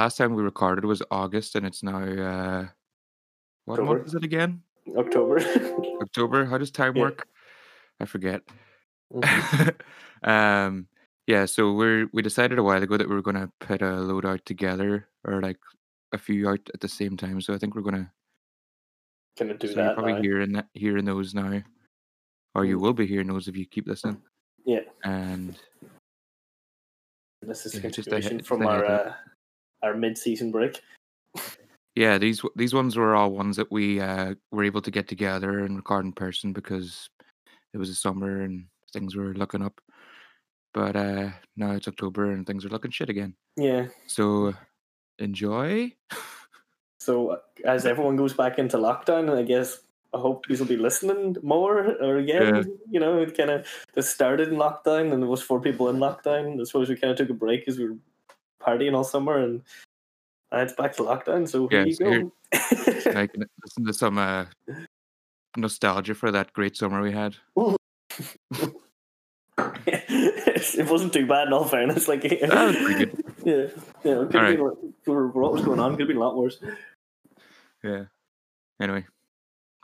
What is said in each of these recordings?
last time we recorded was August, and it's now uh, what October. month is it again? October. October. How does time Yeah. work? I forget. Mhm. um, yeah. So we're we decided a while ago that we were gonna put a load out together, or like a few out at the same time. So I think we're gonna Gonna do so you're that probably now. hearing that, hearing those now, or you Mm. will be hearing those if you keep listening. Yeah. And This is a Yeah, a continuation he- from a our uh, our mid-season break. yeah, these these ones were all ones that we uh, were able to get together and record in person because it was a summer and things were looking up. But uh, now it's October and things are looking shit again. Yeah. So enjoy. So uh, as everyone goes back into lockdown, I guess I hope these will be listening more. Or again, Yeah. you know, it kind of this started in lockdown, and there was four people in lockdown. I suppose we kind of took a break as we were partying all summer, and it's back to lockdown. So here Yeah, you go. here- I can listen to some uh, nostalgia for that great summer we had. it wasn't too bad in all fairness. Like That was pretty good. Yeah, yeah. It could All been for, for what was going on. Could have been a lot worse. Yeah. Anyway,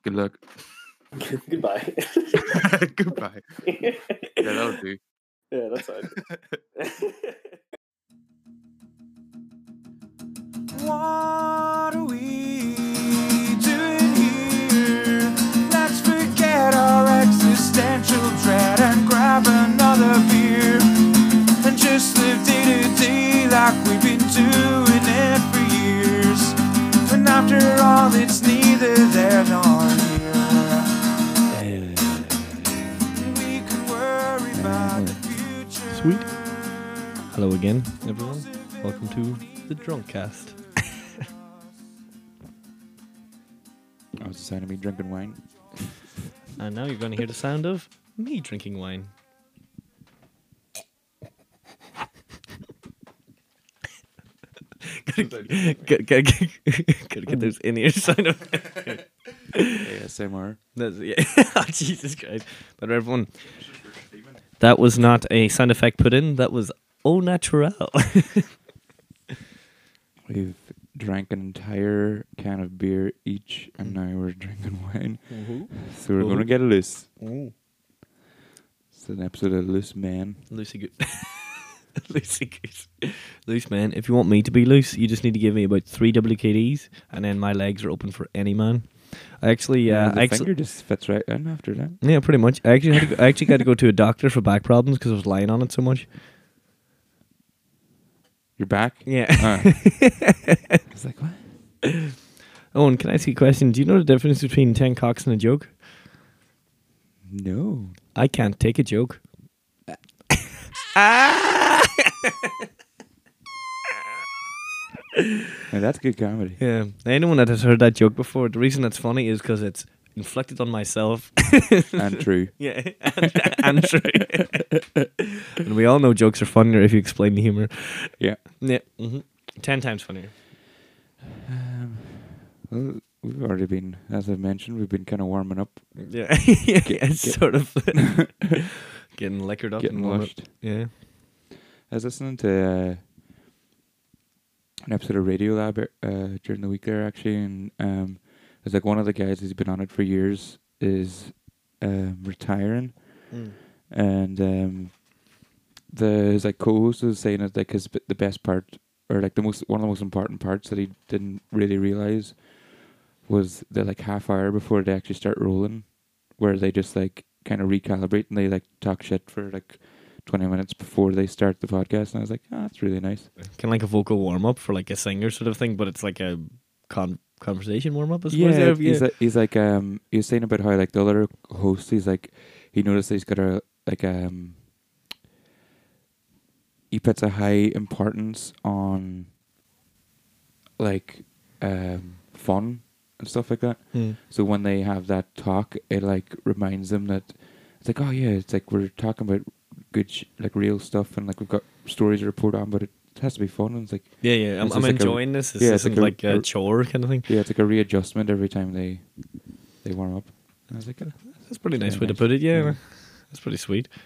good luck. Goodbye. Goodbye. Yeah, that'll do. yeah, that's fine. What are we doing here? Let's forget our existential dread and grab another beer and just live day to day like we've been doing it for years. And after all, it's neither there nor here. We can worry about the future. Sweet. Hello again, everyone. Welcome to the Drunk Cast. I was the sound of me drinking wine. And now you're going to hear the sound of me drinking wine. gotta, get, gotta, get, gotta get those in ear sound of ASMR. That's, yeah. oh, Jesus Christ. But everyone, that was not a sound effect put in. That was au naturel. We've drank an entire can of beer each, and mm. now we're drinking wine. Mm-hmm. So we're Ooh. gonna get loose. Mm. It's an episode of Loose Man. Loosey goose. Loosey goose. Loose man. If you want me to be loose, you just need to give me about three WKDs, and then my legs are open for any man. I actually, Yeah, uh, the I actually, finger just fits right in after that. yeah, pretty much. I actually, had to go, I actually got to go to a doctor for back problems because I was lying on it so much. You're back. Yeah. Ah. I was like, what? Owen, can I ask you a question? Do you know the difference between ten cocks and a joke? No. I can't take a joke. ah! Now, that's good comedy. Yeah. Anyone that has heard that joke before, the reason that's funny is because it's inflicted on myself. and true. yeah, and, and true. and we all know jokes are funnier if you explain the humor. Yeah. Yeah. hmm Ten times funnier. Um, well, we've already been, as I've mentioned, we've been kind of warming up, Yeah. yeah, Get- it's get- sort of getting liquored up. getting up. washed. Yeah. I was listening to uh, an episode of Radiolab uh, during the week there actually, and um, it's like one of the guys who's been on it for years is um, retiring, Mm. and um, the his like co-host was saying that like his b- the best part or like the most one of the most important parts that he didn't really realize was the like half hour before they actually start rolling, where they just like kind of recalibrate and they like talk shit for like. 20 minutes before they start the podcast and I was like, oh, that's really nice. Kind of like a vocal warm up for like a singer sort of thing, but it's like a con- conversation warm up. I Yeah, he's like, he's like um he was saying about how like the other host he's like he noticed that he's got a like um he puts a high importance on like um fun and stuff like that. Hmm. So when they have that talk, it like reminds them that it's like oh yeah, it's like we're talking about good sh- like real stuff and like we've got stories to report on, but it has to be fun. And it's like Yeah, yeah. I'm, I'm like a- enjoying this. This yeah, it's like like a- a, a- chore kind of thing. yeah, it's like a readjustment every time they they warm up. And I was like, "Oh, That's a pretty nice way to put it. Yeah, Yeah. that's pretty sweet. I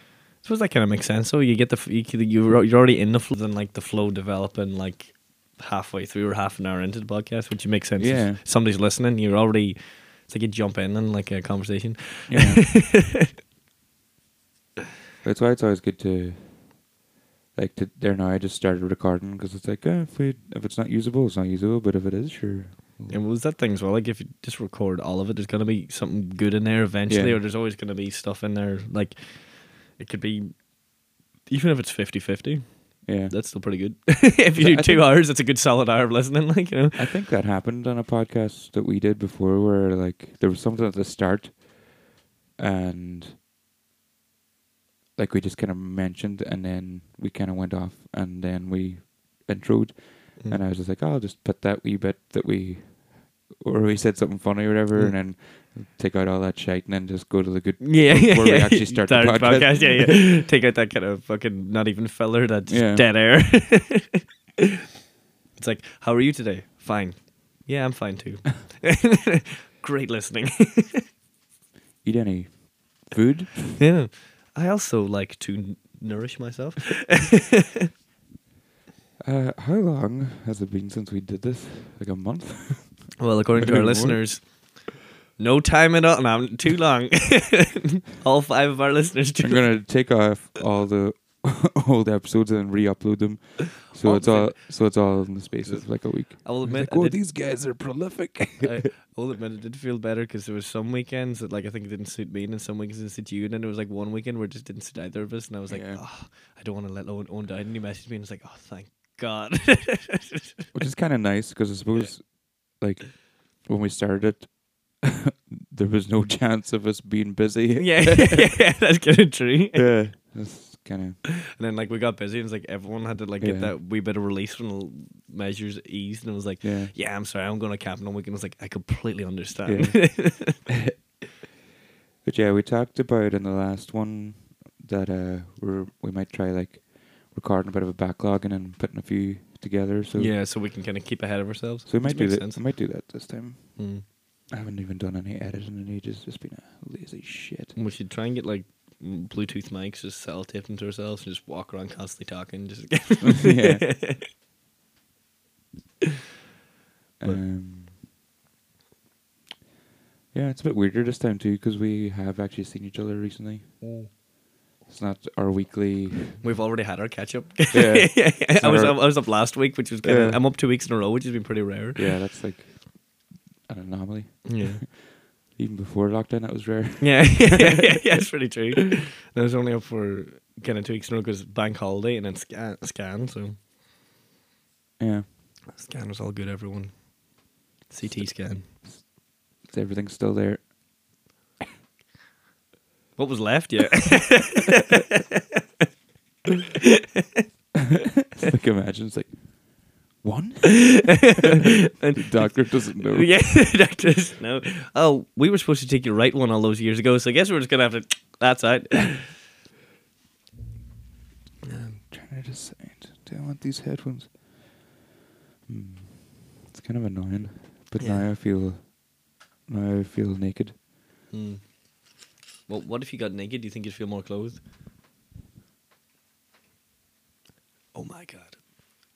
suppose that kind of makes sense. So you get the you, you're you're already in the flow, then like the flow developing like halfway through or half an hour into the podcast, which makes sense. Yeah. If somebody's listening, you're already. It's like you jump in and like a conversation. Yeah. That's why it's always good to, like, to, there now I just started recording because it's like, eh, if, we, if it's not usable, it's not usable, but if it is, sure. And was that thing as well? Like if you just record all of it, there's gonna be something good in there eventually, Yeah. or there's always gonna be stuff in there. Like it could be, even if it's 50-50, Yeah. that's still pretty good. if you do I two think- hours, that's a good solid hour of listening. Like you know, I think that happened on a podcast that we did before where, like, there was something at the start and, like, we just kind of mentioned and then we kind of went off and then we introed Mm. and I was just like, oh, I'll just put that wee bit that we, or we said something funny or whatever, Mm. and then take out all that shite and then just go to the good. yeah, yeah, Before we actually start the Start podcast. Yeah, yeah. Take out that kind of fucking not even filler, that just Yeah. dead air. it's like, how are you today? Fine. Yeah, I'm fine too. Great listening. Eat any food? yeah. I also like to n- nourish myself. Uh, how long has it been since we did this? Like a month? Well, according to our More. listeners, no time at all. No, too long. all five of our listeners. Too I'm gonna take off all the old episodes and re-upload them, so it's all so it's all in the space of like a week. I will admit, like, oh, did- these guys are prolific. I will admit it did feel better because there was some weekends that like I think it didn't suit me, and some weekends it didn't suit you, and then there was like one weekend where it just didn't suit either of us, and I was like, Yeah. oh, I don't want to let Owen, Owen down. And he messaged me and was like, oh, thank God. Which is kind of nice because I suppose, like, when we started it, there was no chance of us being busy. yeah, yeah, that's kind of true. yeah. That's kind of And then like we got busy, and it's like everyone had to like Yeah. get that wee bit of release when measures eased, and it was like. yeah. Yeah, I'm sorry, I'm going to camping on weekend. I was like, I completely understand. Yeah. But yeah, we talked about in the last one that uh we're we might try like recording a bit of a backlog and then putting a few together. So yeah, so we can kind of keep ahead of ourselves. so we might do that. sense. We might do that this time. Mm. I haven't even done any editing in ages. Just been a lazy shit. We should try and get like Bluetooth mics, just sell tape them to ourselves, and just walk around constantly talking. Just Yeah. Um, yeah, it's a bit weirder this time too because we have actually seen each other recently. It's not our weekly. We've already had our catch up. Yeah. I was our- up, I was up last week, which was of Yeah. I'm up two weeks in a row, which has been pretty rare. Yeah, that's like an anomaly. Yeah, Even before lockdown, that was rare. yeah, yeah, yeah, it's pretty true. I was only up for kind of two weeks in a row because bank holiday and then scan, scan. So Yeah, scan was all good. Everyone, CT scan. so everything's still there. What was left? Yeah. like imagine it's like one. and The doctor doesn't know. Yeah, doctors. No. Oh, we were supposed to take your right one all those years ago, so I guess we're just gonna have to. That's out. trying to decide. Do I want these headphones? Hmm. It's kind of annoying, but Yeah. now I feel. Now I feel naked. Hmm. Well, what if you got naked? Do you think you'd feel more clothed? Oh my god.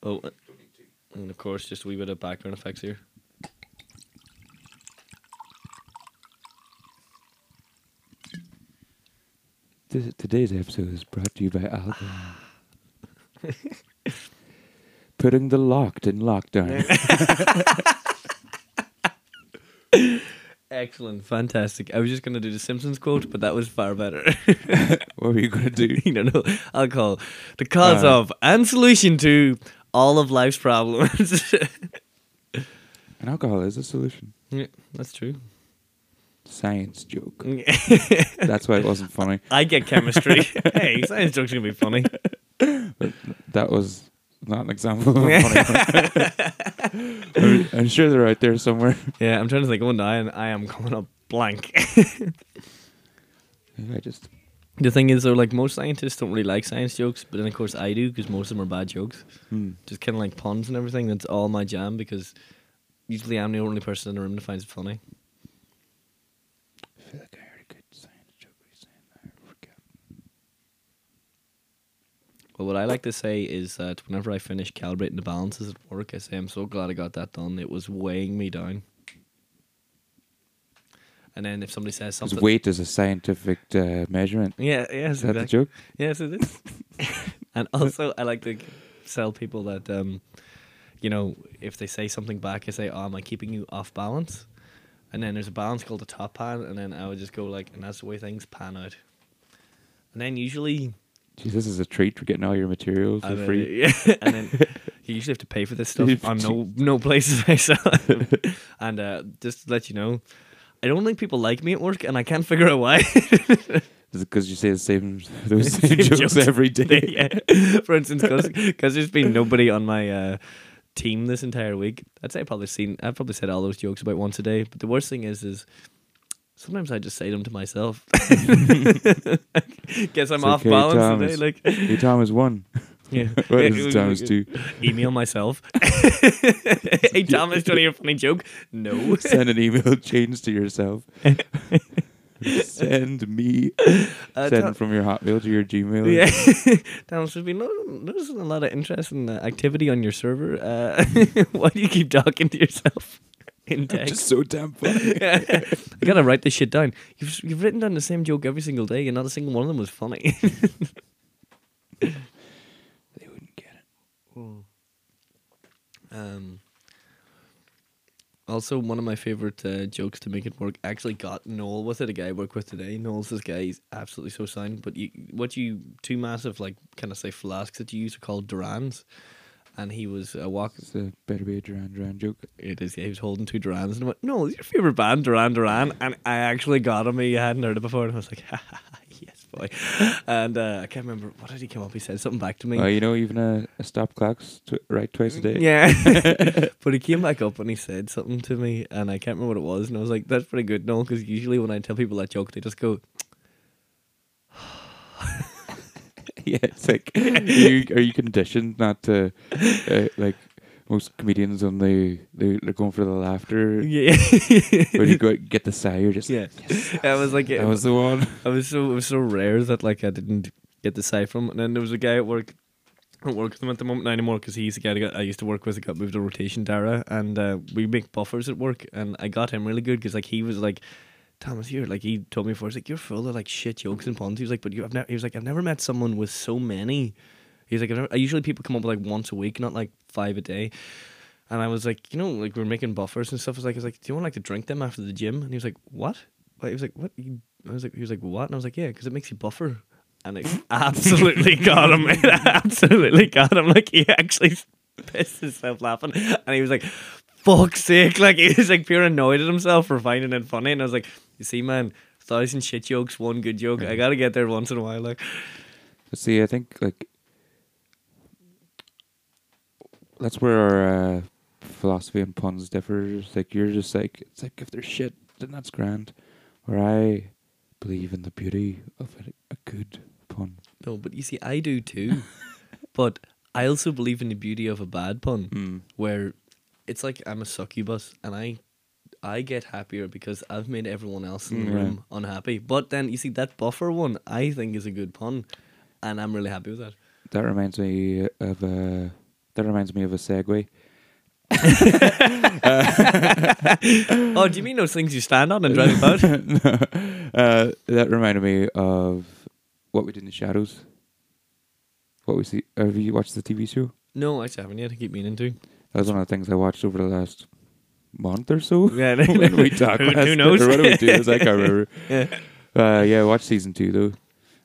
Oh, uh, and of course, just a wee bit of background effects here. This, today's episode is brought to you by alcohol. Putting the locked in lockdown. Excellent, fantastic. I was just gonna do the Simpsons quote, but that was far better. what were you gonna do? you know alcohol, the cause Uh. of and solution to all of life's problems. And alcohol is a solution. yeah, that's true. Science joke. That's why it wasn't funny. I get chemistry. hey, science jokes gonna be funny. But That was not an example of a funny one. I'm, I'm sure they're out there somewhere. Yeah, I'm trying to think. Oh, now and I am coming up blank. I just the thing is, though, like most scientists don't really like science jokes, but then of course I do because most of them are bad jokes. hmm. Just kind of like puns and everything. That's all my jam because usually I'm the only person in the room that finds it funny. I feel like I heard a good science joke recently. I forget. Well, what I like to say is that whenever I finish calibrating the balances at work, I say I'm so glad I got that done. It was weighing me down. And then if somebody says Because something, weight is a scientific uh, measurement. yeah, yes, Is that exactly. joke? Yes, it is. and also, I like to sell people that, um, you know, if they say something back, I say, "Oh, am I keeping you off balance?" And then there's a balance called the top pan, and then I would just go like, and that's the way things pan out. And then usually, Jeez, this is a treat for getting all your materials for then- free. yeah, and then you usually have to pay for this stuff on no no places I sell. it. and uh, just to let you know, I don't think people like me at work, and I can't figure out why. Is it because you say the same those Same same jokes, jokes. every day? yeah. For instance, because there's been nobody on my uh, team this entire week. I'd say I've probably seen, I've probably said all those jokes about once a day. But the worst thing is, is sometimes I just say them to myself. Guess I'm It's off okay, balance Thomas. today. Like, Hey, Tom is one. Yeah. What is Thomas two? Email myself. hey, Thomas, do you hear a funny joke? No. Send an email change to yourself. Send me. Uh, Send Tom- from your Hotmail to your Gmail. Yeah, Thomas, there's been no, there's a lot of interesting uh, activity on your server. Uh, why do you keep talking to yourself in I'm text? just so damn funny. I gotta write this shit down. You've you've written down the same joke every single day, and not a single one of them was funny. They wouldn't get it. Um. Also, one of my favorite uh, jokes to make it work actually got Noel with it. A guy I work with today. Noel's this guy. He's absolutely so sound. But you, what you two massive like kind of say flasks that you use are called Durans, and he was uh, walking. It's a better be a Duran Duran joke. It is. Yeah, he was holding two Durans, and I went, "No, it's your favorite band, Duran Duran." And I actually got him. He hadn't heard it before, and I was like, ha, ha, ha, "Yes, boy." And uh, I can't remember what did he come up. He said something back to me. Oh, you know, even a, a stop clock's tw- right twice a day. Yeah, but he came back up and he said something to me, and I can't remember what it was. And I was like, "That's pretty good, no?" Because usually when I tell people that joke, they just go, yeah, it's like you, are you conditioned not to uh, like most comedians when they they they're going for the laughter "Yeah." when you go get the sigh you're just yeah, I was like, that was the one I was so it was so rare that like I didn't get the sigh from. And then there was a guy at work. I don't work with him at the moment anymore because he's the guy that got, I used to work with. He got moved to rotation, Dara, and uh, we make buffers at work. And I got him really good because like he was like, Thomas, you're like he told me before. He's like, you're full of like shit jokes and puns. He was like, but you have never. He was like, I've never met someone with so many. He's like, usually people come up like once a week, not like five a day. And I was like, you know, like we are making buffers and stuff. I was like, I was like, do you want like to drink them after the gym? And he was like, what? Like, he was like, what? I was like, he was like, what? And I was like, yeah, because it makes you buffer. And it absolutely got him. It absolutely got him. Like he actually pissed himself laughing, and he was like, "Fuck's sake!" Like he was like pure annoyed at himself for finding it funny. And I was like, "You see, man, thousand shit jokes, one good joke. I mm-hmm. gotta get there once in a while." Like, But see I think like that's where our uh, philosophy and puns differs like you're just like it's like if there's shit then that's grand where I believe in the beauty of a, a good pun no, but you see, I do too. but I also believe in the beauty of a bad pun. mm. where it's like I'm a succubus and I I get happier because I've made everyone else in the yeah. room unhappy. But then you see that buffer one I think is a good pun and I'm really happy with that. that reminds me of a that reminds me of a segue oh, do you mean those things you stand on and drive about? no. uh, that reminded me of what we did in the shadows. What we see? Have you watched the TV show? no, I haven't yet. I keep meaning to. That was one of the things I watched over the last month or so. Yeah, when we talked, who, last, who knows? Or what did we do? I can't remember. Yeah. Uh, yeah, I watched season two though,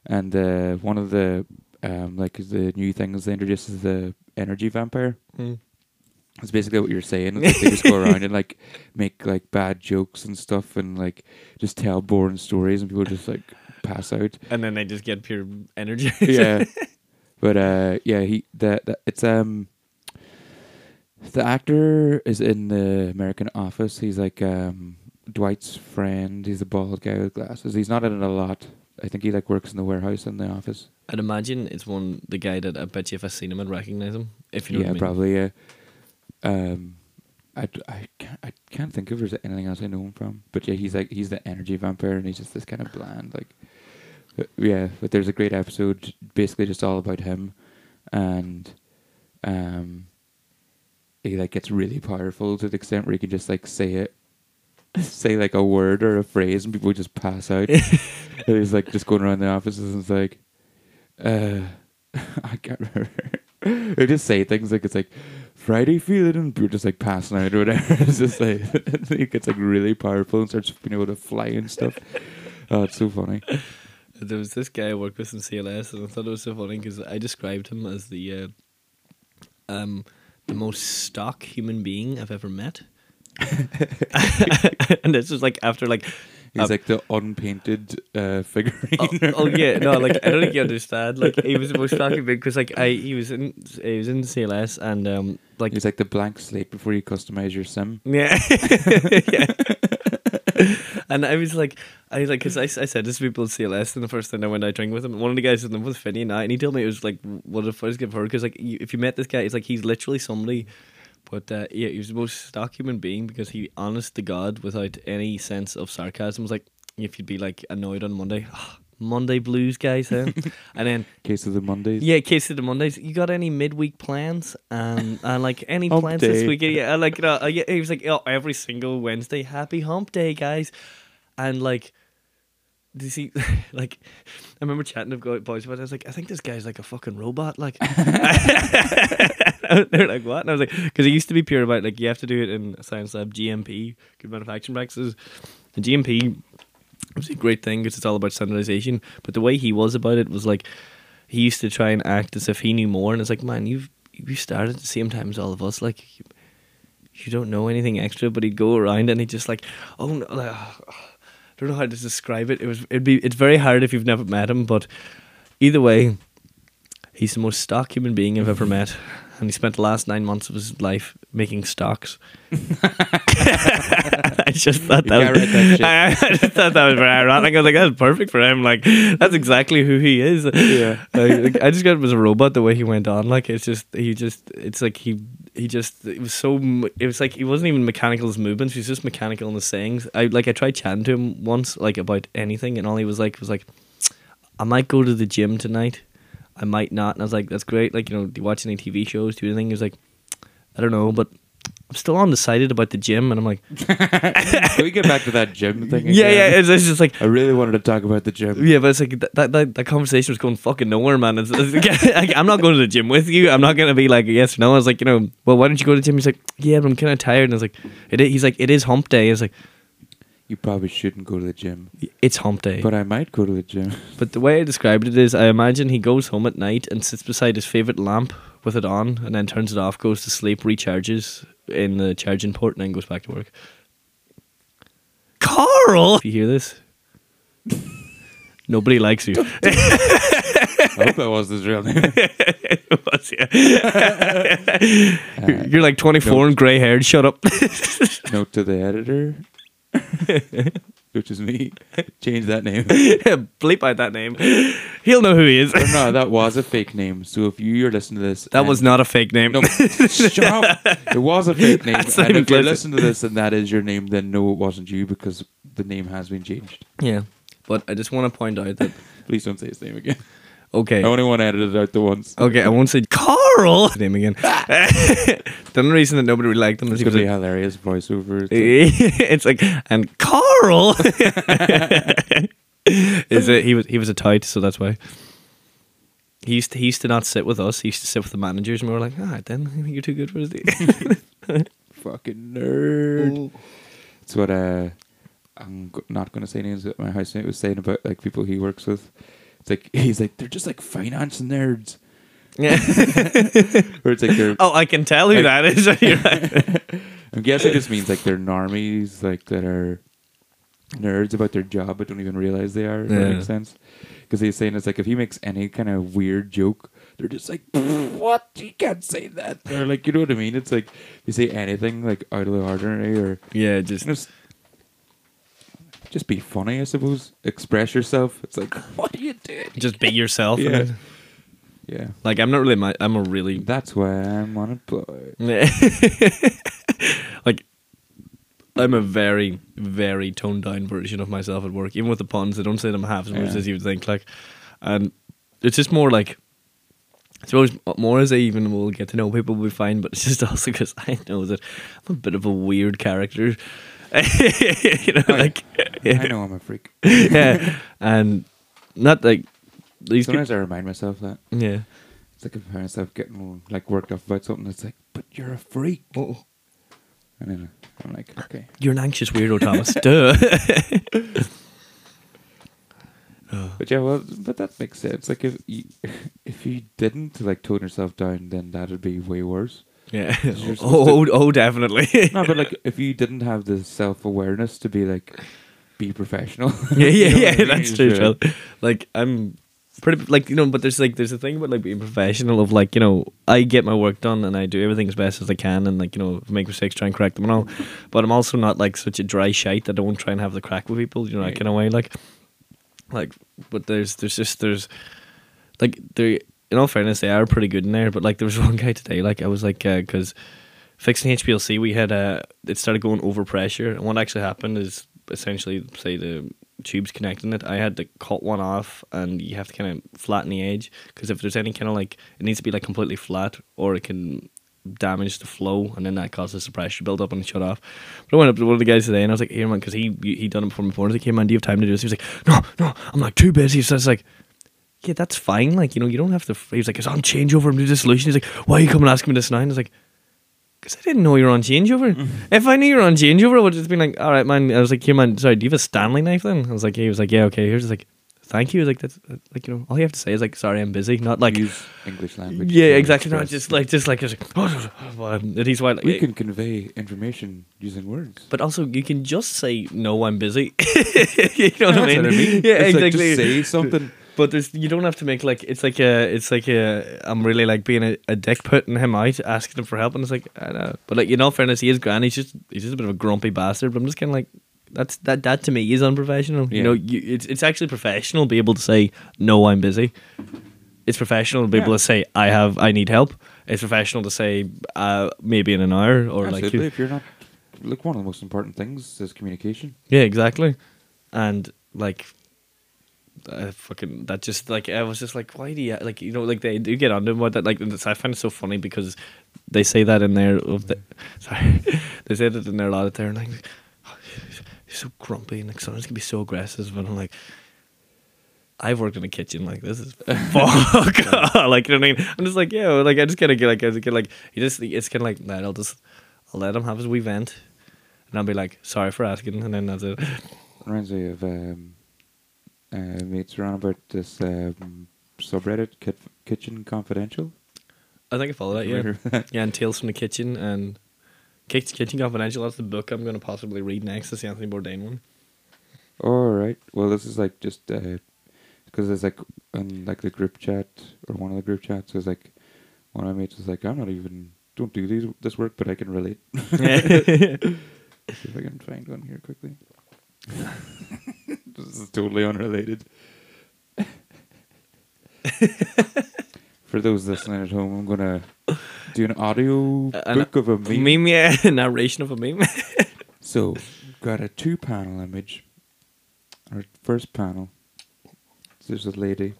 and uh, one of the um, like the new things they introduced is the energy vampire. Hmm. It's basically what you're saying. Like they just go around and like make like bad jokes and stuff, and like just tell boring stories, and people just like pass out. And then they just get pure energy. yeah, but uh, yeah, he that, that it's um. The actor is in the American Office. He's like um, Dwight's friend. He's a bald guy with glasses. He's not in it a lot. I think he like works in the warehouse in the office. I'd imagine it's one the guy that I bet you if I seen him I'd recognise him. If you know yeah, what I mean. probably. Yeah. Um, I, I can't I can't think of if there's anything else I know him from. But yeah, he's like he's the energy vampire, and he's just this kind of bland like. uh, yeah, but there's a great episode, basically just all about him, and um, he like gets really powerful to the extent where he can just like say it, say like a word or a phrase, and people just pass out. and he's like just going around the offices and it's like, uh, I can't remember. They just say things like it's like Friday feeling, and people just like passing out or whatever. it's just like it gets like really powerful and starts being able to fly and stuff. Oh, it's so funny. There was this guy I worked with in CLS, and I thought it was so funny because I described him as the uh, um the most stock human being I've ever met. and this was like after like He's like the unpainted uh, figurine. oh, oh yeah. No like I don't think you understand. Like he was the most shocking big because like I he was in he was in CLS and um like He's like the blank slate before you customize your sim. yeah. Yeah. And I was like I was like because I, I said this to people at CLS and the first time I went out drinking with him one of the guys in them was Finney and I and he told me it was like what if I was give her because like you, if you met this guy it's like he's literally somebody but uh, yeah, he was the most stock human being because he, honest to God, without any sense of sarcasm, was like, if you'd be like annoyed on Monday, "Ah, Monday blues, guys, eh? and then Case of the Mondays. yeah, case of the Mondays. You got any midweek plans? Um, and like any plans this week? Yeah, like you know, yeah, he was like, oh, every single Wednesday, happy Hump Day, guys, and like. Do you see, like, I remember chatting to boys about it. I was like, I think this guy's like a fucking robot. Like, they're like, what? And I was like, because it used to be pure about like you have to do it in science lab, GMP, good manufacturing practices. The GMP was a great thing because it's all about standardization. But the way he was about it was like he used to try and act as if he knew more, and it's like, man, you've you started at the same time as all of us, like. You, you don't know anything extra, but he'd go around and he'd just like, oh no, like, I don't know how to describe it. It was it'd be it's very hard if you've never met him, but either way, he's the most stock human being I've ever met, and he spent the last nine months of his life making stocks. I just thought You that, was, that. I, I just thought that was very ironic. I was like, that's perfect for him. Like that's exactly who he is. Yeah. Like, I just got him as a robot the way he went on. Like it's just he just it's like he he just it was so it was like he wasn't even mechanical his movements. He was just mechanical in his sayings. I like I tried chatting to him once like about anything, and all he was like was like, I might go to the gym tonight. I might not. And I was like, that's great. Like you know, do you watch any TV shows? Do anything? He was like, I don't know, but I'm still undecided about the gym. And I'm like, Can we get back to that gym thing? yeah, again? yeah. It's, it's just like. I really wanted to talk about the gym. Yeah, but it's like that, that, that, conversation was going fucking nowhere, man. It's, it's like, I'm not going to the gym with you. I'm not going to be like, yes or no. I was like, you know, well, why don't you go to the gym? He's like, yeah, but I'm kind of tired. And I was like, it is, he's like, it is hump day. I was like, You probably shouldn't go to the gym, it's hump day. but I might go to the gym. But the way I described it is, I imagine he goes home at night and sits beside his favorite lamp with it on, and then turns it off, goes to sleep, recharges in the charging port, and then goes back to work. Carl, if you hear this, nobody likes you. I hope that was his real name. It was, yeah. You're- You're like 24 no. and grey haired. Shut up. Note to the editor, which is me. Change that name. Bleep out that name. He'll know who he is. No, that was a fake name. So if you are listening to this, That was not a fake name. No, shut up. It was a fake name. That's and if you're listening to this and that is your name, then no, it wasn't you because the name has been changed. Yeah. But I just want to point out that, Please don't say his name again. Okay. I only want to edit it out the once. Okay, I won't say Carl. His name again. the only reason that nobody really liked him is because going to hilarious voiceover. It's like, and Carl is it? He was he was a tight, so that's why. He used to, he used to not sit with us. He used to sit with the managers, and we were like, "All right, then you're too good for his team." fucking nerd. It's what uh, I'm not going to say names. But my housemate was saying about like people he works with. It's like he's like they're just like finance nerds. yeah. Or it's like they're. Oh, I can tell who that is. I'm guessing it just means like they're normies, like that are nerds about their job but don't even realize they are. If that Yeah. makes sense. Because he's saying it's like if he makes any kind of weird joke, they're just like, "What? You can't say that." Or like, you know what I mean? It's like you say anything like out of the ordinary, or yeah, just just just be funny, I suppose. Express yourself. It's like, what are you doing? just be yourself. Yeah. and- Yeah, Like I'm not really. My, I'm a really that's why I'm unemployed. Yeah. Like I'm a very, very toned down version of myself at work. Even with the puns, I don't say them half as much Yeah. as you would think. Like, and it's just more like I suppose more as I even will get to know people will be fine, but it's just also because I know that I'm a bit of a weird character. you know, Oh, yeah. like I know I'm a freak. yeah, and not like these people. Sometimes I remind myself that. Yeah. It's like if I find myself getting like worked up about something, it's like, but you're a freak. Oh, And then I'm like, okay. you're an anxious weirdo, Thomas. Duh. Oh. But yeah, well, but that makes sense. Like if you, if you didn't like tone yourself down, then that'd be way worse. Yeah. Oh, oh, oh, definitely. No, but like if you didn't have the self awareness to be like, be professional. yeah, yeah, You know yeah. I mean? That's true. Phil. Like I'm pretty like you know, but there's like there's a thing about like being professional of like you know I get my work done and I do everything as best as I can and like you know make mistakes try and correct them and all, but I'm also not like such a dry shite that I won't try and have the crack with people. You know, Right. kind of way. Like, like, but there's there's just there's like there. In all fairness, they are pretty good in there. But like there was one guy today. Like I was like because. Fixing HPLC, we had uh, it started going over pressure, and what actually happened is essentially, say the tubes connecting it, I had to cut one off, and you have to kind of flatten the edge because if there's any kind of like, it needs to be like completely flat, or it can damage the flow, and then that causes the pressure build up and shut off. But I went up to one of the guys today, and I was like, "Here, man," because he he done it before before. I was like, "Hey, man, do you have time to do this?" He was like, "No, no, I'm like too busy." So it's like. Yeah, that's fine. Like, you know, you don't have to. He was like, it's on changeover. I'm doing the solution. He's like, why are you coming asking me this now? And I was like, because I didn't know you were on changeover. If I knew you were on changeover, I would have just been like, all right, man. I was like, here, man, sorry, do you have a Stanley knife then? I was like, yeah. He was like, yeah, okay. Here's like, thank you. Like, that's uh, like, you know, all you have to say is like, sorry, I'm busy. Not like, use English language. yeah, exactly. Not just like, just like, just like, oh, well, and he's like, we can convey information using words. but also you can just say, no, I'm busy. you know what I mean? I mean. Yeah, It's like, exactly. just say something. But there's you don't have to make like it's like a it's like a I'm really like being a, a dick putting him out asking him for help and it's like I know. But like you know fairness he is grand. He's just he's just a bit of a grumpy bastard but I'm just kind of like that's that that to me is unprofessional. You know you, it's it's actually professional to be able to say no I'm busy. It's professional to be able to say I have I need help. It's professional to say uh maybe in an hour or like you- if you're not, look, one of the most important things is communication. yeah, exactly. And like, uh, fucking that just like I was just like, why do you like you know like they do get onto him about that like and it's- I find it so funny because they say that in there of the sorry they say that in there a lot of there and like oh, he's, he's so grumpy and like sometimes can be so aggressive and I'm like. I've worked in a kitchen like this is fuck like you know what I mean I'm just like yeah like I just kind of get like I just get like you just it's kind of like that I'll just I'll let him have his wee vent and I'll be like sorry for asking and then that's it Reminds me of um, uh, mates around about this um, subreddit, Kit- Kitchen Confidential. I think I follow that. Yeah, yeah, and Tales from the Kitchen and Kitchen Confidential. That's the book I'm going to possibly read next. It's the Anthony Bourdain one. All right. Well, this is like just because it's like in like the group chat or one of the group chats. It's like one of my mates was like, "I'm not even don't do these this work, but I can relate." See if I can find one here quickly. This is totally unrelated. For those listening at home, I'm gonna do an audio Uh, an- book of a meme. meme, yeah, narration of a meme. So, got a two panel image. Our first panel, there's a lady,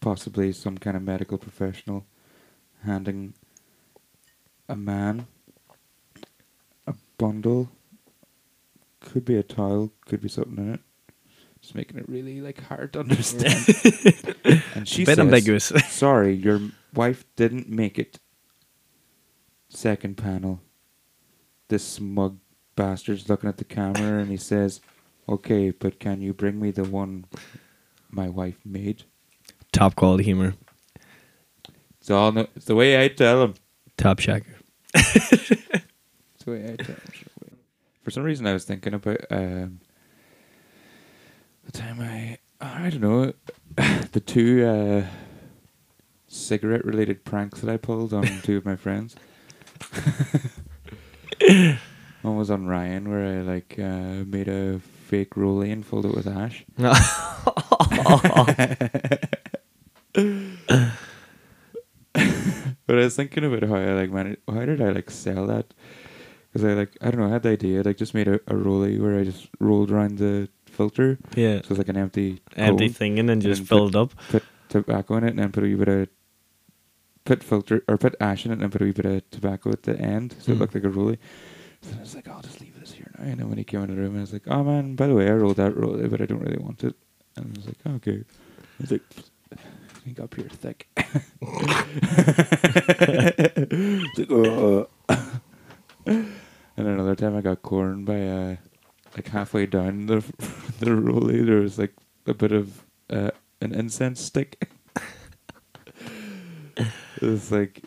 possibly some kind of medical professional, handing a man a bundle. Could be a towel, could be something in it. Just making it really like hard to understand. and she Bit says, ambiguous. Sorry, your wife didn't make it. Second panel. This smug bastard's looking at the camera and he says, Okay, but can you bring me the one my wife made? Top quality humor. It's all no, it's the way I tell him. Top shaker. It's the way I tell him. For some reason, I was thinking about um, the time I I don't know the two uh, cigarette related pranks that I pulled on two of my friends. One was on Ryan, where I like uh, made a fake rollie and filled it with ash. But I was thinking about how I like man, how did I like sell that? Because I like I don't know, I had the idea. I like just made a, a rollie where I just rolled around the filter, yeah. so it's like an empty Empty cone, thing and then and just then fill it up. put tobacco in it, and then put a wee bit of put filter or put ash in it and put a wee bit of tobacco at the end, so Mm. it looked like a rollie. So I was like, I'll just leave this here now. And then when he came into the room, I was like, oh man, by the way, I rolled that rollie, but I don't really want it. And I was like, "Oh, okay. I was like, you got pure thick. Like, "Oh." and another time I got corn by uh, like halfway down the the rollie, there was like a bit of uh, an incense stick. it was like,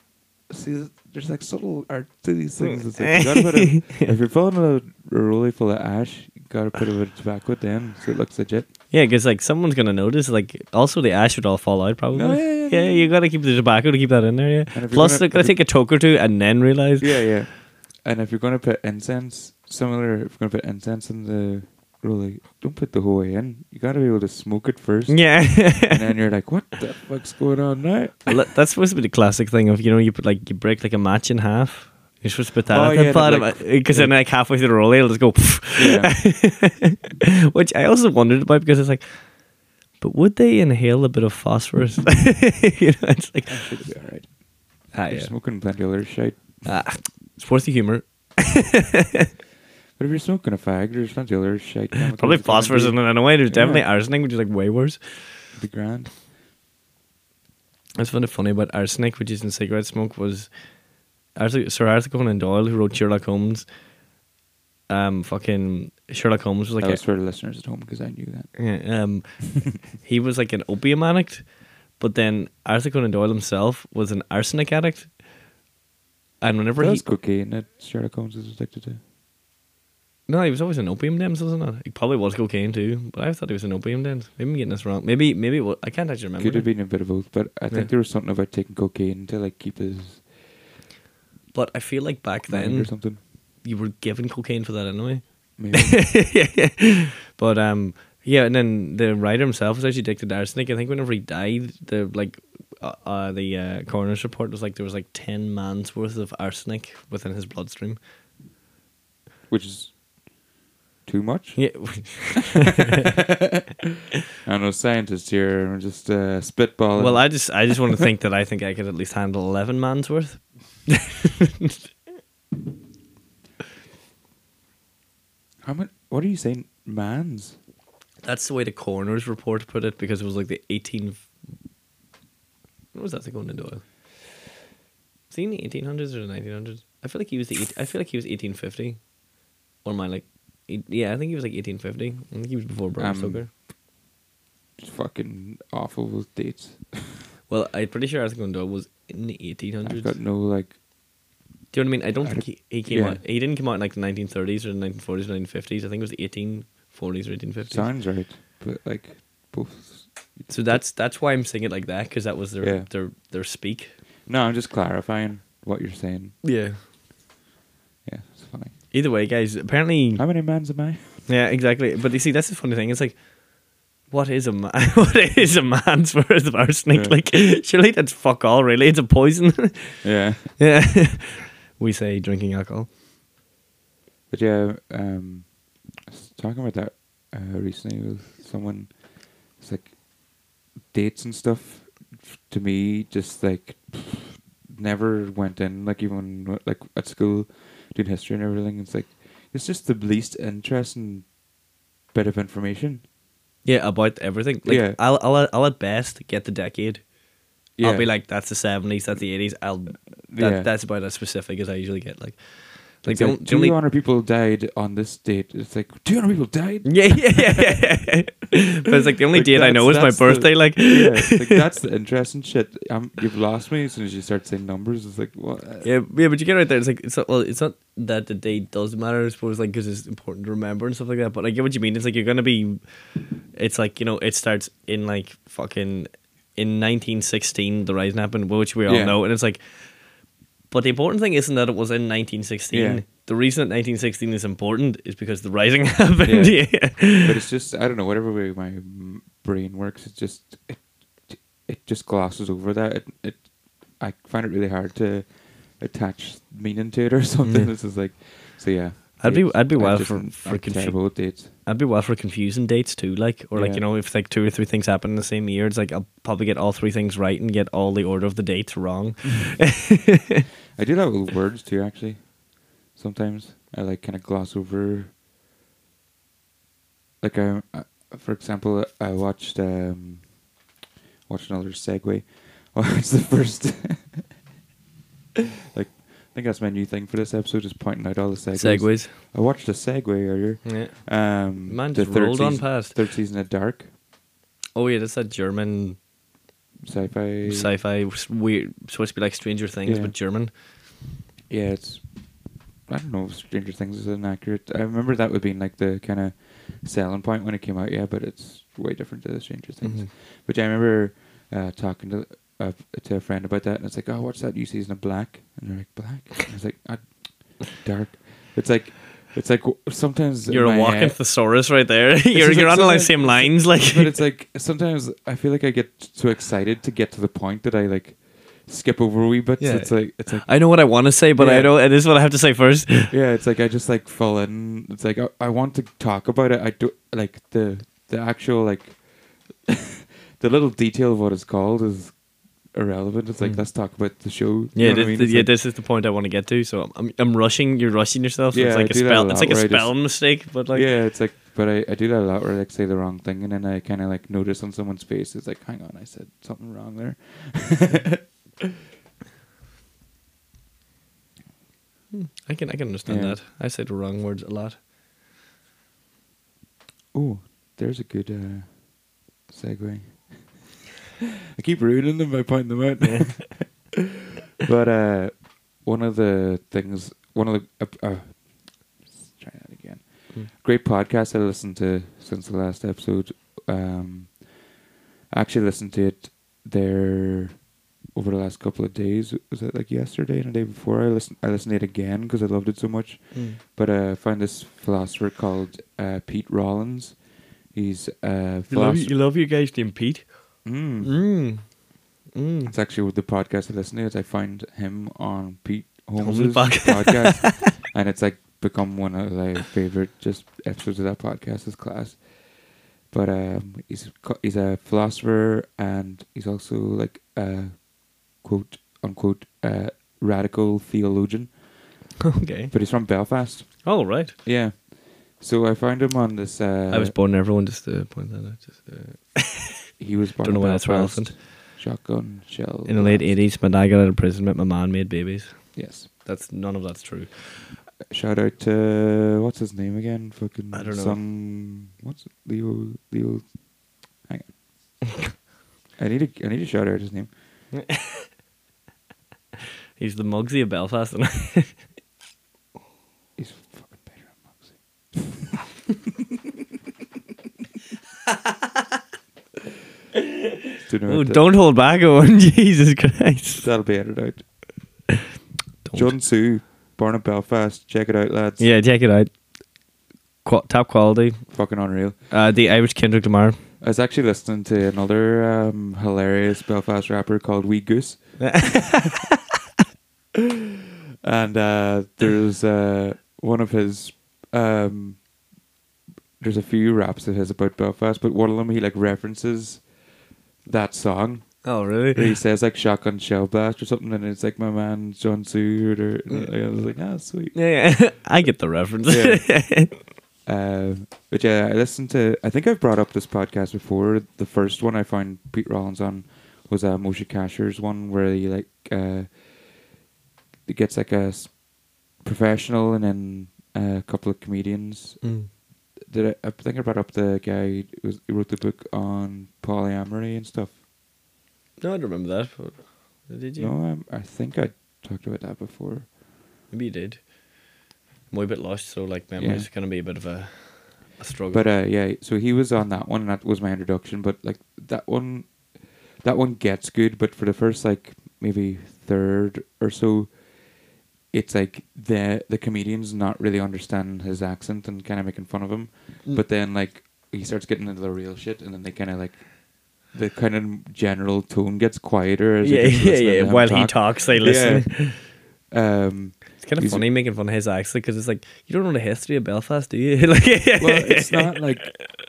see, there's like subtle art to these things. It's like, you gotta put a, if you're filling a, a rollie full of ash, you gotta put a bit of tobacco end so it looks legit. Yeah, because like someone's gonna notice. Like, also the ash would all fall out probably. No, yeah, yeah, yeah, yeah. you gotta keep the tobacco to keep that in there. Yeah. Plus, gonna- they're gonna take a toke or two and then realize. Yeah, yeah. And if you're gonna put incense, similar, if you're gonna put incense in the rollie, don't put the whole way in. You gotta be able to smoke it first. Yeah. and then you're like, what the fuck's going on now? That's supposed to be the classic thing of you know you put like you break like a match in half. You're supposed to put that Oh, at yeah, the bottom like, because then like halfway through the rollie it'll just go. Yeah. Which I also wondered about because it's like, but would they inhale a bit of phosphorus? you know, it's like, That should be alright. ah, You're yeah. smoking plenty of other shit. ah, it's worth the humor. But if you're smoking a fag, there's plenty of other shit. Probably phosphorus in it anyway. There's definitely Yeah. arsenic, which is like way worse. Be grand. That's kind of funny about arsenic, which is in cigarette smoke, was Arthur, Sir Arthur Conan Doyle, who wrote Sherlock Holmes. Um, fucking Sherlock Holmes was like that a, was for the listeners at home because I knew that. Yeah, um, he was like an opium addict, but then Arthur Conan Doyle himself was an arsenic addict. And whenever That he was cocaine that Sherlock Holmes was addicted to. No, he was always an opium den, wasn't it? He probably was cocaine too, but I thought he was an opium den. Maybe I'm getting this wrong. Maybe maybe it I can't actually remember. Could have now. been a bit of both, but I think Yeah. there was something about taking cocaine to like keep his But I feel like back mind or something. you were given cocaine for that anyway. Maybe. but um, yeah, and then the writer himself was actually addicted to arsenic. I think whenever he died, the like uh, uh, the uh, coroner's report was like there was like ten man's worth of arsenic within his bloodstream. Which is too much. Yeah, I know scientists here are just uh, spitballing. well, I just I just want to think that I think I could at least handle eleven man's worth. How much? What are you saying, man's? That's the way the coroner's report put it because it was like the eighteen. What was that thing going into oil? Was he in the eighteen hundreds or the nineteen hundreds? I feel like he was the. I feel like he was eighteen fifty, or am I like? Yeah, I think he was like eighteen fifty. I think he was before Bram Um, Stoker. It's fucking awful with dates. Well, I'm pretty sure Arthur Conan Doyle was in the 1800s. I've got no like. Do you know what I mean? I don't I think he, he came yeah. out. He didn't come out in like the 1930s or the 1940s or 1950s. I think it was the 1840s or 1850s. Sounds right, but like both. So that's that's why I'm saying it like that because that was their Yeah. their their speak. No, I'm just clarifying what you're saying. Yeah. Yeah, it's funny. Either way, guys. Apparently, How many mans am I? yeah, exactly. But you see, that's the funny thing. It's like, what is a man? what is a man's worth of arsenic? Yeah. Like, surely that's fuck all. Really, it's a poison. Yeah, yeah. we say drinking alcohol. but yeah, um, I was talking about that uh, recently with someone. It's like dates and stuff. To me, just like never went in. Like even like at school, doing history and everything. It's like it's just the least interesting bit of information. Yeah, about everything. Like, Yeah. I'll, I'll, I'll at best get the decade. Yeah, I'll be like, that's the seventies, that's the eighties. I'll that, Yeah. that's about as specific as I usually get. Like, like It's the, like, on- the only 200 people died on this date. It's like 200 people died. yeah, yeah, yeah, yeah. but it's like the only Like, date I know is my that's the- birthday. like, yeah, like that's the interesting shit. Um, you've lost me as soon as you start saying numbers. It's like what? yeah, yeah. But you get right there. It's like it's not, well, it's not that the date does matter. I suppose like because it's important to remember and stuff like that. But I get what you mean. It's like you're gonna be. It's like you know it starts in like fucking in 1916 the rising happened, which we all Yeah. know, and it's like. But the important thing isn't that it was in 1916. Yeah. The reason that 1916 is important is because the rising happened. Yeah. Yeah. But it's just I don't know. Whatever way my brain works, it just it, it just glosses over that. It, it I find it really hard to attach meaning to it or something. Yeah. This is like so yeah. I'd be. I'd be wild for for confu- dates. I'd be wild for confusing dates too, like or like Yeah. you know if like two or three things happen in the same year, it's like I'll probably get all three things right and get all the order of the dates wrong. I do that with words too. Actually, sometimes I like kind of gloss over. Like I, I, for example, I watched um, watched another segue. Well it's the first. like, I think that's my new thing for this episode, just pointing out all the segues. Segways. I watched a segue earlier. Yeah. Um, Man the just third rolled on past. Third season of Dark Oh yeah, that's that German sci-fi. sci-fi weird, supposed to be like Stranger Things Yeah. but German. Yeah, it's. I don't know if Stranger Things is inaccurate. I remember that would be like the kind of selling point when it came out. Yeah, but it's way different to Stranger Things. Mhm. But yeah, I remember uh, talking to uh, to a friend about that, and it's like, oh, what's that new season of Black? And they're like, Black. And I was like, "Ah, Dark. It's like, it's like sometimes You're a walking head- thesaurus right there. you're you're like on the same lines, like but it's like sometimes I feel like I get so excited to get to the point that I like skip over a wee bit. Yeah. It's like it's like I know what I want to say, but I don't. It is what I have to say first. yeah, it's like I just like fall in. It's like I, I want to talk about it. I do like the the actual like the little detail of what it's called is irrelevant. It's like Mm. let's talk about the show. Yeah, what I this, mean? yeah. like- This is the point I want to get to. So I'm, I'm, rushing. You're rushing yourself. So Yeah, it's I like that a spell. It's like a spelling mistake, but like yeah, it's like, but I, I do that a lot where I like say the wrong thing and then I kind of like notice on someone's face. It's like, hang on, I said something wrong there. I can I can understand Yeah. that. I say the wrong words a lot. Oh, there's a good uh, segue. I keep ruining them by pointing them out. but uh, one of the things, one of the, uh, uh, let's try that again. Mm. Great podcast I listened to since the last episode. Um, I actually listened to it there over the last couple of days. Was it like yesterday and the day before? I listened. I listened to it again because I loved it so much. But uh, I found this philosopher called uh, Pete Rollins. He's a You love, you love your guys named Pete. Mm. Mm. Mm. It's actually with the podcast I listen to. I find him on Pete Holmes' podcast. and it's like become one of my favorite just episodes of that podcast. Is class. But um, he's he's a philosopher, and he's also like a quote unquote uh, radical theologian. Okay. But he's from Belfast. Oh right. Yeah. So I found him on this. Uh, I was born in everyone. Just to point that out. Just uh, He was born don't know in why that's relevant. Shotgun shell. In the late '80s, my dad got out of prison, but my man made babies. Yes. That's none of that's true. Uh, shout out to what's his name again? Fucking I don't know. What's it? Leo? Leo. Hang on. I need to. I need to shout out his name. He's the Mugsy of Belfast, and He's fucking better than Mugsy. Do you know oh, don't hold back, Owen. Jesus Christ! That'll be edited out. Don't. John Sue, born in Belfast. Check it out, lads. Yeah, check it out. Qu- top quality. Fucking unreal. Uh, the Irish Kendrick Lamar. I was actually listening to another um, hilarious Belfast rapper called Wee Goose. and uh, there's uh, one of his. Um, there's a few raps of his about Belfast, but one of them he like references that song. Oh, Where really? he says like shotgun shell blast or something, and it's like my man John Seward. Or I was like, ah, sweet. Yeah, yeah. I get the reference. Yeah. Uh, but yeah, I listened to. I think I've brought up this podcast before. The first one I found Pete Rollins on was uh, Moshe Kasher's one, where he like uh, he gets like a professional and then a couple of comedians. Mm. Did I, I think I brought up the guy who, was, who wrote the book on polyamory and stuff? No, I don't remember that. but- Did you? No, um, I think I talked about that before. Maybe you did. I'm a bit lost, so like memories going to be a bit of a, a struggle. But uh, yeah, so he was on that one, and that was my introduction. But like that one, that one gets good. But for the first like maybe third or so, it's like the the comedians not really understanding his accent and kind of making fun of him. Mm. But then like he starts getting into the real shit, and then they kind of like the kind of general tone gets quieter. Yeah, yeah, yeah. While he talks, they listen. Um, It's kind of funny making fun of his accent because it's like you don't know the history of Belfast, do you? like, well, it's not like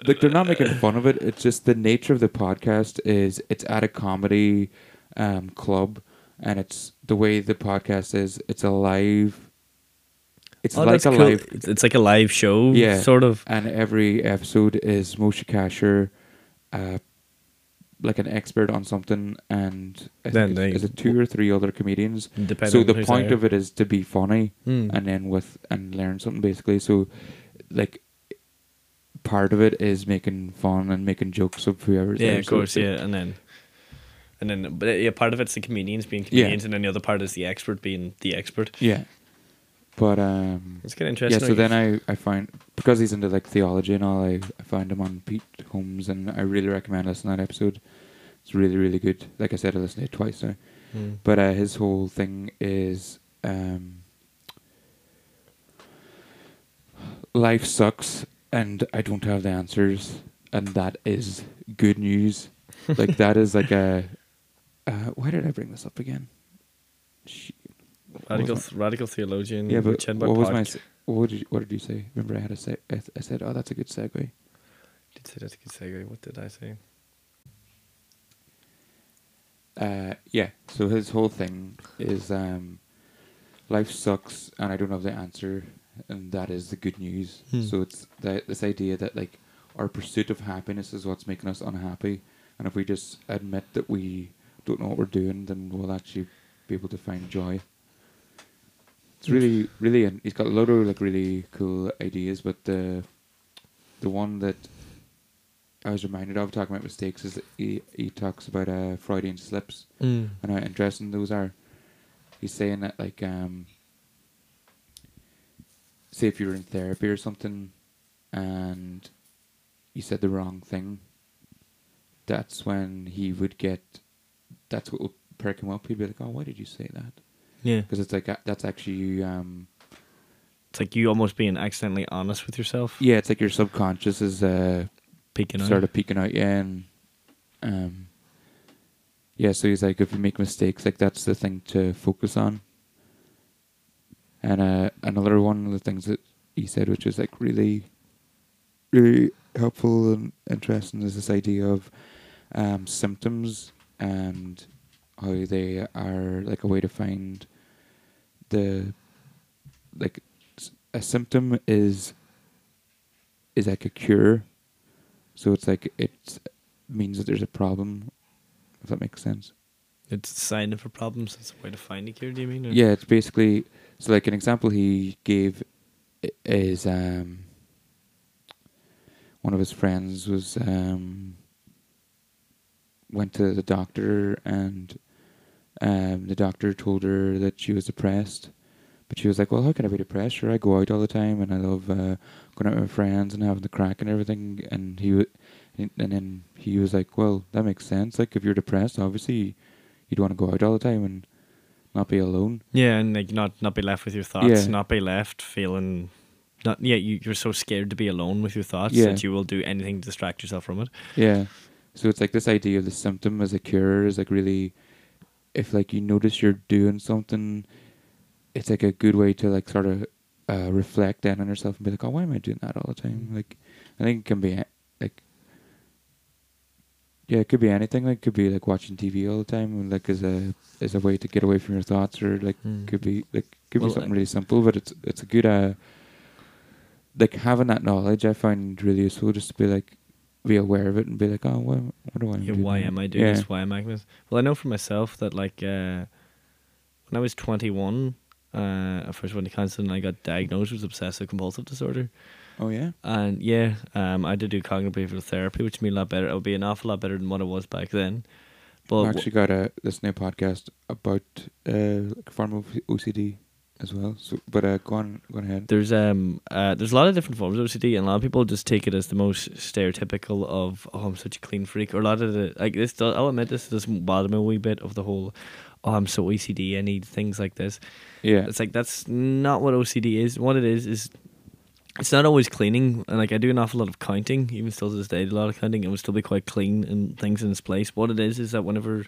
like they're not making fun of it. It's just the nature of the podcast is it's at a comedy um, club, and it's the way the podcast is. It's a live. It's Oh, like a cool. live, It's, like a live show, Yeah. sort of. and every episode is Moshe Kasher, uh, like an expert on something, and I Then they- is it two or three other comedians. So the point of it is to be funny Hmm. and then with and learn something basically so like part of it is making fun and making jokes of whoever's yeah, of course, yeah, and then. And then, but yeah, part of it's the comedians being Yeah. and then the other part is the expert being the expert. yeah but um It's kind of yeah so then i i find because he's into like theology and all i, I find him on pete holmes and i really recommend listening to that episode it's really really good like i said i listened to it twice now Hmm. But uh, his whole thing is um, life sucks and I don't have the answers, and that is good news. like that is like a. Uh, why did I bring this up again? Sh- radical, what radical theologian. Yeah, but Chin what was Park. my? What did you, what did you say? Remember, I had a say. I, I said, "Oh, that's a good segue." Did say that's a good segue. What did I say? Uh, yeah. So his whole thing is um, life sucks, and I don't have the answer, and that is the good news. Hmm. So it's that this idea that like our pursuit of happiness is what's making us unhappy, and if we just admit that we don't know what we're doing, then we'll actually be able to find joy. It's really, really, and he's got a lot of like really cool ideas, but the the one that I was reminded of talking about mistakes is that he he talks about uh, Freudian slips Mm. and how interesting those are. He's saying that like um say if you were in therapy or something and you said the wrong thing, that's when he would get that's what would perk him up. He'd be like, "Oh, why did you say that?" Yeah, Because it's like uh, that's actually um it's like you almost being accidentally honest with yourself. yeah, it's like your subconscious is uh peeking out. sort of peeking out, yeah, and um, yeah. So he's like, if you make mistakes, like that's the thing to focus on. And uh, another one of the things that he said, which is like really, really helpful and interesting, is this idea of um, symptoms and how they are like a way to find the like a symptom is is like a cure so it's like it means that there's a problem, if that makes sense. It's a sign of a problem, so it's a way to find a cure. Do you mean? or- Yeah, it's basically so like an example he gave is um one of his friends was um went to the doctor and um the doctor told her that she was depressed. But she was like, Well, how can I be depressed? Sure, I go out all the time and I love uh, going out with my friends and having the crack and everything and he w- and then he was like, Well, that makes sense. Like if you're depressed, obviously you'd want to go out all the time and not be alone. Yeah, and like not not be left with your thoughts, Yeah. not be left feeling. Not yeah, you, you're so scared to be alone with your thoughts Yeah. that you will do anything to distract yourself from it. Yeah. So it's like this idea of the symptom as a cure is like really, if like you notice you're doing something, it's like a good way to like sort of uh, reflect then on yourself and be like, oh, why am I doing that all the time? Like, I think it can be like, yeah, it could be anything. Like, it could be like watching TV all the time, like as a as a way to get away from your thoughts, or like Mm. could be like could Well, be something really simple, but it's it's a good uh like having that knowledge. I find really useful just to be like be aware of it and be like, oh, what, what do I? Yeah, do why am I doing yeah. this? Why am I doing this? Well, I know for myself that like uh, when I was 21, uh, I first went to counseling. And I got diagnosed with obsessive compulsive disorder, Oh yeah. and yeah, um, I did do cognitive behavioral therapy, which made me a lot better. It would be an awful lot better than what it was back then. But I actually got a this new podcast about uh like a form of OCD as well. So, but uh, go on, go on ahead. there's um uh there's a lot of different forms of OCD, and a lot of people just take it as the most stereotypical of oh I'm such a clean freak, or a lot of the like this. does- I'll admit this doesn't bother me a wee bit of the whole oh I'm so OCD, I need things like this. Yeah. It's like that's not what OCD is. What it is is it's not always cleaning, and like I do an awful lot of counting, even still to this day, a lot of counting, and would still be quite clean and things in its place. What it is is that whenever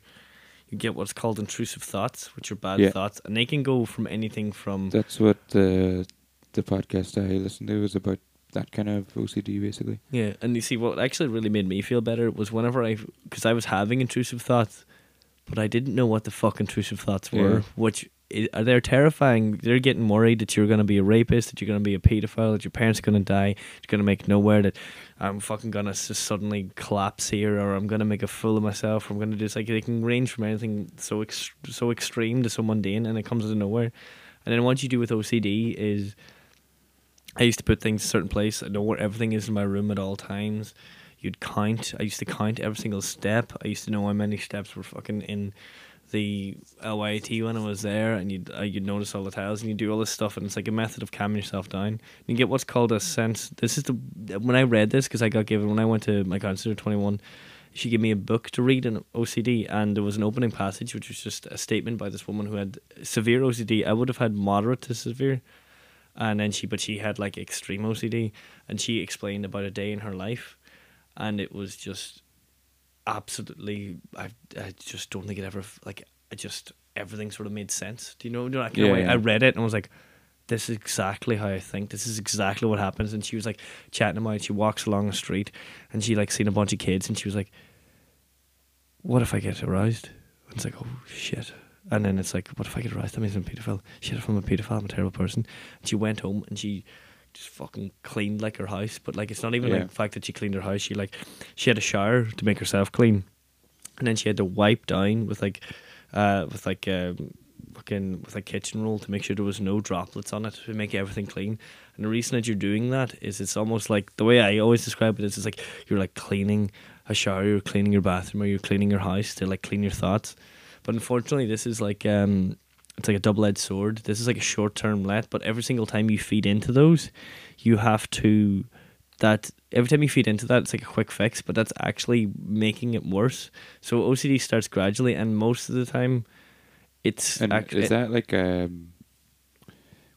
you get what's called intrusive thoughts, which are bad Yeah. thoughts, and they can go from anything from That's what the the podcast I listened to was about. That kind of OCD, basically. Yeah, and you see what actually really made me feel better was whenever I, because I was having intrusive thoughts, but I didn't know what the fuck intrusive thoughts were, Yeah. which are uh, they're terrifying. They're getting worried that you're going to be a rapist, that you're going to be a pedophile, that your parents are going to die, you're going to make nowhere, that I'm fucking going to suddenly collapse here, or I'm going to make a fool of myself, or I'm going to do. Like they can range from anything so ex- so extreme to so mundane, and it comes out of nowhere. And then what you do with OCD is I used to put things in a certain place. I know where everything is in my room at all times. You'd count. I used to count every single step. I used to know how many steps were fucking in the LYIT when I was there, and you'd uh, you'd notice all the tiles, and you do all this stuff, and it's like a method of calming yourself down. You get what's called a sense. This is the when I read this because I got given when I went to my counselor twenty one. She gave me a book to read in OCD, and there was an opening passage which was just a statement by this woman who had severe OCD. I would have had moderate to severe and then she but she had like extreme OCD and she explained about a day in her life and it was just absolutely I, I just don't think it ever like I just everything sort of made sense do you know, do you know that kind of Yeah, yeah. I read it and I was like this is exactly how I think this is exactly what happens and she was like chatting about it she walks along the street and she like seen a bunch of kids and she was like what if I get aroused and it's like oh shit and then it's like, what if I get aroused? That means I'm a paedophile. Shit, if I'm a paedophile, I'm a terrible person. And she went home and she just fucking cleaned like her house. But like, it's not even Yeah. like the fact that she cleaned her house. She like, she had a shower to make herself clean, and then she had to wipe down with like, uh, with like, um, fucking with a kitchen roll to make sure there was no droplets on it to make everything clean. And the reason that you're doing that is it's almost like the way I always describe it is it's like you're like cleaning a shower, you're cleaning your bathroom, or you're cleaning your house to like clean your thoughts. But unfortunately, this is like um, it's like a double edged sword. This is like a short term let, but every single time you feed into those, you have to that every time you feed into that, it's like a quick fix, but that's actually making it worse. So OCD starts gradually, and most of the time, it's And act- is that like um,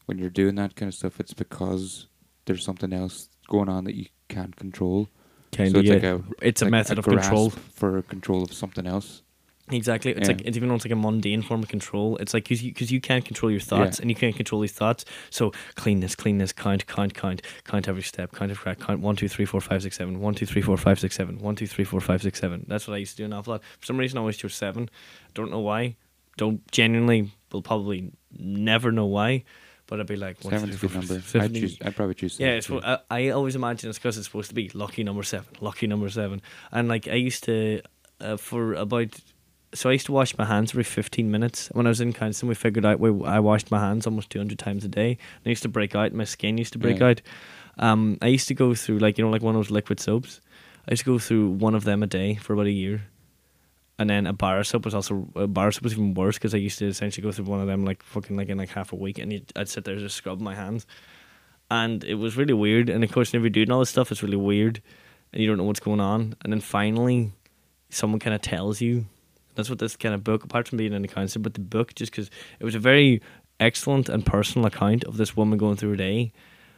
when you're doing that kind of stuff? It's because there's something else going on that you can't control. kind so of it's like a it's a like method of control. for control of something else. Exactly. It's Yeah. like it's even it's like a mundane form of control. It's like because you, 'cause you can't control your thoughts Yeah. and you can't control these thoughts. So clean this, clean this, count, count, count, count every step, count every crack, count one, two, three, four, five, six, seven, one, two, three, four, five, six, seven, one, two, three, four, five, six, seven. That's what I used to do an awful lot. For some reason, I always chose seven. Don't know why. Don't genuinely. Will probably never know why. But I'd be like one, Seven's a good number. I'd choose. I'd probably choose. yeah, seven it's, too. I, I always imagine it's because it's supposed to be lucky number seven, lucky number seven, and like I used to, uh, for about, so I used to wash my hands every fifteen minutes. When I was in counseling, we figured out we I washed my hands almost two hundred times a day. And I used to break out, my skin used to break Yeah. out. Um, I used to go through like you know like one of those liquid soaps. I used to go through one of them a day for about a year. And then a bar soap was also a bar soap was even worse because I used to essentially go through one of them like fucking like in like half a week, and you'd, I'd sit there just scrubbing my hands and it was really weird. And of course, whenever you're doing all this stuff, it's really weird, and you don't know what's going on. And then finally, someone kind of tells you. That's what this kind of book, apart from being an counselor, but the book just because it was a very excellent and personal account of this woman going through her day,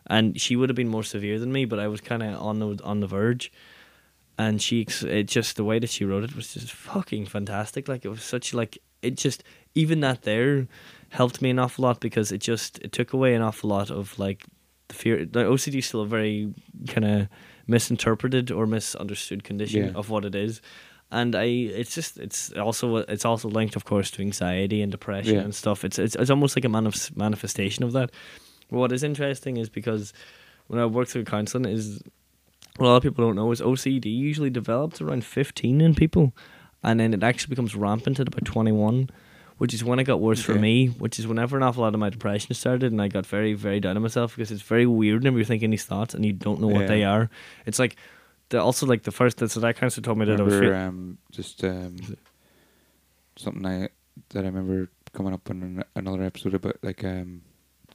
and she would have been more severe than me, but I was kind of on the on the verge. And she, it just the way that she wrote it was just fucking fantastic. Like it was such like it just even that there helped me an awful lot because it just it took away an awful lot of like the fear. The OCD is still a very kind of misinterpreted or misunderstood condition Yeah. of what it is, and I it's just it's also it's also linked, of course, to anxiety and depression Yeah. and stuff. It's it's it's almost like a manif- manifestation of that. But what is interesting is because when I work through counselling is what a lot of people don't know is OCD usually develops around fifteen in people, and then it actually becomes rampant at about twenty one which is when it got worse for me, which is whenever an awful lot of my depression started, and I got very, very down on myself because it's very weird whenever you're thinking these thoughts and you don't know what Yeah. they are. It's like, the, also like the first, that so that kind of told me that I was remember, um, just um, something I that I remember coming up in an, another episode about like um,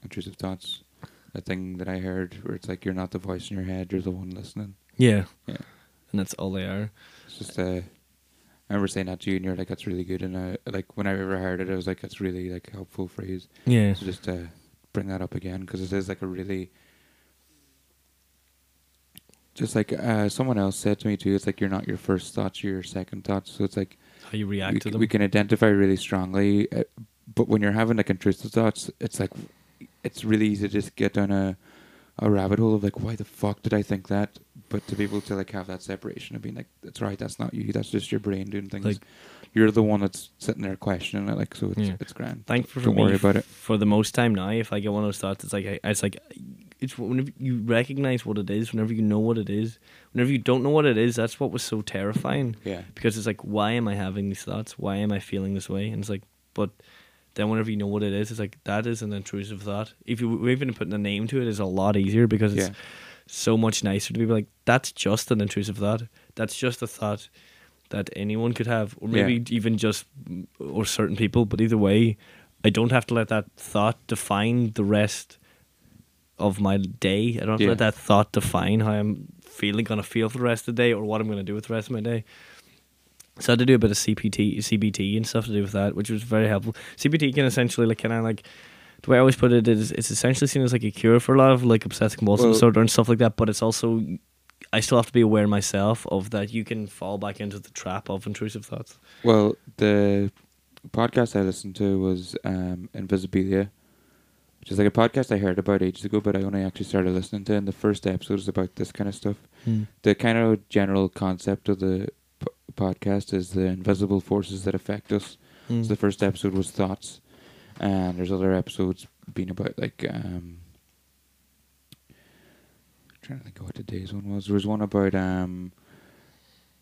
intrusive thoughts. A thing that I heard where it's like you're not the voice in your head, you're the one listening. yeah. Yeah. And that's all they are. It's just uh, I remember saying that to you, and you're like, "That's really good." And I like when I ever heard it, I was like, "That's really like helpful phrase." Yeah. So just uh, bring that up again because it is like a really. Just like uh, someone else said to me too, it's like you're not your first thoughts, you're your second thoughts. So it's like How you react we, to them. we can identify really strongly. Uh, but when you're having like intrusive thoughts, it's like it's really easy to just get down a a rabbit hole of like, why the fuck did I think that? But to be able to like have that separation of being like, that's right, that's not you, that's just your brain doing things. Like- you're the one that's sitting there questioning it, like so. It's Yeah. it's grand. Thankful for Don't worry f- about it. For the most time now, if I get one of those thoughts, it's like I, it's like it's whenever you recognize what it is, whenever you know what it is, whenever you don't know what it is, that's what was so terrifying. Yeah. because it's like, why am I having these thoughts? Why am I feeling this way? And it's like, but then whenever you know what it is, it's like that is an intrusive thought. If you even putting a name to it is a lot easier because it's Yeah. so much nicer to be like, that's just an intrusive thought. That's just a thought that anyone could have, or Yeah. maybe even just or certain people. But either way, I don't have to let that thought define the rest of my day. I don't have to let that thought define how I'm feeling, gonna feel for the rest of the day, or what I'm gonna do with the rest of my day. So I had to do a bit of CPT, CBT, and stuff to do with that, which was very helpful. CBT can essentially like kind of like the way I always put it is it's essentially seen as like a cure for a lot of like obsessive compulsive Well- disorder and stuff like that. But it's also I still have to be aware myself of that. You can fall back into the trap of intrusive thoughts. Well, the podcast I listened to was um, Invisibilia, which is like a podcast I heard about ages ago, but I only actually started listening to. And the first episode is about this kind of stuff. The kind of general concept of the p- podcast is the invisible forces that affect us. Mm. So the first episode was thoughts, and there's other episodes being about like um, trying to think of what today's one was. There was one about um,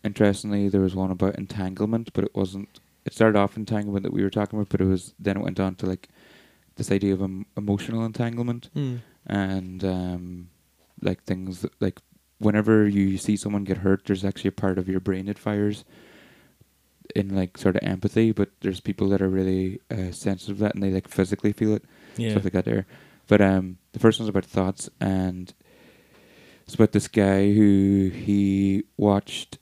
interestingly, there was one about entanglement, but it wasn't. It started off entanglement that we were talking about, but it was then it went on to like this idea of em- emotional entanglement Mm. and um, like things that- like whenever you see someone get hurt, there's actually a part of your brain that fires in like sort of empathy. But there's people that are really uh, sensitive to that and they like physically feel it, Yeah. stuff like that. There, but um, the first one's about thoughts and it's about this guy who he watched.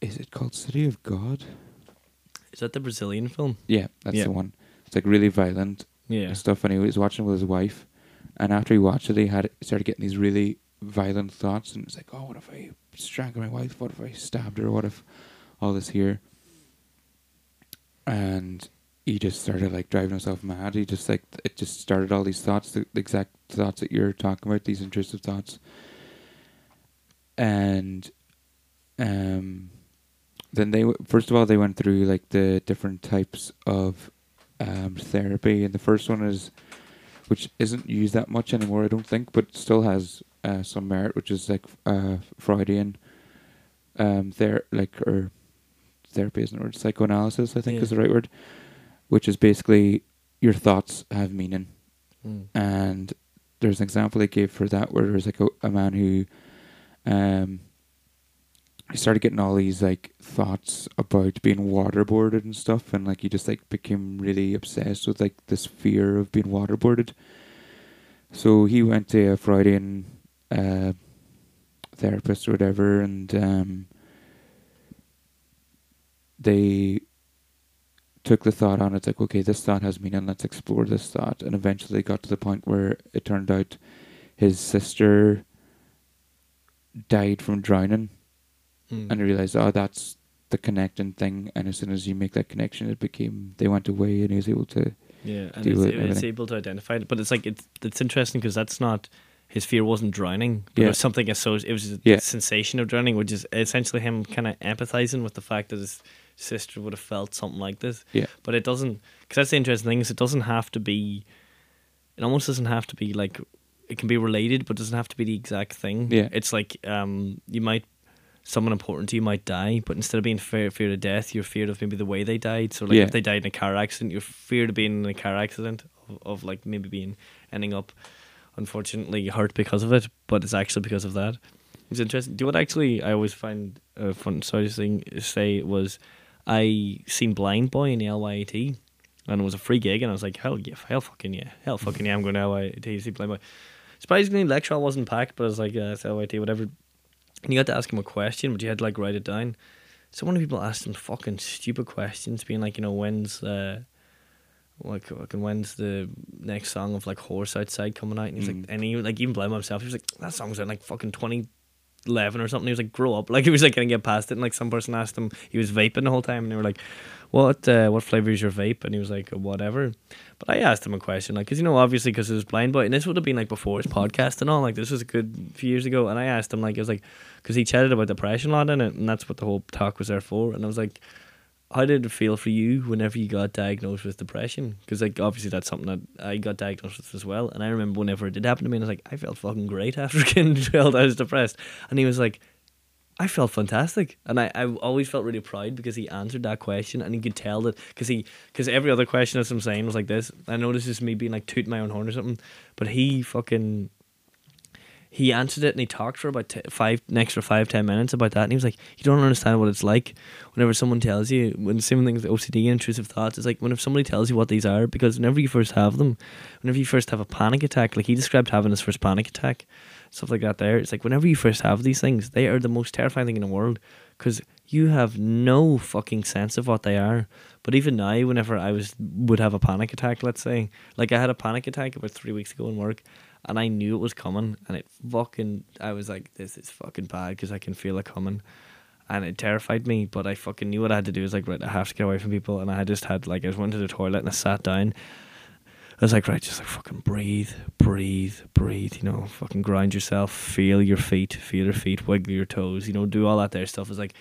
Is it called City of God? Is that the Brazilian film? Yeah, that's Yeah. the one. It's like really violent Yeah. and stuff, and he was watching it with his wife. And after he watched it, he had started getting these really violent thoughts, and it's like, oh, what if I strangled my wife? What if I stabbed her? What if all this here? And he just started like driving himself mad. He just like it just started all these thoughts, the, exact thoughts that you're talking about, these intrusive thoughts. And um, then they w- first of all they went through like the different types of um, therapy, and the first one is, which isn't used that much anymore, I don't think, but still has uh, some merit, which is like uh, Freudian, um, ther- like or therapy isn't the word, psychoanalysis, I think Yeah. is the right word, which is basically your thoughts have meaning, Mm. and there's an example they gave for that where there's like a, a man who, um, he started getting all these like thoughts about being waterboarded and stuff, and like he just like became really obsessed with like this fear of being waterboarded. So he went to a Freudian uh, therapist or whatever, and um, they took the thought on. It's like, okay, this thought has meaning. Let's explore this thought, and eventually got to the point where it turned out his sister died from drowning Mm. and I realized, oh, that's the connecting thing. And as soon as you make that connection, it became they went away, and he was able to. Yeah, and it's, it and it's able to identify it, but it's like it's it's interesting because that's not his fear wasn't drowning, but it was something associated. It was a Yeah. sensation of drowning, which is essentially him kind of empathizing with the fact that his sister would have felt something like this. Yeah. but it doesn't. Because that's the interesting thing is it doesn't have to be. It almost doesn't have to be like it can be related, but it doesn't have to be the exact thing. Yeah. it's like um you might. Someone important to you might die, but instead of being fear, feared of death, you're feared of maybe the way they died. So, like, Yeah. if they died in a car accident, you're feared of being in a car accident, of, of like maybe being ending up unfortunately hurt because of it, but it's actually because of that. It's interesting. Do you know what actually I always find uh, fun? Sorry, thing to say was I seen Blind Boy in the LYIT, and it was a free gig, and I was like, hell yeah, hell fucking yeah, hell fucking yeah, I'm going to LYIT to see Blind Boy. Surprisingly, lecture wasn't packed, but I was like, yeah, it's LYIT, whatever. And you got to ask him a question, but you had to like write it down. So many people asked him fucking stupid questions, being like, you know, when's uh, like fucking when's the next song of like Horse Outside coming out? And he's Mm. like, and he like even blame himself. He was like, that song's out in like fucking twenty eleven or something. He was like, "Grow up!" Like he was like gonna get past it. And like some person asked him, he was vaping the whole time, and they were like, "What? Uh, what flavor is your vape?" And he was like, "Whatever." But I asked him a question, like, because you know, obviously, because it was blind boy, and this would have been like before his podcast and all. Like this was a good few years ago, and I asked him, like, it was like, because he chatted about depression a lot in it, and that's what the whole talk was there for. And I was like how did it feel for you whenever you got diagnosed with depression? Because like obviously that's something that I got diagnosed with as well. And I remember whenever it did happen to me, I was like, I felt fucking great after getting told I was depressed. And he was like, I felt fantastic, and I, I always felt really proud because he answered that question, and he could tell that because he because every other question as I'm saying was like this. I know this is me being like tooting my own horn or something, but he fucking he answered it and he talked for about t- five an extra five ten minutes about that. And he was like you don't understand what it's like whenever someone tells you when same things OCD intrusive thoughts it's like whenever somebody tells you what these are because whenever you first have them whenever you first have a panic attack like he described having his first panic attack stuff like that there it's like whenever you first have these things they are the most terrifying thing in the world because you have no fucking sense of what they are. But even now whenever I was would have a panic attack let's say like I had a panic attack about three weeks ago in work and I knew it was coming, and it fucking. I was like, this is fucking bad because I can feel it coming, and it terrified me. But I fucking knew what I had to do. Is like, right, I have to get away from people, and I just had like, I just went to the toilet and I sat down. I was like, right, just like fucking breathe, breathe, breathe. You know, fucking grind yourself, feel your feet, feel your feet, wiggle your toes. You know, do all that there stuff. Is like,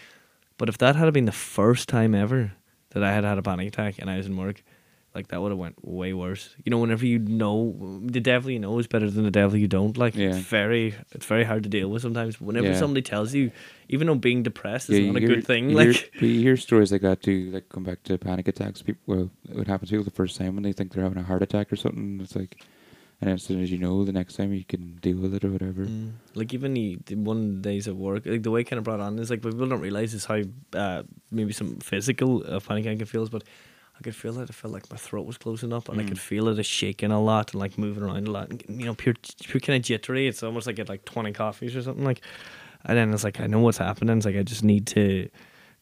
but if that had been the first time ever that I had had a panic attack and I was in work, like that would have went way worse. You know, whenever you know the devil you know is better than the devil you don't. Like Yeah. it's very, it's very hard to deal with sometimes. Whenever Yeah. somebody tells you, even though being depressed is Yeah, not a hear- good thing, you like hear, you hear stories like that too, like come back to panic attacks. People, well, it would happen to people the first time when they think they're having a heart attack or something. It's like, and as soon as you know, the next time you can deal with it or whatever. Mm. Like even the, the one days at work, like the way it kind of brought on is like people don't realize is how uh, maybe some physical uh, panic I can feel, but I could feel it. I felt like my throat was closing up, and I Mm. could feel it shaking a lot and like moving around a lot. And, you know, pure pure kind of jittery. It's almost like at like twenty coffees or something like. And then it's like I know what's happening. It's like I just need to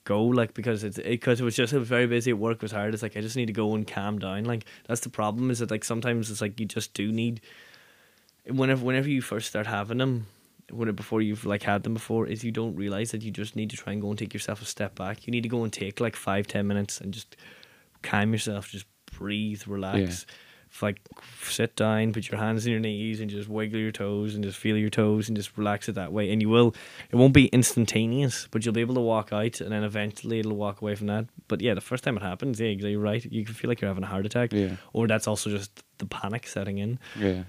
go like because it's because it, was just it was very busy at work it was hard it's like I just need to go and calm down like that's the problem is that like sometimes it's like you just do need whenever whenever you first start having them when before you've like had them before is you don't realize that you just need to try and go and take yourself a step back you need to go and take like five ten minutes and just calm yourself just breathe relax. F- like sit down put your hands on your knees and just wiggle your toes and just feel your toes and just relax it that way. And you will it won't be instantaneous but you'll be able to walk out and then eventually it'll walk away from that. But yeah the first time it happens yeah you're right. You can feel like you're having a heart attack. Yeah, or that's also just the panic setting in. Yeah.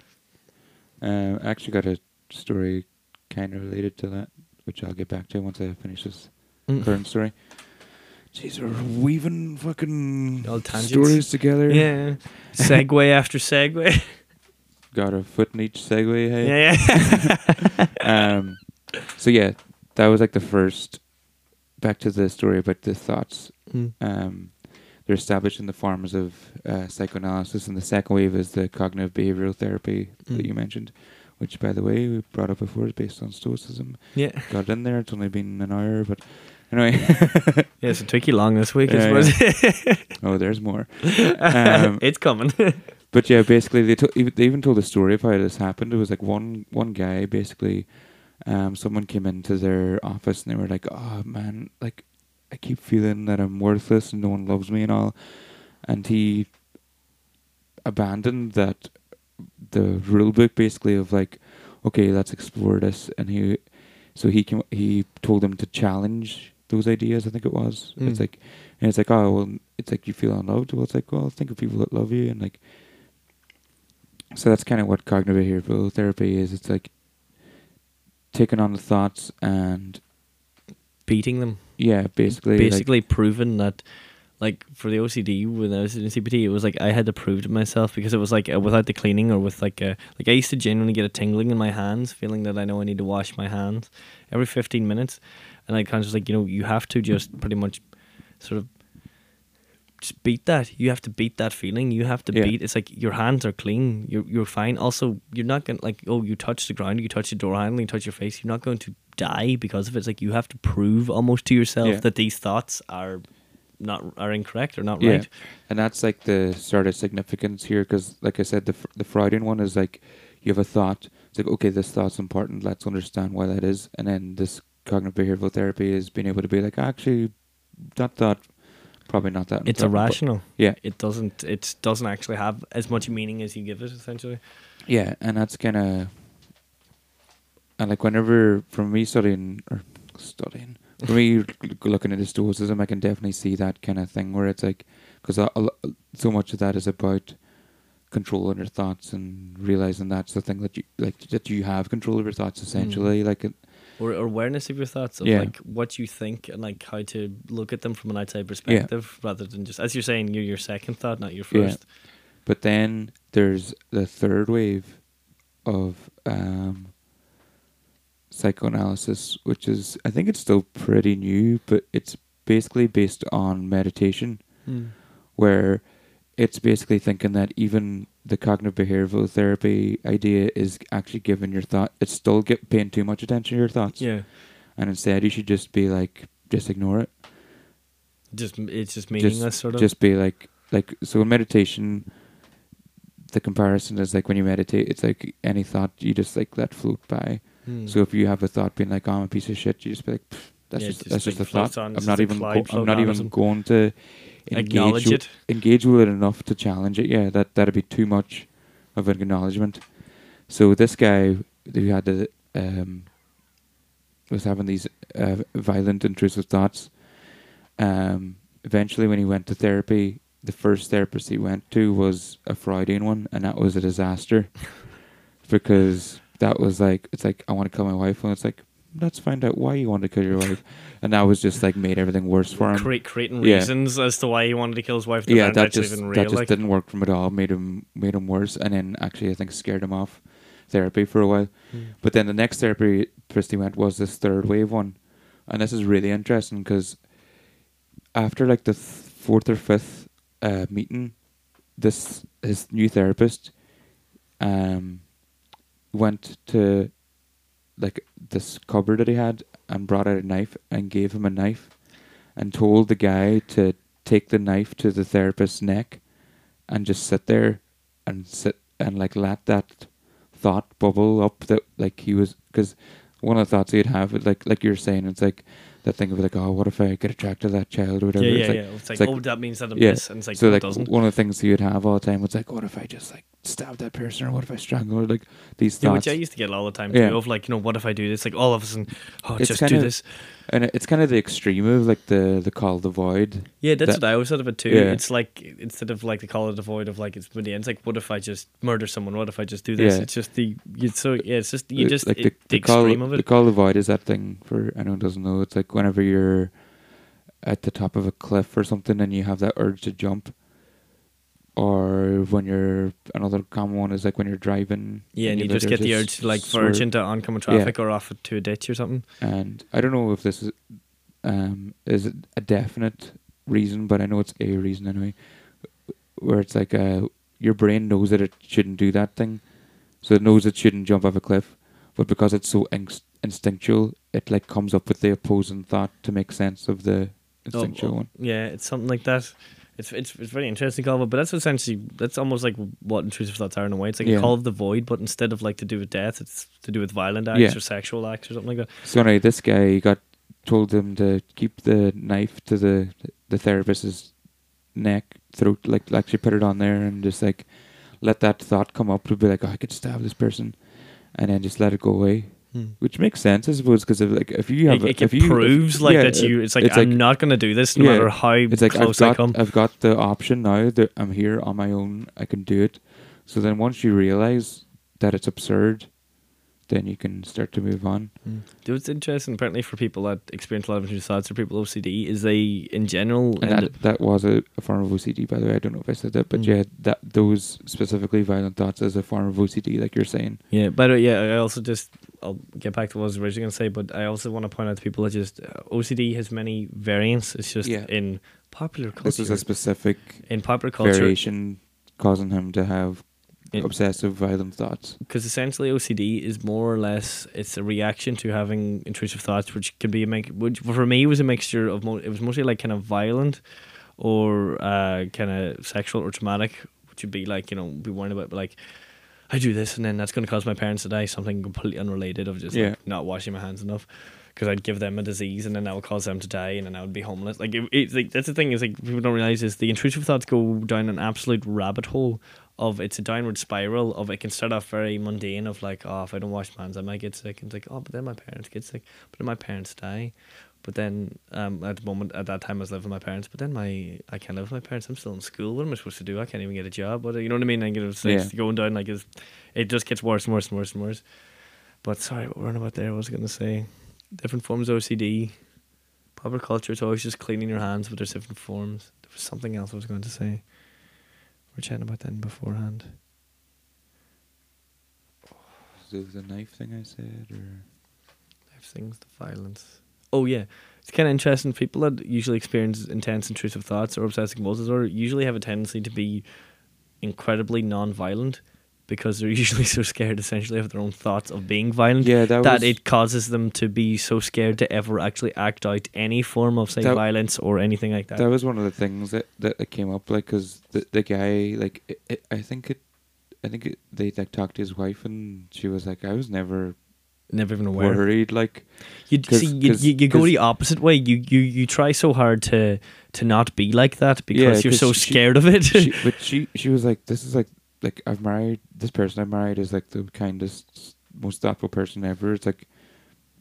Um, I actually got a story kind of related to that, which I'll get back to once I finish this Mm. current story. Jeez, we're weaving fucking All tangents. stories together. Yeah. Segway after segue. Got a foot in each segue. Hey. Yeah, yeah. um, so yeah, that was like the first. Back to the story about the thoughts. Mm. Um, they're established in the forms of uh, psychoanalysis, and the second wave is the cognitive behavioral therapy that Mm. you mentioned, which, by the way, we brought up before is based on Stoicism. yeah. Got it in there. It's only been an hour, but anyway. Yeah, so it took you long this week, I Yeah, suppose. oh, there's more. Um, it's coming. But yeah, basically they to- even- they even told a story of how this happened. It was like one one guy basically, um, someone came into their office and they were like, "Oh man, like I keep feeling that I'm worthless and no one loves me and all," and he abandoned that the rule book basically of like, okay, let's explore this, and he so he came he told them to challenge those ideas. I think it was. Mm. It's like and it's like, oh well, it's like you feel unloved. Well, it's like, well, think of people that love you, and like, so that's kind of what cognitive behavioral therapy is. It's like taking on the thoughts and Beating them. yeah, basically, like- Basically proving that, like, for the OCD, when I was in CPT, it was like I had to prove to myself because it was like uh, without the cleaning or with like a, like I used to genuinely get a tingling in my hands, feeling that I know I need to wash my hands every 15 minutes. And I kind of just like, you know, you have to just pretty much sort of just beat that. You have to beat that feeling. You have to Yeah. beat. It's like your hands are clean. You're you're fine. Also, you're not going to like oh you touch the ground, you touch the door handle, you touch your face. You're not going to die because of it. It's like you have to prove almost to yourself Yeah. that these thoughts are not are incorrect or not Yeah. right. and that's like the sort of significance here, because like I said, the the Freudian one is like you have a thought. It's like okay, this thought's important. Let's understand why that is, and then this cognitive behavioral therapy is being able to be like, actually, that thought probably not that. It's important, irrational. Yeah. It doesn't. It doesn't actually have as much meaning as you give it. Essentially. Yeah, and that's kind of, and like whenever from me studying or studying, for me looking into stoicism, I can definitely see that kind of thing where it's like, because so much of that is about controlling your thoughts and realizing that's the thing that you like that you have control of your thoughts mm. essentially. Like it, Or, awareness of your thoughts of Yeah. like what you think and like how to look at them from an outside perspective rather than just as you're saying you're your second thought, not your Yeah. first. But then there's the third wave of um, psychoanalysis, which is I think it's still pretty new, but it's basically based on meditation, where it's basically thinking that even the cognitive behavioral therapy idea is actually giving your thought. It's still get paying too much attention to your thoughts, Yeah. and instead you should just be like, just ignore it. Just it's just Just- meaningless sort of. Just be like, like so in meditation. The comparison is like when you meditate, it's like any thought you just like let float by. Hmm. So if you have a thought being like, oh, "I'm a piece of shit," you just be like, "That's Yeah, just just that's just a thought." on, I'm not even go- I'm not even going to engage with, it. engage with it enough to challenge it. Yeah, that that'd be too much of an acknowledgement. So this guy who had the um, was having these uh, violent, intrusive thoughts. Um, eventually, when he went to therapy, the first therapist he went to was a Freudian one, and that was a disaster because that was like it's like I want to kill my wife, and it's like let's find out why you want to kill your wife, and that was just like made everything worse for him. Create, creating Yeah. reasons as to why he wanted to kill his wife. Yeah, that just even that just like. didn't work for him at all. Made him made him worse, and then actually I think scared him off therapy for a while. Hmm. But then the next therapy he went was this third wave one, and this is really interesting because after like the th- fourth or fifth uh, meeting, this his new therapist um went to like this cupboard that he had and brought out a knife and gave him a knife and told the guy to take the knife to the therapist's neck and just sit there and sit and like let that thought bubble up that like he was because one of the thoughts he'd have is like like you're saying it's like that thing of like oh what if I get attracted to that child or whatever yeah, it's yeah, like, yeah. It's like, like- oh, that means that I'm yeah. this, and it's like, so no, like doesn't. one of the things he would have all the time was like what if I just like stab that person or what if I strangle her like these Yeah, thoughts which I used to get all the time Yeah. too. Of like, you know, what if I do this? Like all of a sudden, oh, It's just do kinda- this. and it's kind of the extreme of like the the call the void Yeah, that's that- what I always thought of it too. Yeah. It's like instead of like the call of the void of like it's with the end. It's like, what if I just murder someone? What if I just do this? Yeah. It's just the it's so yeah. It's just you uh, just like it, the, call, extreme of it. the call the void is that thing for anyone who doesn't know. It's like whenever you're at the top of a cliff or something and you have that urge to jump, or when you're another common one is like when you're driving. Yeah, and you just get the urge to like verge into oncoming Yeah. traffic or off to a ditch or something. And I don't know if this is um is it a definite reason, but I know it's a reason anyway. Where it's like uh your brain knows that it shouldn't do that thing, so it knows it shouldn't jump off a cliff, but because it's so inst- instinctual, it like comes up with the opposing thought to make sense of the instinctual oh, one. Yeah, it's something like that. It's it's it's very interesting, Calva. But that's essentially that's almost like what intrusive thoughts are in a way. It's like Yeah. a call of the void, but instead of like to do with death, it's to do with violent acts Yeah. or sexual acts or something like that. So anyway, this guy got told him to keep the knife to the the therapist's neck, throat, like actually put it on there and just like let that thought come up to be like, oh, I could stab this person, and then just let it go away, which makes sense, I suppose, because like if you have Hmm. It, it, if you proves if- like yeah, that you. It's like it's I'm like- not gonna do this no Yeah, matter how it's like I've close I come. I've got the option now that I'm here on my own. I can do it. So then once you realize that it's absurd, then you can start to move on. Dude, It's interesting, apparently, for people that experience a lot of intrusive thoughts or people with OCD, is they, in general, And end that, that was a, a form of OCD, by the way. I don't know if I said that, but Mm. yeah, that those specifically violent thoughts as a form of OCD, like you're saying. Yeah, by the way, yeah, I also just I'll get back to what I was originally going to say, but I also want to point out to people that just uh, OCD has many variants. It's just Yeah. in popular culture. This is a specific in popular culture, variation causing him to have In- obsessive violent thoughts. because essentially OCD is more or less it's a reaction to having intrusive thoughts, which can be a make. Which for me was a mixture of mo- it was mostly like kind of violent, or uh, kind of sexual or traumatic, which would be like you know be worrying about but like. I do this, and then that's going to cause my parents to die. Something completely unrelated of just Yeah. like not washing my hands enough. Because I'd give them a disease, and then that would cause them to die, and then I would be homeless. Like, it, it's like that's the thing is like people don't realize is the intrusive thoughts go down an absolute rabbit hole of it's a downward spiral of it can start off very mundane of like oh if I don't wash my hands I might get sick. And it's like oh but then my parents get sick. But then my parents die. But then um, at the moment at that time I was living with my parents but then my I can't live with my parents. I'm still in school. What am I supposed to do? I can't even get a job. What you know what I mean? Like it's, it's Yeah. going down like it's, it just gets worse and worse and worse and worse. But sorry what we're on about there what was going to say? Different forms of OCD popular culture it's always just cleaning your hands but there's different forms. There was something else I was going to say we're chatting about that beforehand So a knife thing I said, or Life things, the violence. Oh yeah, it's kind of interesting. People that usually experience intense intrusive thoughts or obsessive compulsive disorder usually have a tendency to be incredibly non-violent because they're usually so scared, essentially, of their own thoughts of being violent. yeah, that, That was it causes them to be so scared to ever actually act out any form of say That- violence or anything like that. that was one of the things that that, that came up like because the the guy like it, it, I think it. I think it, they like talked to his wife and she was like, "I was never Never even aware. worried." Like, You see, you, you, you go the opposite way. You, you you try so hard to to not be like that because Yeah, you're so she- scared of it. she, but she she was like, "This is like like I've married this person I've married is like the kindest, most thoughtful person ever." It's like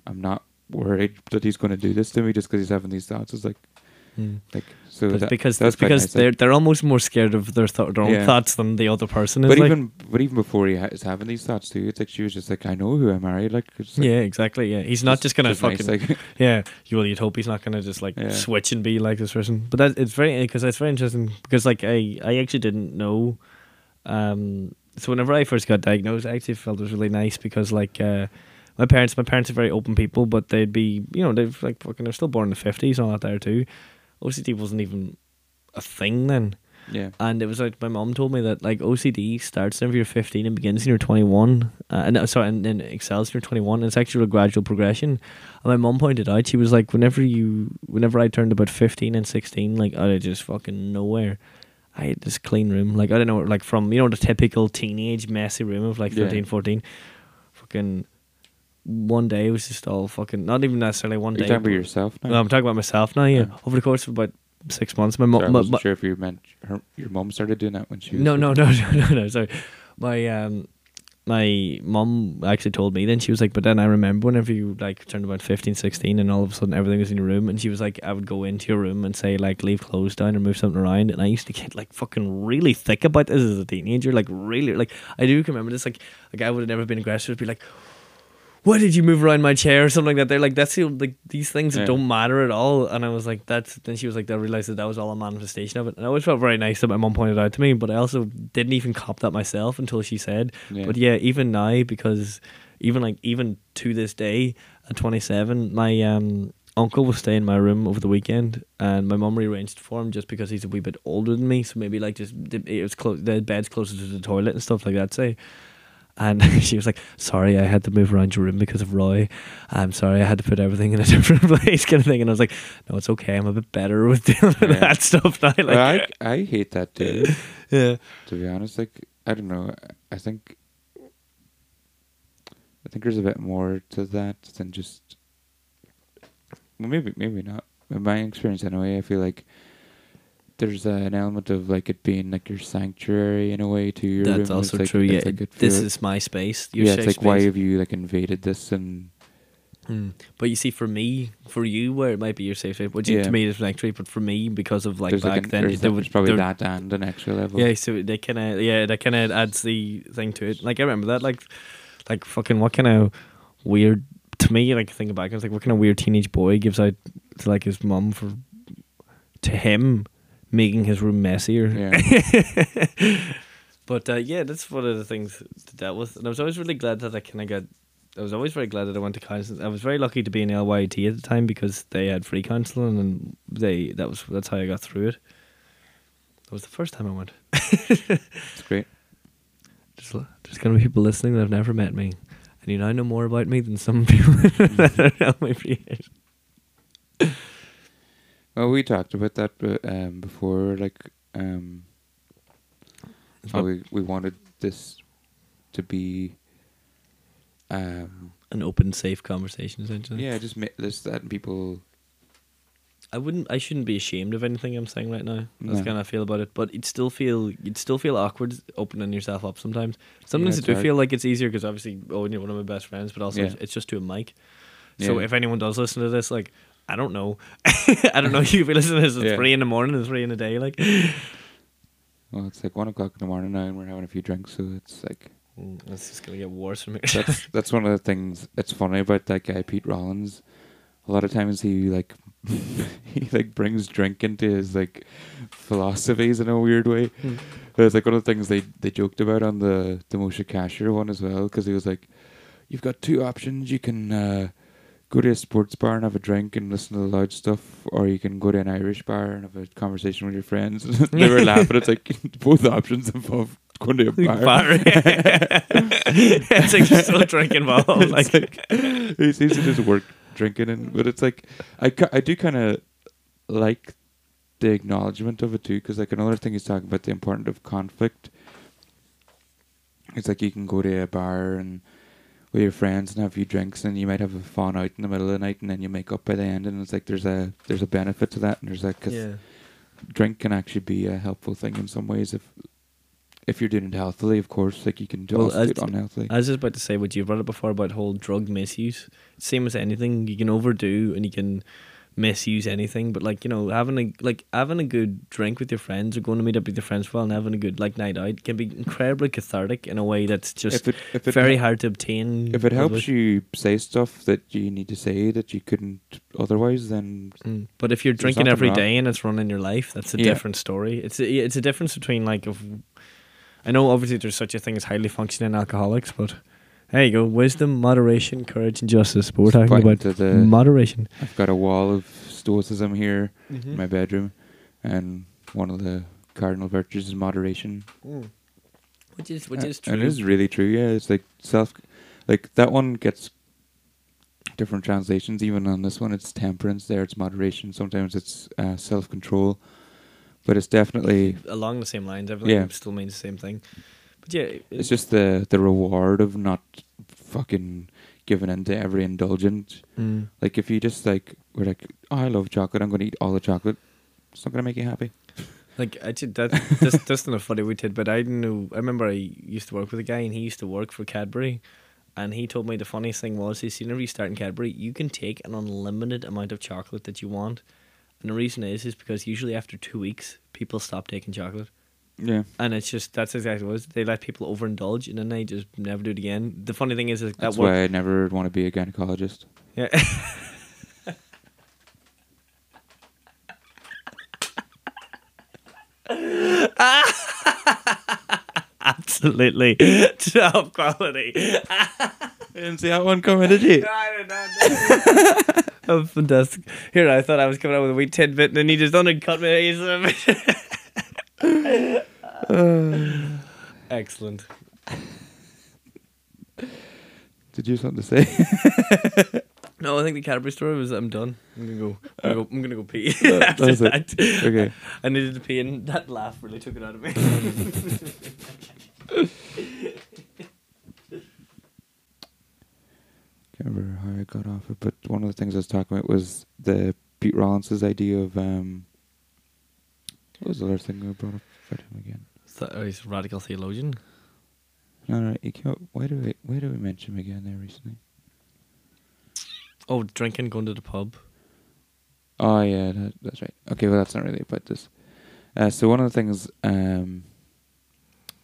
I'm not worried that he's going to do this to me just because he's having these thoughts. It's like Hmm. like so that, because that's because nice, they're they're almost more scared of their, th- their own Yeah. thoughts than the other person is. But like. even but even before he ha- is having these thoughts too, it's like she was just like, "I know who I married." Like, like yeah, exactly. Yeah, he's not just, gonna nice, fucking. like, yeah, you well, you'd hope he's not gonna just like Yeah. switch and be like this person. But that it's very because it's very interesting because like I I actually didn't know. Um, so whenever I first got diagnosed, I actually felt it was really nice because like uh, my parents, my parents are very open people, but they'd be you know they've like fucking they're still born in the fifties and all that there too. OCD wasn't even a thing then. yeah, And it was like my mom told me that like OCD starts whenever you're 15 and begins when you're 21. Uh, and uh, sorry, and then excels when you're 21. And it's actually a gradual progression. And my mom pointed out, she was like, whenever you, whenever I turned about 15 and 16, like out of just fucking nowhere, I this clean room. Like I don't know, like from you know the typical teenage messy room of like Yeah. 13, 14. Fucking one day it was just all fucking not even necessarily one Are day. you talking about yourself now? No, I'm talking about myself now. Yeah, Yeah. over the course of about six months, my Sorry, I mom, wasn't my, sure if you meant her, your mom started doing that when she was no, no, no, no, no, no. Sorry, my um, my mom actually told me. Then she was like, but then I remember whenever you like turned about 15, 16 and all of a sudden everything was in your room, and she was like, I would go into your room and say like, leave clothes down or move something around, and I used to get like fucking really thick about this as a teenager, like really, like I do remember this, like like I would have never been aggressive, be like. Why did you move around my chair or something like that? They're like, that's the, like these things that don't matter at all. And I was like, that's. Then she was like, I realized that that was all a manifestation of it. And I always felt very nice that my mom pointed out to me, but I also didn't even cop that myself until she said. Yeah. But yeah, even now, because even like even to this day at 27, my um uncle was staying in my room over the weekend, and my mum rearranged for him just because he's a wee bit older than me. So maybe like just it was close. The bed's closer to the toilet and stuff like that. Say. And she was like, "Sorry, I had to move around your room because of Roy. I'm sorry, I had to put everything in a different place, kind of thing." And I was like, "No, it's okay. I'm a bit better with dealing with that stuff now." Like, Well, I I hate that too. yeah, to be honest. Like I don't know. I think I think there's a bit more to that than just. Well, maybe maybe not. In my experience, anyway, I feel like there's uh, an element of like it being like your sanctuary in a way to your room. that's also It's like- true. Yeah, like this is my space. Yeah. It's like why have you like invaded this and Hmm. But you see, for me, for you, where it might be your safe space, which Yeah. to me is sanctuary, but for me, because of like there's back like an, then, there's, there there's probably that and an extra level. Yeah, so they kind of yeah, that kind of adds the thing to it. Like I remember that, like, like fucking what kind of weird to me. Like thinking back, I was like, what kind of weird teenage boy gives out to like his mum for to him making his room messier. Yeah. but uh, yeah, that's one of the things to deal with, and I was always really glad that I kind of got. I was always very glad that I went to counselling. I was very lucky to be in LYIT at the time because they had free counselling, and they that was that's how I got through it. That was the first time I went. It's great. Just, there's going to be people listening that have never met me, and you now know more about me than some people that have known me for years. Well, we talked about that but, um, before, like um, how we we wanted this to be, um, An open, safe conversation, essentially. yeah, just ma- just letting people. I wouldn't. I shouldn't be ashamed of anything I'm saying right now. That's No. kind of I feel about it. But you'd still feel you'd still feel awkward opening yourself up sometimes. Sometimes it's I do hard. feel like it's easier because obviously, oh, you're one of my best friends, but also Yeah. it's, it's just to a mic. So Yeah. if anyone does listen to this, like, I don't know, I don't know. You be listening to this at Yeah. three in the morning and three in the day, like. Well, it's like one o'clock in the morning now, and we're having a few drinks, so it's like Mm, It's just gonna get worse from here. that's that's one of the things. It's funny about that guy Pete Rollins. A lot of times he like he like brings drink into his like philosophies in a weird way. Hmm. It's like one of the things they they joked about on the the Moshe Kasher one as well because he was like, "You've got two options. You can uh, go to a sports bar and have a drink and listen to the loud stuff, or you can go to an Irish bar and have a conversation with your friends." they were laughing. It's like both options involve going to a bar. Bar. it's like there's still drink involved. It's Like, he seems to just work drinking and but it's like I, I do kind of like the acknowledgement of it too because like another thing he's talking about the importance of conflict it's like you can go to a bar and with your friends and have a few drinks and you might have a fun out in the middle of the night and then you make up by the end and it's like there's a there's a benefit to that and there's like 'cause yeah. drink can actually be a helpful thing in some ways if if you're doing it healthily of course like you can do Well, it unhealthily I was just about to say what you brought up before about whole drug misuse. Same as anything, you can overdo and you can misuse anything. But like you know, having a like having a good drink with your friends or going to meet up with your friends for while and having a good like night out can be incredibly cathartic in a way that's just if it if it very hard to obtain. If it helps you say stuff that you need to say that you couldn't otherwise, then Mm. But if you're drinking every wrong. day and it's running your life, that's a Yeah. different story. It's a, it's a difference between like if I know obviously there's such a thing as highly functioning alcoholics, but there you go, wisdom, moderation, courage, and justice. But we're talking about the. moderation. I've got a wall of stoicism here Mm-hmm. in my bedroom, and one of the cardinal virtues is moderation. Which is which Uh, is true. And it is really true. Yeah, it's like self, like that one gets different translations. Even on this one, it's temperance. There, it's moderation. Sometimes it's uh, self control, but it's definitely along the same lines. Everything Yeah. still means the same thing. But yeah, it- it's just the the reward of not fucking giving in to every indulgent. Mm. Like if you just like were like, oh, I love chocolate, I'm going to eat all the chocolate. It's not going to make you happy. Like actually, that just just in a funny way tidbit. I knew. I remember I used to work with a guy, and he used to work for Cadbury, and he told me the funniest thing was, is whenever you start in Cadbury, you can take an unlimited amount of chocolate that you want, and the reason is is because usually after two weeks, people stop taking chocolate, Yeah. and it's just that's exactly what it was. They let people overindulge, and then they just never do it again. The funny thing is, is that That's why I never want to be a gynecologist. Yeah. Absolutely top quality. didn't see that one coming, did you? No, I did oh, fantastic. Here, I thought I was coming out with a wee tidbit, and then you just undercut me. Excellent. Did you have something to say? No, I think the Cadbury story was I'm done. I'm gonna go. I'm gonna go, I'm gonna go pee. That- After that's it. that. Okay. I needed to pee, and that laugh really took it out of me. Can't remember how I got off it, but one of the things I was talking about was the Pete Rollins's idea of um. What was the other thing I brought up about him again? So, oh, he's a radical theologian. No, no, he came up. Why do we? Why do we mention him again there recently? Oh, drinking, going to the pub. Oh yeah, that, that's right. Okay, well that's not really about this. Uh, so one of the things um,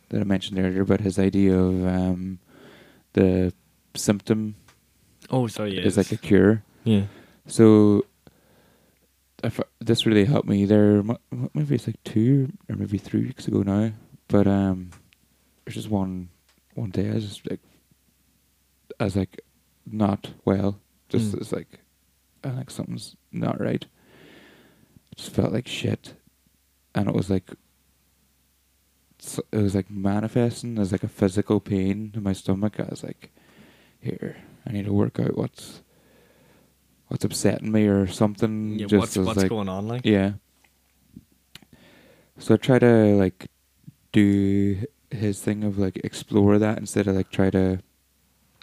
that I mentioned earlier about his idea of um, the symptom Oh, sorry. Yeah, is like a cure. yeah. So this really helped me there. Maybe it's like two or maybe three weeks ago now. But um, there's just one one day I was just like I was like not well. Just Mm. it's like I think something's not right. Just felt like shit, and it was like it was like manifesting as like a physical pain in my stomach. I was like, here, I need to work out what's what's upsetting me or something. Yeah, just what's what's like, going on like? yeah. So I try to like do his thing of like explore that instead of like try to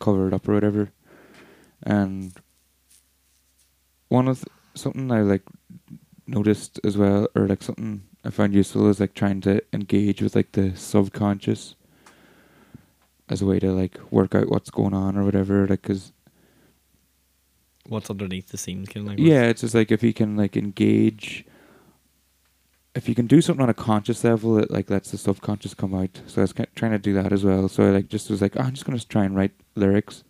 cover it up or whatever. And one of th- something I like noticed as well, or like something I found useful is like trying to engage with like the subconscious as a way to like work out what's going on or whatever. Like, cause What's underneath the scenes, kind of like. yeah, it's just like if you can like engage, if you can do something on a conscious level, it like lets the subconscious come out. So I was trying to do that as well. So I like just was like, oh, I'm just gonna try and write lyrics.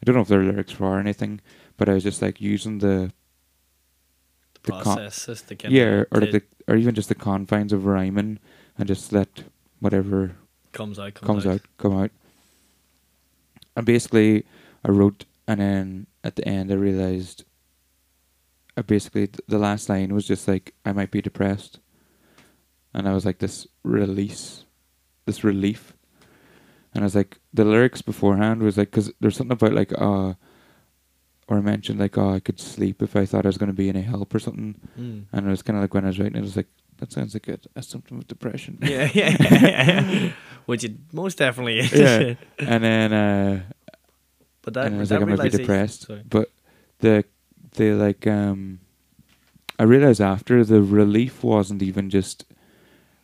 I don't know if they're lyrics for or anything, but I was just like using the the the con- process is the kind yeah, or the or even just the confines of rhyming, and just let whatever comes out comes, comes out come out. And basically, I wrote, and then at the end, I realized. I basically the last line was just like I might be depressed, and I was like this release, this relief, and I was like the lyrics beforehand was like because there's something about like uh, or I mentioned like oh I could sleep if I thought I was going to be any help or something, Mm. and it was kind of like when I was writing it, it was like that sounds like a, a symptom of depression. Yeah, yeah, yeah. Which it most definitely is. Yeah. and then uh, but that, and I was that like, I'm gonna be depressed. Sorry. But the the like um, I realized after the relief wasn't even just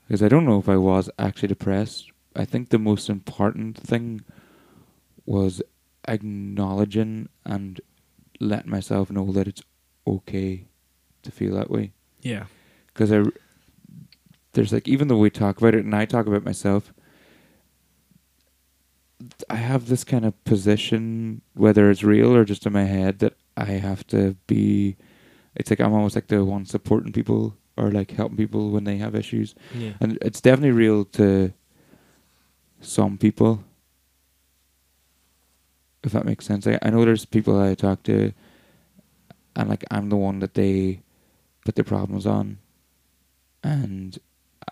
because I don't know if I was actually depressed. I think the most important thing was acknowledging and letting myself know that it's okay to feel that way. Yeah. Because I, there's like even though we talk about it and I talk about myself, I have this kind of position, whether it's real or just in my head, that I have to be. It's like I'm almost like the one supporting people or like helping people when they have issues, Yeah. and it's definitely real to some people. If that makes sense, I, I know there's people I talk to, and like I'm the one that they put their problems on, and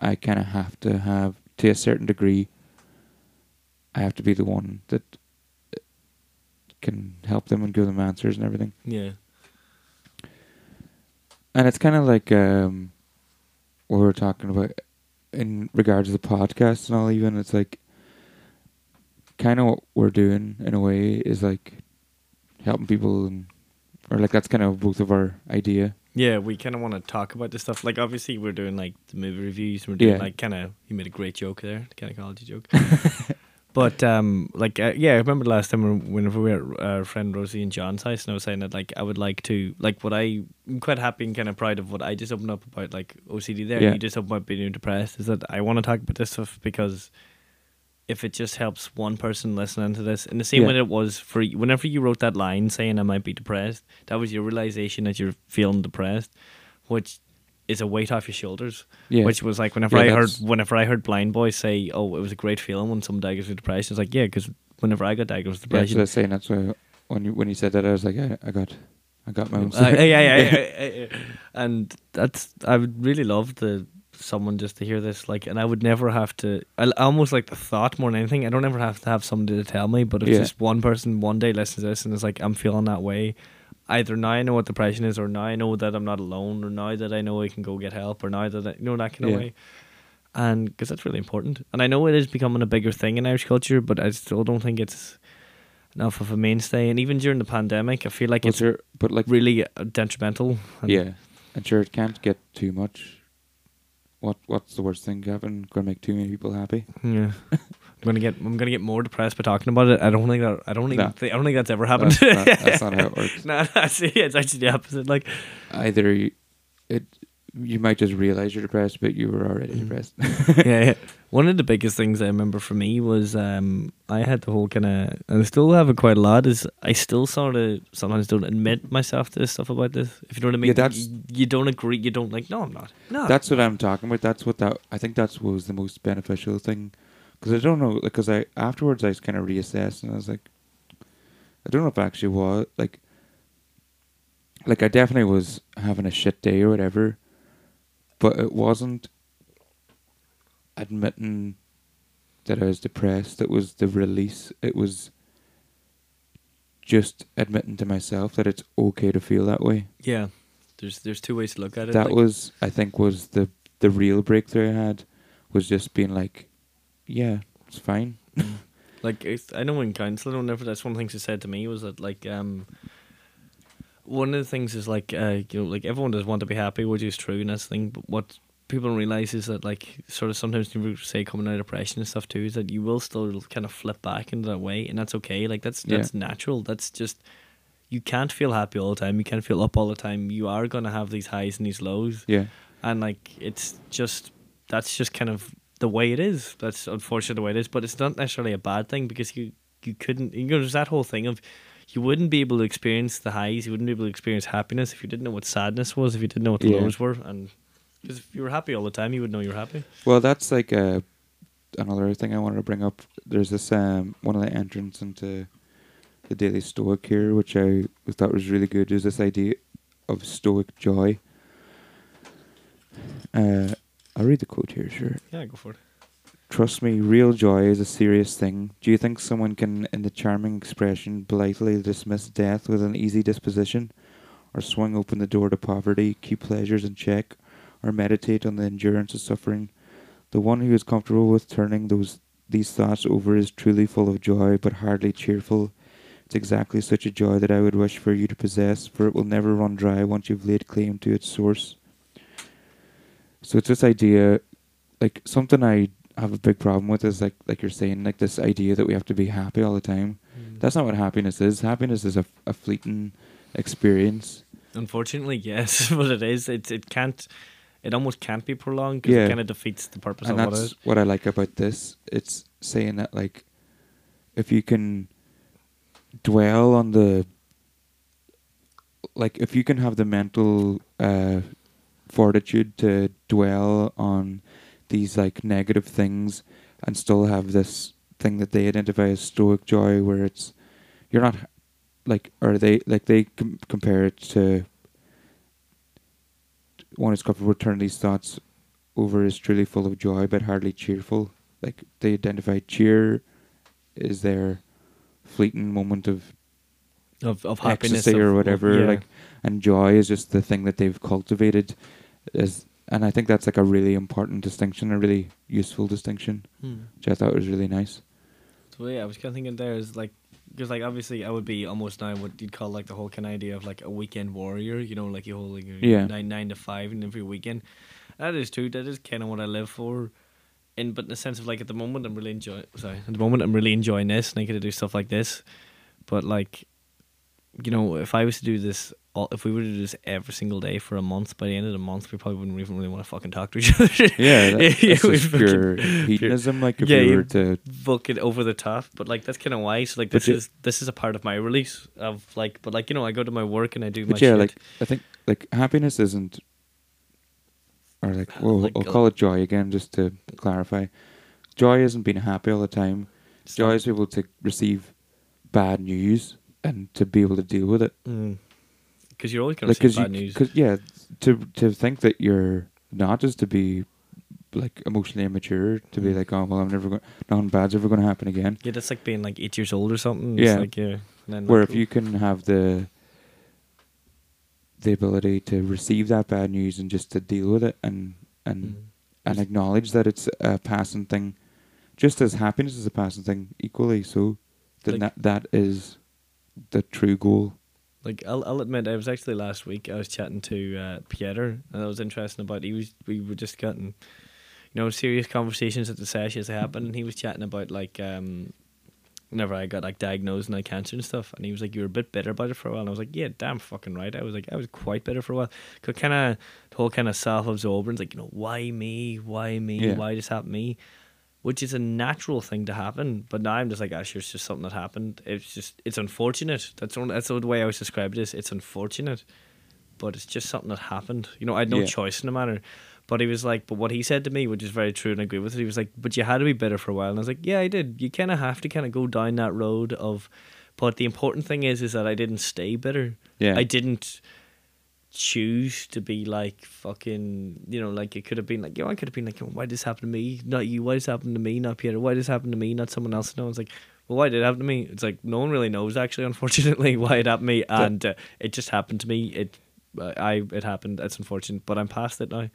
I kind of have to have to a certain degree. I have to be the one that uh, can help them and give them answers and everything. Yeah. And it's kind of like um, what we were talking about in regards to the podcast and all. Even it's like kind of what we're doing in a way is like helping people and or like that's kind of both of our idea. Yeah, we kind of want to talk about this stuff. Like, obviously, we're doing like the movie reviews. We're doing Yeah. like kind of. You made a great joke there, the gynecology joke. but um, like, uh, yeah, I remember the last time when- whenever we were at our friend Rosie and John's house, and I was saying that like I would like to like what I I'm quite happy and kind of proud of what I just opened up about like OCD there. Yeah. You just opened up being depressed. Is that I want to talk about this stuff because if it just helps one person listening to this, in the same Yeah. way that it was for you- whenever you wrote that line saying I might be depressed, that was your realization that you're feeling depressed, which is a weight off your shoulders. Yeah, Which was like whenever Yeah, I heard whenever I heard Blindboys say, "Oh, it was a great feeling when someone diagnosed with depression." It's like, yeah, because whenever I got diagnosed with yeah, that's what I was saying. That's why when you when you said that, I was like, I, I got, I got my own. Uh, yeah, yeah, yeah, yeah. And that's I would really love to someone just to hear this, like, and I would never have to. I almost like the thought more than anything. I don't ever have to have somebody to tell me, but if Yeah. just one person one day listens to this and is like, I'm feeling that way. Either now I know what depression is, or now I know that I'm not alone, or now that I know I can go get help, or now that I you know that kind of Yeah. way. And because that's really important, and I know it is becoming a bigger thing in Irish culture, but I still don't think it's enough of a mainstay. And even during the pandemic, I feel like But it's sure, but like really uh, detrimental. And yeah, and sure, it can't get too much. What what's the worst thing, Gavin? Gonna make too many people happy? Yeah. I'm gonna get I'm gonna get more depressed by talking about it. I don't think that I don't even No. think, I don't think that's ever happened. That's not, that's not how it works. no, no, see, it's actually the opposite. Like, Either you, it you might just realize you're depressed, but you were already Mm. depressed. yeah, yeah. One of the biggest things I remember for me was um, I had the whole kind of, and I still have it quite a lot. Is I still sort of sometimes don't admit myself to this stuff about this. If you know what I mean? Yeah, that's- you, you don't agree. You don't like. No, I'm not. No, That's what I'm talking about. That's what that I think that's what was the most beneficial thing, because I don't know. Because I afterwards I was kind of reassessed and I was like, I don't know if I actually was like, like I definitely was having a shit day or whatever, but it wasn't admitting that I was depressed. It was the release. It was just admitting to myself that it's okay to feel that way yeah. There's there's two ways to look at it. that like- was I think was the the real breakthrough I had was just being like yeah, it's fine. Like I know in counselling, whenever that's one of the things they said to me was that like um, one of the things is like uh, you know like everyone does want to be happy, which is true, and that's the thing. But what people don't realize is that like sort of sometimes you say coming out of depression and stuff too is that you will still kind of flip back into that way, and that's okay. Like that's Yeah. that's natural. That's just you can't feel happy all the time. You can't feel up all the time. You are gonna have these highs and these lows Yeah, and like it's just that's just kind of the way it is. That's unfortunately the way it is, but it's not necessarily a bad thing because you you couldn't. You know, there's that whole thing of you wouldn't be able to experience the highs, you wouldn't be able to experience happiness if you didn't know what sadness was, if you didn't know what the Yeah. lows were, and because if you were happy all the time, you would know you were happy. Well, that's like uh, another thing I wanted to bring up. There's this um, one of the entrants into the Daily Stoic here, which I thought was really good. Is this idea of Stoic joy? Uh, I'll read the quote here. Sure. Yeah, go for it. Trust me, real joy is a serious thing. Do you think someone can, in the charming expression, blithely dismiss death with an easy disposition, or swing open the door to poverty, keep pleasures in check, or meditate on the endurance of suffering? The one who is comfortable with turning those these thoughts over is truly full of joy, but hardly cheerful. It's exactly such a joy that I would wish for you to possess, for it will never run dry once you've laid claim to its source. So it's this idea, like something I have a big problem with is like like you're saying, like this idea that we have to be happy all the time. That's not what happiness is. Happiness is a, a fleeting experience. Unfortunately, yes, but it is. It it can't. It almost can't be prolonged because Yeah. it kind of defeats the purpose and of what it that's what I like about this. It's saying that like if you can dwell on the like if you can have the mental uh fortitude to dwell on these like negative things and still have this thing that they identify as stoic joy where it's you're not like or they like they com- compare it to one is comfortable to turn these thoughts over is truly full of joy but hardly cheerful. Like they identify cheer is their fleeting moment of Of of happiness of- or of- whatever. yeah. Like and joy is just the thing that they've cultivated. Is and I think that's like a really important distinction, a really useful distinction, Hmm. which I thought was really nice. So yeah, I was kind of thinking there is like because like obviously I would be almost now what you'd call like the whole kind of idea of like a weekend warrior, you know, like you whole like your Yeah. nine nine to five and every weekend. That is true. That is kind of what I live for. In but in the sense of like at the moment I'm really enjoying. Sorry, at the moment I'm really enjoying this and I get to do stuff like this. But like, you know, if I was to do this, all, if we were to do this every single day for a month, by the end of the month we probably wouldn't even really want to fucking talk to each other. Yeah, that, that's Yeah, just pure hedonism. Like if Yeah, you- were to, fucking over the top, but like that's kind of why. So like this is this is a part of my release of like, but like you know I go to my work and I do my but yeah, shit. like I think like happiness isn't, or like well, Like, I'll uh, call it joy again just to clarify. Joy isn't being happy all the time. It's Joy not- is able to receive bad news and to be able to deal with it. Mm. Because you're always gonna like see bad you news. cause, yeah to to think that you're not is to be like emotionally immature to be Mm. like oh well I'm never going nothing bad's ever going to happen again Yeah, that's like being like eight years old or something. Yeah. Like, yeah. and then, where like, if you can have the the ability to receive that bad news and just to deal with it and and Mm. and acknowledge that it's a passing thing just as happiness is a passing thing equally so then Like- that that is the true goal Like I'll I'll admit, I was actually last week. I was chatting to uh, Peter, and that was interesting about. He was we were just getting, you know, serious conversations at the session as they happened, and he was chatting about like um, whenever I got like diagnosed and I cancer and stuff, and he was like, "You were a bit bitter about it for a while," and I was like, "Yeah, damn fucking right." I was like, I was quite bitter for a while, cause kind of the whole kind of self-absorbance, like you know, why me, why me, Yeah. why this happened me. Which is a natural thing to happen, but now I'm just like, actually, it's just something that happened. It's just, it's unfortunate. That's the only, that's the way I always describe it. Is it's unfortunate, but it's just something that happened. You know, I had no Yeah. choice in the matter. But he was like, but what he said to me, which is very true and I agree with it, he was like, but you had to be bitter for a while. And I was like, yeah, I did. You kind of have to kind of go down that road of, but the important thing is, is that I didn't stay bitter. yeah I didn't choose to be like fucking, you know, like it could have been like, you know, I could have been like, why did this happen to me? Not you. Why did this happen to me? Not Peter. Why did this happen to me? Not someone else. No, one's like, well, why did it happen to me? It's like no one really knows actually, unfortunately, why it happened to me, and uh, it just happened to me. It, I, it happened. It's unfortunate, but I'm past it now.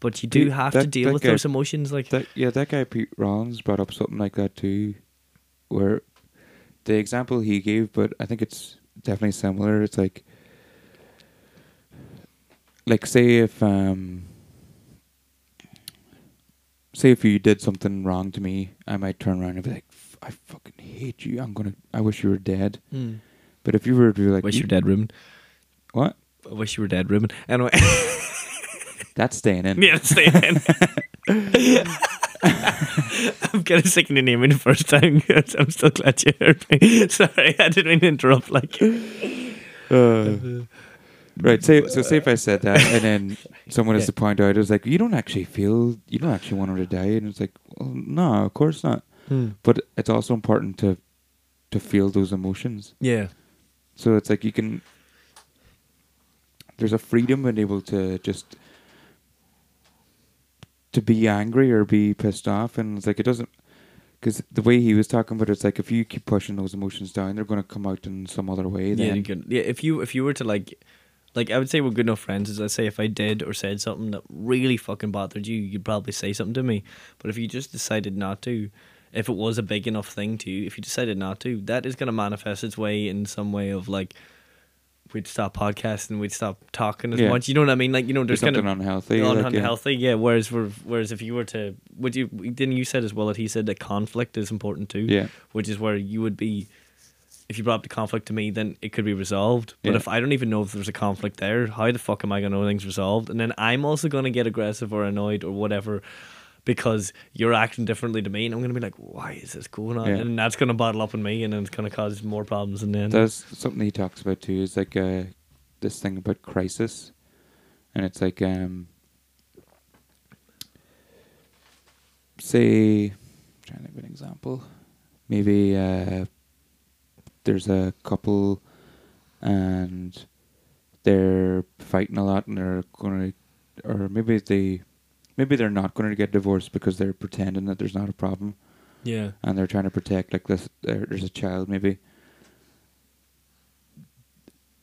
but you do have to deal with guy- those emotions. Like, That yeah, that guy Pete Rollins brought up something like that too, where the example he gave, but I think it's definitely similar. It's like, like say if um, say if you did something wrong to me, I might turn around and be like, I fucking hate you. I'm gonna. I wish you were dead. hmm. But if you were to be like, wish "You- were dead, Ruben. What? I wish you were dead, Ruben. Anyway, That's staying in. yeah, staying in. I'm kind of sick of the naming the first time. I'm still glad you heard me. Sorry, I didn't mean to interrupt. Like, Uh, right. Say so. Say if I said that, and then someone has Yeah. to point out, it's like you don't actually feel, you don't actually want him to die, and it's like, well, no, of course not. Hmm. But it's also important to to feel those emotions. yeah, So it's like you can. There's a freedom in able to just to be angry or be pissed off, and it's like it doesn't. Because the way he was talking about it, it's like if you keep pushing those emotions down, they're going to come out in some other way. yeah, Then you could, yeah. If you if you were to like, like I would say we're good enough friends. As I say, if I did or said something that really fucking bothered you, you'd probably say something to me. But if you just decided not to, if it was a big enough thing to you, if you decided not to, that is going to manifest its way in some way of like. We'd stop podcasting. We'd stop talking as Yeah. much. You know what I mean? Like you know, there's there's kind of unhealthy. un- like, yeah. unhealthy. Yeah. Whereas, we're, whereas if you were to, would you? Didn't you said as well that he said that conflict is important too? Yeah. Which is where you would be. If you brought up the conflict to me, then it could be resolved. But Yeah. if I don't even know if there's a conflict there, how the fuck am I gonna know things resolved? And then I'm also gonna get aggressive or annoyed or whatever. Because you're acting differently to me, and I'm gonna be like, "Why is this going on?" Yeah. And that's gonna bottle up in me, and then it's gonna cause more problems. And then That's something he talks about too. Is like uh, this thing about crisis, and it's like um, say, trying to give an example. Maybe uh, there's a couple, and they're fighting a lot, and they're going to, or maybe they, maybe they're not going to get divorced because they're pretending that there's not a problem. Yeah, and they're trying to protect like this there's a child maybe.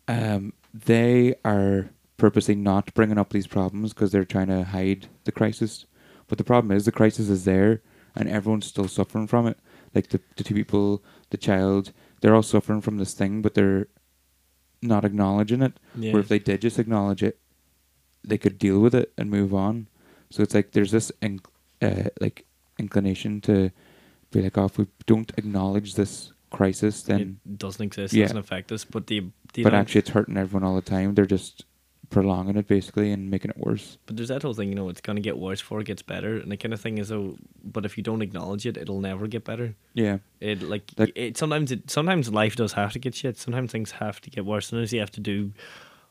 Um they are purposely not bringing up these problems because they're trying to hide the crisis. But the problem is the crisis is there and everyone's still suffering from it. Like the, the two people the child they're all suffering from this thing but they're not acknowledging it yeah, where if they did just acknowledge it, they could deal with it and move on. So it's like there's this inc- uh, like inclination to be like, oh, if we don't acknowledge this crisis, then it doesn't exist. Yeah. doesn't affect us. But the, the but actually it's hurting everyone all the time. They're just prolonging it basically and making it worse. But there's that whole thing, you know, it's gonna get worse before it gets better, and the kind of thing is, though, but if you don't acknowledge it, it'll never get better. Yeah, It like Like- it sometimes it sometimes life does have to get shit. Sometimes things have to get worse. Sometimes you have to do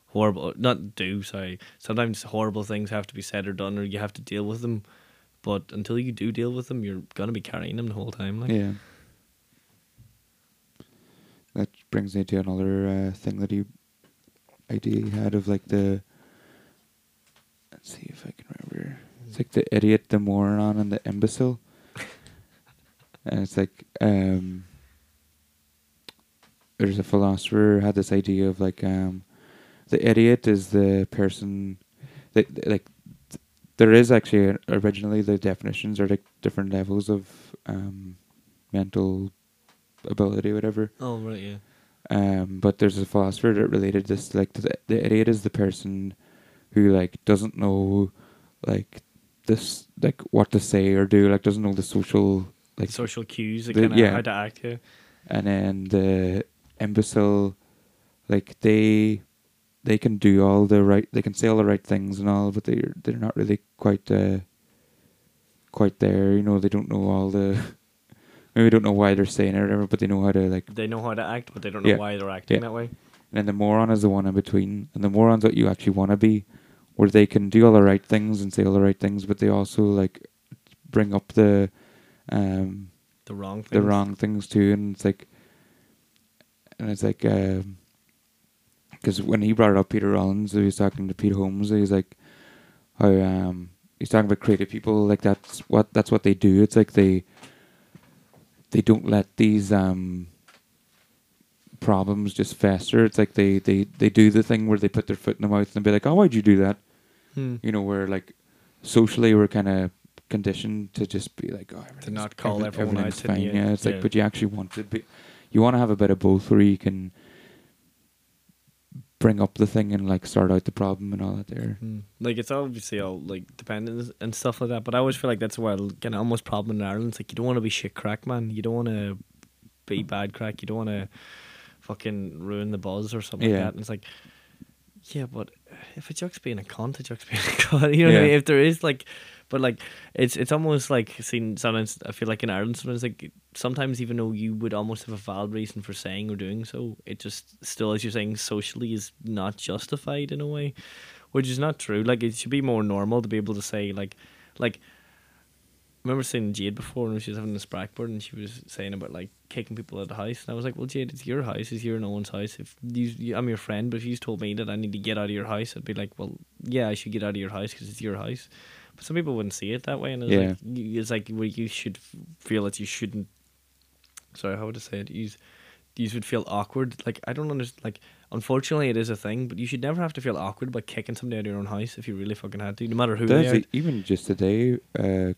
horrible, not do. Sorry. Sometimes horrible things have to be said or done, or you have to deal with them. But until you do deal with them, you're gonna be carrying them the whole time. Like, yeah. That brings me to another uh, thing that he idea he had of like the. Let's see if I can remember. It's like the idiot, the moron, and the imbecile. and it's like um. There's a philosopher had this idea of like um, the idiot is the person that like there is actually originally the definitions are like different levels of um, mental ability, whatever. Oh right, yeah. Um, but there's a philosopher that related this to, like the, the idiot is the person who like doesn't know like this like what to say or do like doesn't know the social like Social cues, the- kind of yeah. how to act. Yeah. and then the imbecile like they they can do all the right they can say all the right things and all but they're they're not really quite uh quite there you know they don't know all the maybe don't know why they're saying it or whatever but they know how to like They know how to act, but they don't know Yeah. why they're acting Yeah. that way. and then the moron is the one in between and the moron's what you actually want to be where they can do all the right things and say all the right things but they also like bring up the um The wrong thing. the wrong things too, and it's like, and it's like, because when he brought it up, Peter Rollins, he was talking to Pete Holmes, he's like, how um, he's talking about creative people, like that's what that's what they do. It's like they they don't let these um problems just fester. It's like they they they do the thing where they put their foot in the mouth and be like, oh, why'd you do that? Hmm. you know, where like socially we're kind of conditioned to just be like, oh, everything's- not call every- everyone everything's fine. Yeah, it's like, but you actually want to be, you want to have a bit of both, where you can bring up the thing and like sort out the problem and all that. There, Mm. Like it's obviously all like dependent and stuff like that, but I always feel like that's where kind of almost problem in Ireland. It's like you don't want to be shit crack, man. You don't want to be bad crack. You don't want to fucking ruin the buzz or something like that. And it's like, yeah, but if a joke's being a cunt, a joke's being a cunt. You know what I mean? If there is like, but like it's it's almost like seen sometimes. I feel like in Ireland sometimes like sometimes even though you would almost have a valid reason for saying or doing so, it just still as you're saying socially is not justified in a way which is not true. Like it should be more normal to be able to say like, like. I remember seeing Jade before when she was having this blackboard and she was saying about like kicking people out of the house and I was like, well, Jade, it's your house, it's your no one's house. If you, I'm your friend, but if you told me that I need to get out of your house, I'd be like, well, yeah, I should get out of your house because it's your house. Some people wouldn't see it that way, and it's Yeah. like you- it's like where you should feel that you shouldn't. Sorry, how would I say it? You, you would feel awkward. Like I don't understand. Like unfortunately, it is a thing, but you should never have to feel awkward about kicking somebody out of your own house if you really fucking had to, no matter who they Does are. even just today. Uh,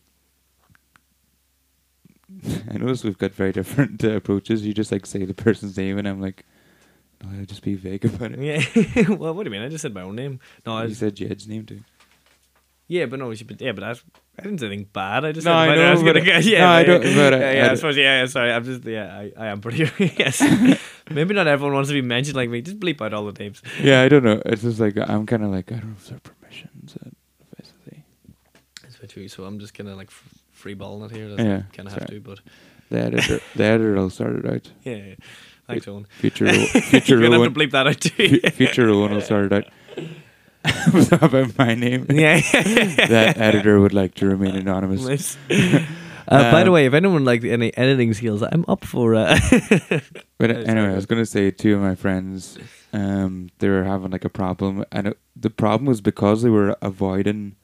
I notice we've got very different uh, approaches. You just like say the person's name, and I'm like, no, I'll just be vague about it. Yeah. well, what do you mean? I just said my own name. No, I you was, said Jed's name too. Yeah, but no, should, but yeah, but I, I didn't say anything bad. I just No, said I know, was but gonna I- yeah, no, I don't- but I- yeah, yeah, I, I- suppose, yeah, yeah, sorry, I'm just, yeah, I, I am pretty, yes. Maybe not everyone wants to be mentioned like me. Just bleep out all the names. Yeah, I don't know. It's just like I'm kind of like I don't know if they're permissions. Uh, basically, That's very true. So I'm just of like f- free balling it here. Yeah, kind of have to, but the editor, the editor will sort it out. yeah, yeah. thanks, Owen. Future, future You're gonna Rowan, have to bleep that out too. fu- future Rowan will sort it out. About my name? yeah. that editor would like to remain anonymous. Nice. Uh, by the way, if anyone like any editing skills, I'm up for. Uh, But anyway, I was going to say two of my friends, um, they were having like a problem, and it, the problem was because they were avoiding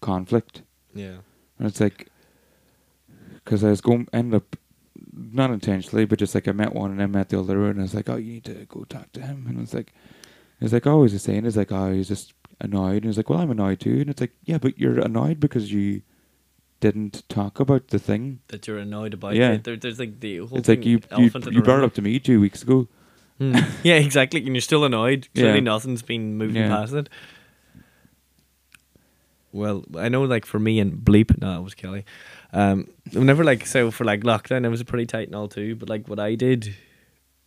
conflict. yeah. And it's like, because I was going, end up, not intentionally, but just like I met one and I met the other, and I was like, oh, you need to go talk to him. And it's like, it's like, oh, he's just saying, it's like, oh, he's just annoyed. And he's like, well, I'm annoyed too. And it's like, yeah, but you're annoyed because you didn't talk about the thing. That you're annoyed about. Yeah. There, there's like the whole it's like thing, you you, you the brought it up to me two weeks ago. Hmm. yeah, exactly. And you're still annoyed. Clearly, Yeah. nothing's been moving Yeah. past it. Well, I know, like for me and Bleep, no, it was Kelly. Um, whenever like so for like lockdown, it was a pretty tight and all too. But like what I did,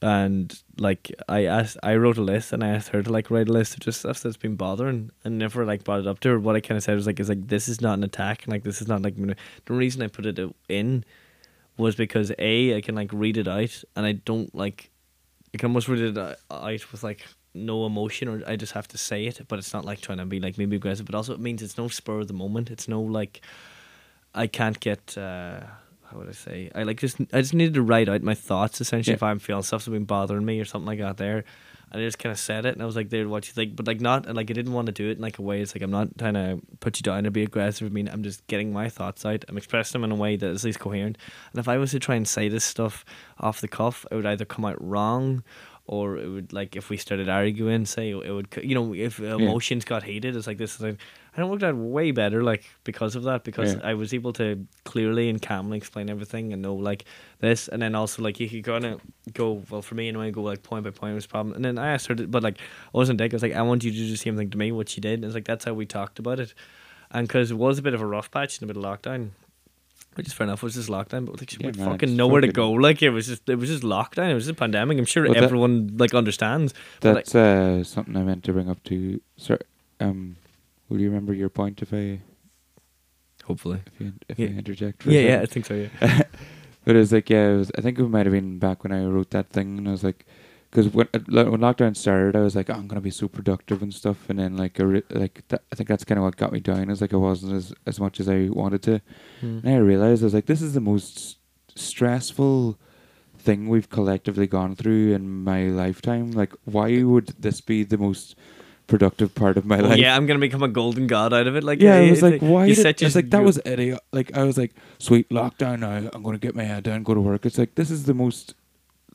and like I asked, I wrote a list and I asked her to like write a list of just stuff that's been bothering, and never like brought it up to her. What I kind of said was like, is like this is not an attack, and like this is not like the reason I put it in was because a I can like read it out, and I don't like I can almost read it uh, out with like no emotion, or I just have to say it. But it's not like trying to be like maybe aggressive, but also it means it's no spur of the moment. It's no like I can't get. uh how would I say? I like just I just needed to write out my thoughts essentially Yeah. if I'm feeling stuff's been bothering me or something like that there. And I just kind of said it, and I was like, "There, what you think?" But like, not and like I didn't want to do it in like a way. It's like I'm not trying to put you down or be aggressive. I mean, I'm just getting my thoughts out. I'm expressing them in a way that is at least coherent. And if I was to try and say this stuff off the cuff, it would either come out wrong, or it would like if we started arguing, say it would, you know, if emotions got heated, it's like this. Is like, I don't worked out way better, like because of that, because Yeah. I was able to clearly and calmly explain everything and know like this, and then also like you could kind of go well for me and I go like point by point was problem, and then I asked her, to, but like I wasn't dick. I was like, I want you to do the same thing to me, what she did, and it's like that's how we talked about it, and because it was a bit of a rough patch in the middle of lockdown. Which is fair enough. It was just lockdown, but like she Yeah, would man, fucking nowhere to go. Like it was just, it was just lockdown. It was just a pandemic. I'm sure Well, that- everyone like understands. But, like- That's uh, something I meant to bring up to. Sir, um, will you remember your point if I Hopefully, if you if Yeah. I interject? For yeah, yeah, I think so. Yeah, But it was like yeah, it was, I think it might have been back when I wrote that thing, and I was like, because when when lockdown started, I was like, oh, I'm gonna be so productive and stuff, and then like I re- like that, I think that's kind of what got me down. Is like I wasn't as as much as I wanted to. Hmm. And I realized I was like, this is the most stressful thing we've collectively gone through in my lifetime. Like, why would this be the most productive part of my Oh, life? yeah, I'm gonna become a golden god out of it. Like yeah, it- I was it's like, why? You Did, set I was like, that was idiot. Like, I was like, sweet lockdown. Now I'm going to get my head down, go to work. It's like this is the most,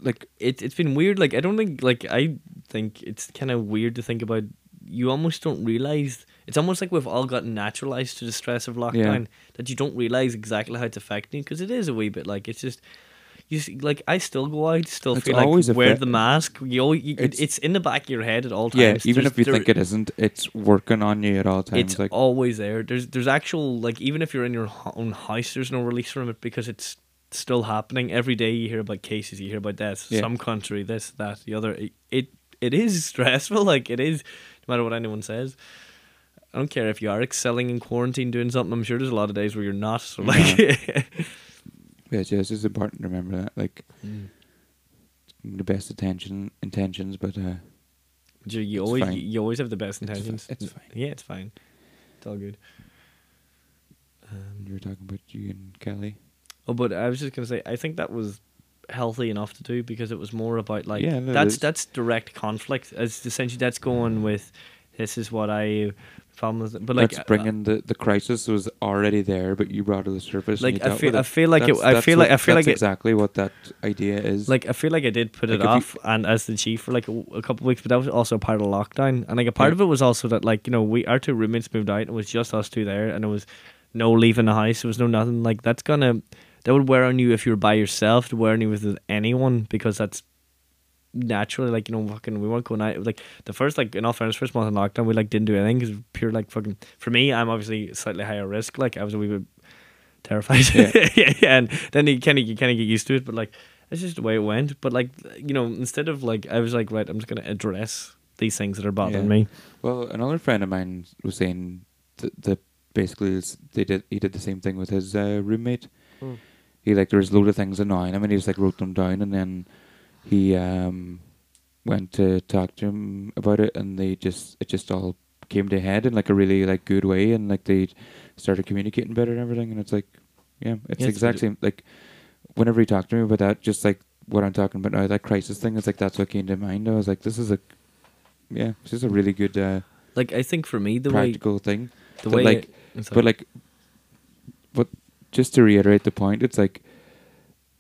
like, it, it's been weird. Like I don't think like I think it's kind of weird to think about you almost don't realize. It's almost like we've all gotten naturalized to the stress of lockdown that you don't realize exactly how it's affecting you because it is a wee bit like it's just. You see, like I still go out, still It's feel like wear the mask. You, al- you it's, It's- it's in the back of your head at all times. Yeah, even There's- if you there- think it isn't, it's working on you at all times. it's like always there. There's there's actual like even if you're in your own house, there's no release from it because it's still happening every day. You hear about cases, you hear about deaths. Yeah. Some country, this, that, the other. It, it it is stressful. Like it is, no matter what anyone says. I don't care if you are excelling in quarantine doing something. I'm sure there's a lot of days where you're not. So like, yeah, it's just it's important to remember that. Like Mm. the best attention intentions, but uh, you, you always fine. you always have the best It's intentions. it's fine. Yeah, it's fine. It's all good. Um, you were talking about you and Kelly. Oh, but I was just gonna say, I think that was healthy enough to do because it was more about like Yeah, that that's that's direct conflict. As essentially that's going with this is what I problem with. But like That's uh, bringing the the crisis was already there, but you brought it to the surface. like I feel I feel like it, I that's feel what- like I feel that's like it, exactly what that idea is. like I feel like I did put Like, it if you- off and as the chief for like a, a couple of weeks, but that was also part of lockdown. And like a part Yeah. of it was also that like you know we our two roommates moved out and it was just us two there, and it was no leaving the house. There was no nothing like that's gonna that would wear on you if you were by yourself. To wear on you with anyone because that's naturally like you know fucking we weren't going out like the first like in all fairness first month in lockdown we like didn't do anything because pure like fucking for me I'm obviously slightly higher risk like I was a wee bit terrified Yeah. yeah, yeah and then you kind of you kind of get used to it but like it's just the way it went but like you know instead of like I was like right I'm just gonna address these things that are bothering Yeah. me Well, another friend of mine was saying that, that basically they did he did the same thing with his uh, roommate. Mm. He like there was a load of things annoying him, and he just like wrote them down, and then he um went to talk to him about it, and they just it just all came to head in like a really like good way, and like they started communicating better and everything, and it's like yeah, it's Yeah, exact same like whenever he talked to me about that, just like what I'm talking about now, that crisis thing, it's like that's what came to mind. I was like, this is a yeah, this is a really good uh, like I think for me the way practical thing. the that, way like, it, But like, but just to reiterate the point, it's like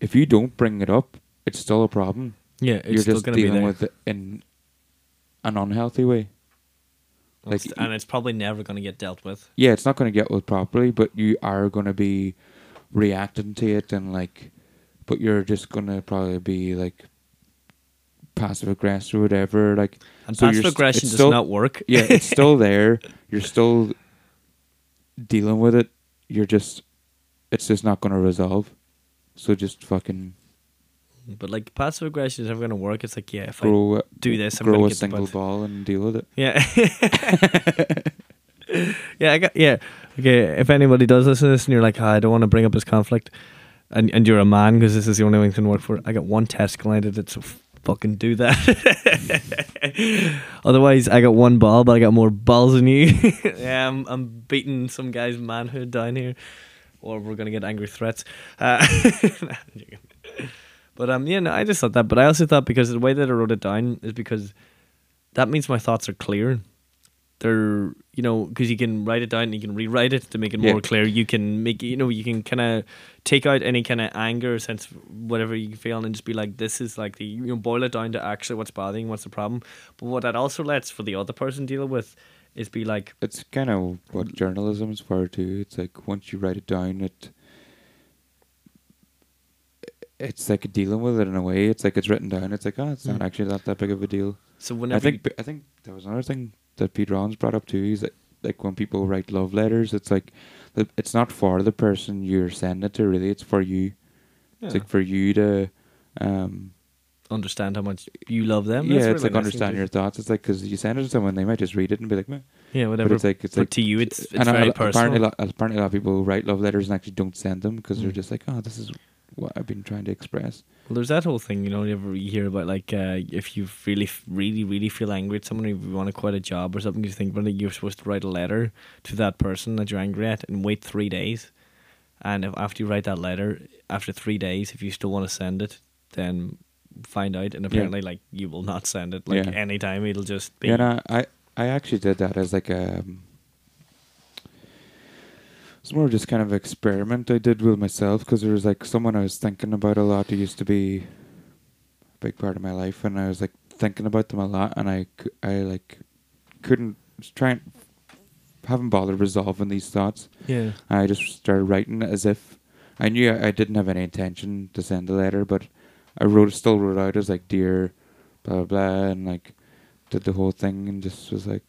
if you don't bring it up, it's still a problem. yeah it's You're still just dealing there with it in an unhealthy way. like, and it's probably never gonna get dealt with Yeah, it's not going to get with properly, but you are going to be reacting to it and like, but you're just going to probably be like passive aggressive or whatever. Like, and So passive aggression does still- not work yeah, it's still there. You're still dealing with it. You're just, it's just not going to resolve. So just fucking but like passive aggression is never gonna work it's like yeah if I do this, I'm grow gonna a single ball and deal with it. Yeah. yeah, I got yeah. Okay, if anybody does listen to this and you're like, "Ah, I don't want to bring up this conflict, and and you're a man because this is the only it can work for. it, I got one testicle I did it, so fucking do that. Otherwise, I got one ball, but I got more balls than you. yeah, I'm, I'm beating some guy's manhood down here, or we're gonna get angry threats. Uh, nah, I'm joking. but um, yeah, no, I just thought that. But I also thought because the way that I wrote it down is because that means my thoughts are clear. They're you know because you can write it down and you can rewrite it to make it Yeah. more clear. You can make you know you can kind of take out any kind of anger, or sense, of whatever you feel, and just be like, this is like the you know boil it down to actually what's bothering, what's the problem. But what that also lets for the other person deal with is be like, It's kind of what journalism is for too. It's like once you write it down, it it's like dealing with it in a way. It's like it's written down. It's like oh, it's not Mm. actually that that big of a deal. so I think I think there was another thing that Pete Rollins brought up too. Is that like when people write love letters, it's like it's not for the person you're sending it to. Really, it's for you. you, It's like for you to. Um, understand how much you love them. yeah, That's it's really like nice understand thing your to- thoughts. It's like because you send it to someone, they might just read it and be like, Meh. yeah, whatever. but it's like it's but like to you, it's it's and very a- personal. Apparently, a lot, apparently, a lot of people write love letters and actually don't send them because they're Mm. just like, oh, this is what I've been trying to express. Well, there's that whole thing, you know, whenever you hear about like uh, if you really, f- really, really feel angry at someone, if you want to quit a job or something, you think about it, you're supposed to write a letter to that person that you're angry at and wait three days. And if after you write that letter, after three days, if you still want to send it, then find out. And apparently, like you will not send it like Yeah. anytime. It'll just be. Yeah, and I, I, actually did that as like a. um, It's more just kind of experiment I did with myself because there was like someone I was thinking about a lot who used to be a big part of my life, and I was like thinking about them a lot, and I I like couldn't was trying haven't bothered resolving these thoughts. Yeah. I just started writing as if I knew I, I didn't have any intention to send the letter, but I wrote still wrote out as like dear blah blah blah and like did the whole thing and just was like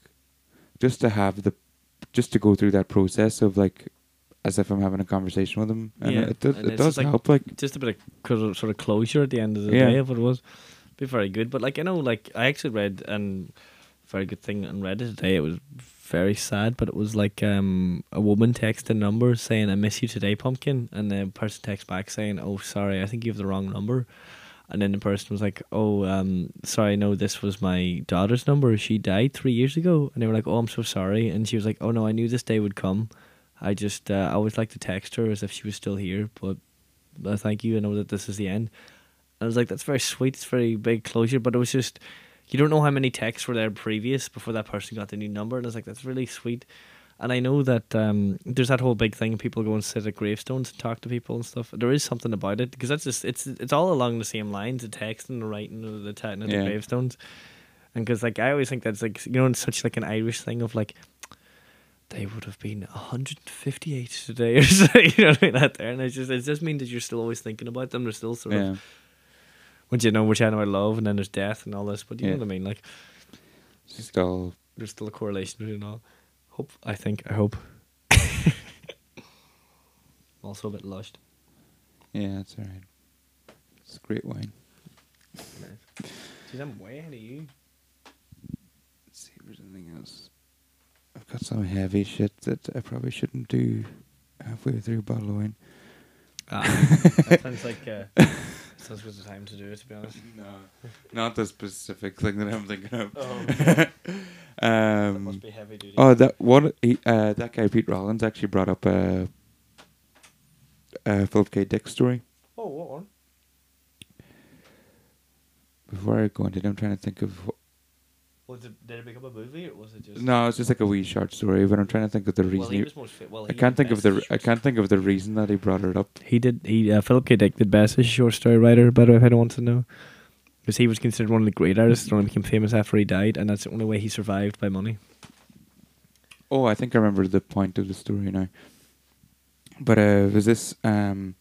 just to have the just to go through that process of like as if I'm having a conversation with him. And Yeah, it, does, and it does like- help like just a bit of sort of closure at the end of the Yeah. day of what it was. Be very good. But like I know, like I actually read and very good thing on Reddit today. It was very sad, but it was like um a woman texted a number saying "I miss you today, pumpkin," and the person texts back saying, "Oh, sorry, I think you have the wrong number." And then the person was like, "Oh, um, sorry, no, this was my daughter's number. She died three years ago." And they were like, "Oh, I'm so sorry." And she was like, "Oh no, I knew this day would come. I just uh, I always like to text her as if she was still here, but uh, thank you. I know that this is the end. I was like, that's very sweet. It's very big closure, but it was just, you don't know how many texts were there previous before that person got the new number. And I was like, that's really sweet. And I know that um, there's that whole big thing. People go and sit at gravestones and talk to people and stuff. There is something about it because that's just it's it's all along the same lines: the text and the writing, the the chatting at Yeah. the gravestones. And because like I always think that's like you know it's such like an Irish thing of like they would have been 158 today or something, you know what I mean out there and it's just it just means that you're still always thinking about them they're still sort yeah. of once you know we're chatting about love and then there's death and all this but you Yeah. know what I mean like Still there's still a correlation between all hope I think I hope also a bit lushed yeah, it's alright. It's great wine. Jeez, I'm way ahead of you Let's see if there's anything else. I've got some heavy shit that I probably shouldn't do halfway through a bottle of wine. ah, that sounds like uh, sounds like the time to do it to be honest No, not the specific thing that I'm thinking of. oh that um, must be heavy duty oh, that one. He, uh, that guy Pete Rollins actually brought up a, a Philip K. Dick story. oh what one Before I go into it, I'm trying to think of. What, was it did it become a movie or was it just no, it's just like a wee short story, but I'm trying to think of the reason. well he he- was most fit well I can't think of the. as a I short can't think of the reason that he brought it up. He did. He uh, Philip K. Dick did best as a short story writer. By the way, if anyone wants to know, because he was considered one of the great artists. and only became famous after he died, and that's the only way he survived by money. Oh, I think I remember the point of the story now. But uh, was this? Um,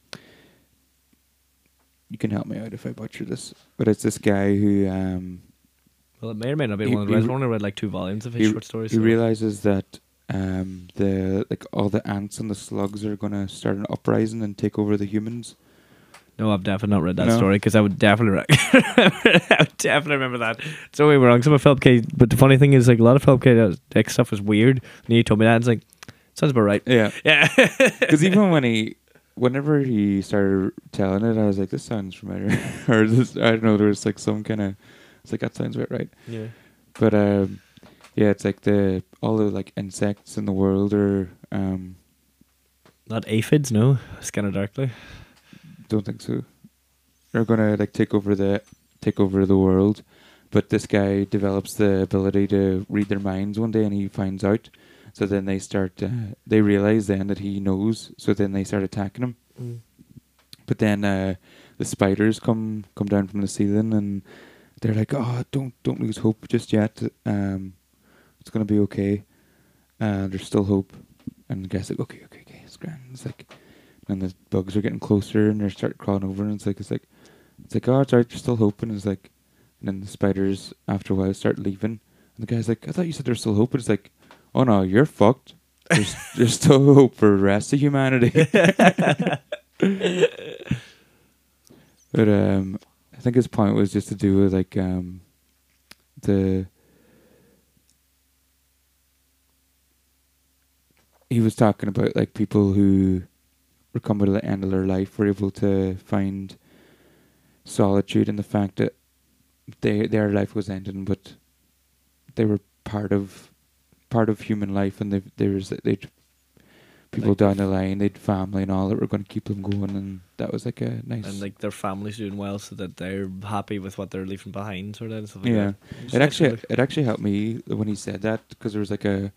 you can help me out if I butcher this. But it's this guy who um, Well, it may or may not be He- one of the he best. re- I only read like two volumes of his he, short stories. he so- realizes that um, the like all the ants and the slugs are gonna start an uprising and take over the humans. no, I've definitely not read that No? story because I would definitely, re- I would definitely remember that. So we were wrong. Some of Philip K. But the funny thing is, like a lot of Philip K. Dick stuff was weird. And he told me that, it's like sounds about right. Yeah, Yeah. because even when he, whenever he started telling it, I was like, "This sounds familiar," or this, I don't know. There was like some kind of, it's like that sounds about right. yeah. But um, yeah, it's like the all the like insects in the world are um, Not aphids, no. Scanner Darkly. don't think so. They're gonna like take over the take over the world, but this guy develops the ability to read their minds one day, and he finds out. So then they start. Uh, they realize then that he knows. So then they start attacking him. Mm. But then uh, the spiders come come down from the ceiling, and they're like, "Oh, don't don't lose hope just yet. Um, it's gonna be okay. Uh, there's still hope." And the guy's like, "Okay, okay, okay, it's grand." It's like, and the bugs are getting closer, and they start crawling over, and it's like, it's like, it's like, "Oh, it's alright, there's still hope." And it's like, and then the spiders after a while start leaving, and the guy's like, "I thought you said there's still hope," but it's like, "Oh no, you're fucked." There's, there's still hope for the rest of humanity. But um, think his point was just to do with like um, the. He was talking about like people who were coming to the end of their life were able to find solitude in the fact that they their life was ending, but they were part of part of human life, and they there's they'd people Like- down the line, they'd family and all that were going to keep them going, and that was like a nice. and like their family's doing well, so that they're happy with what they're leaving behind, sort of like Yeah. that. It's It actually really. it actually helped me when he said that because there was like a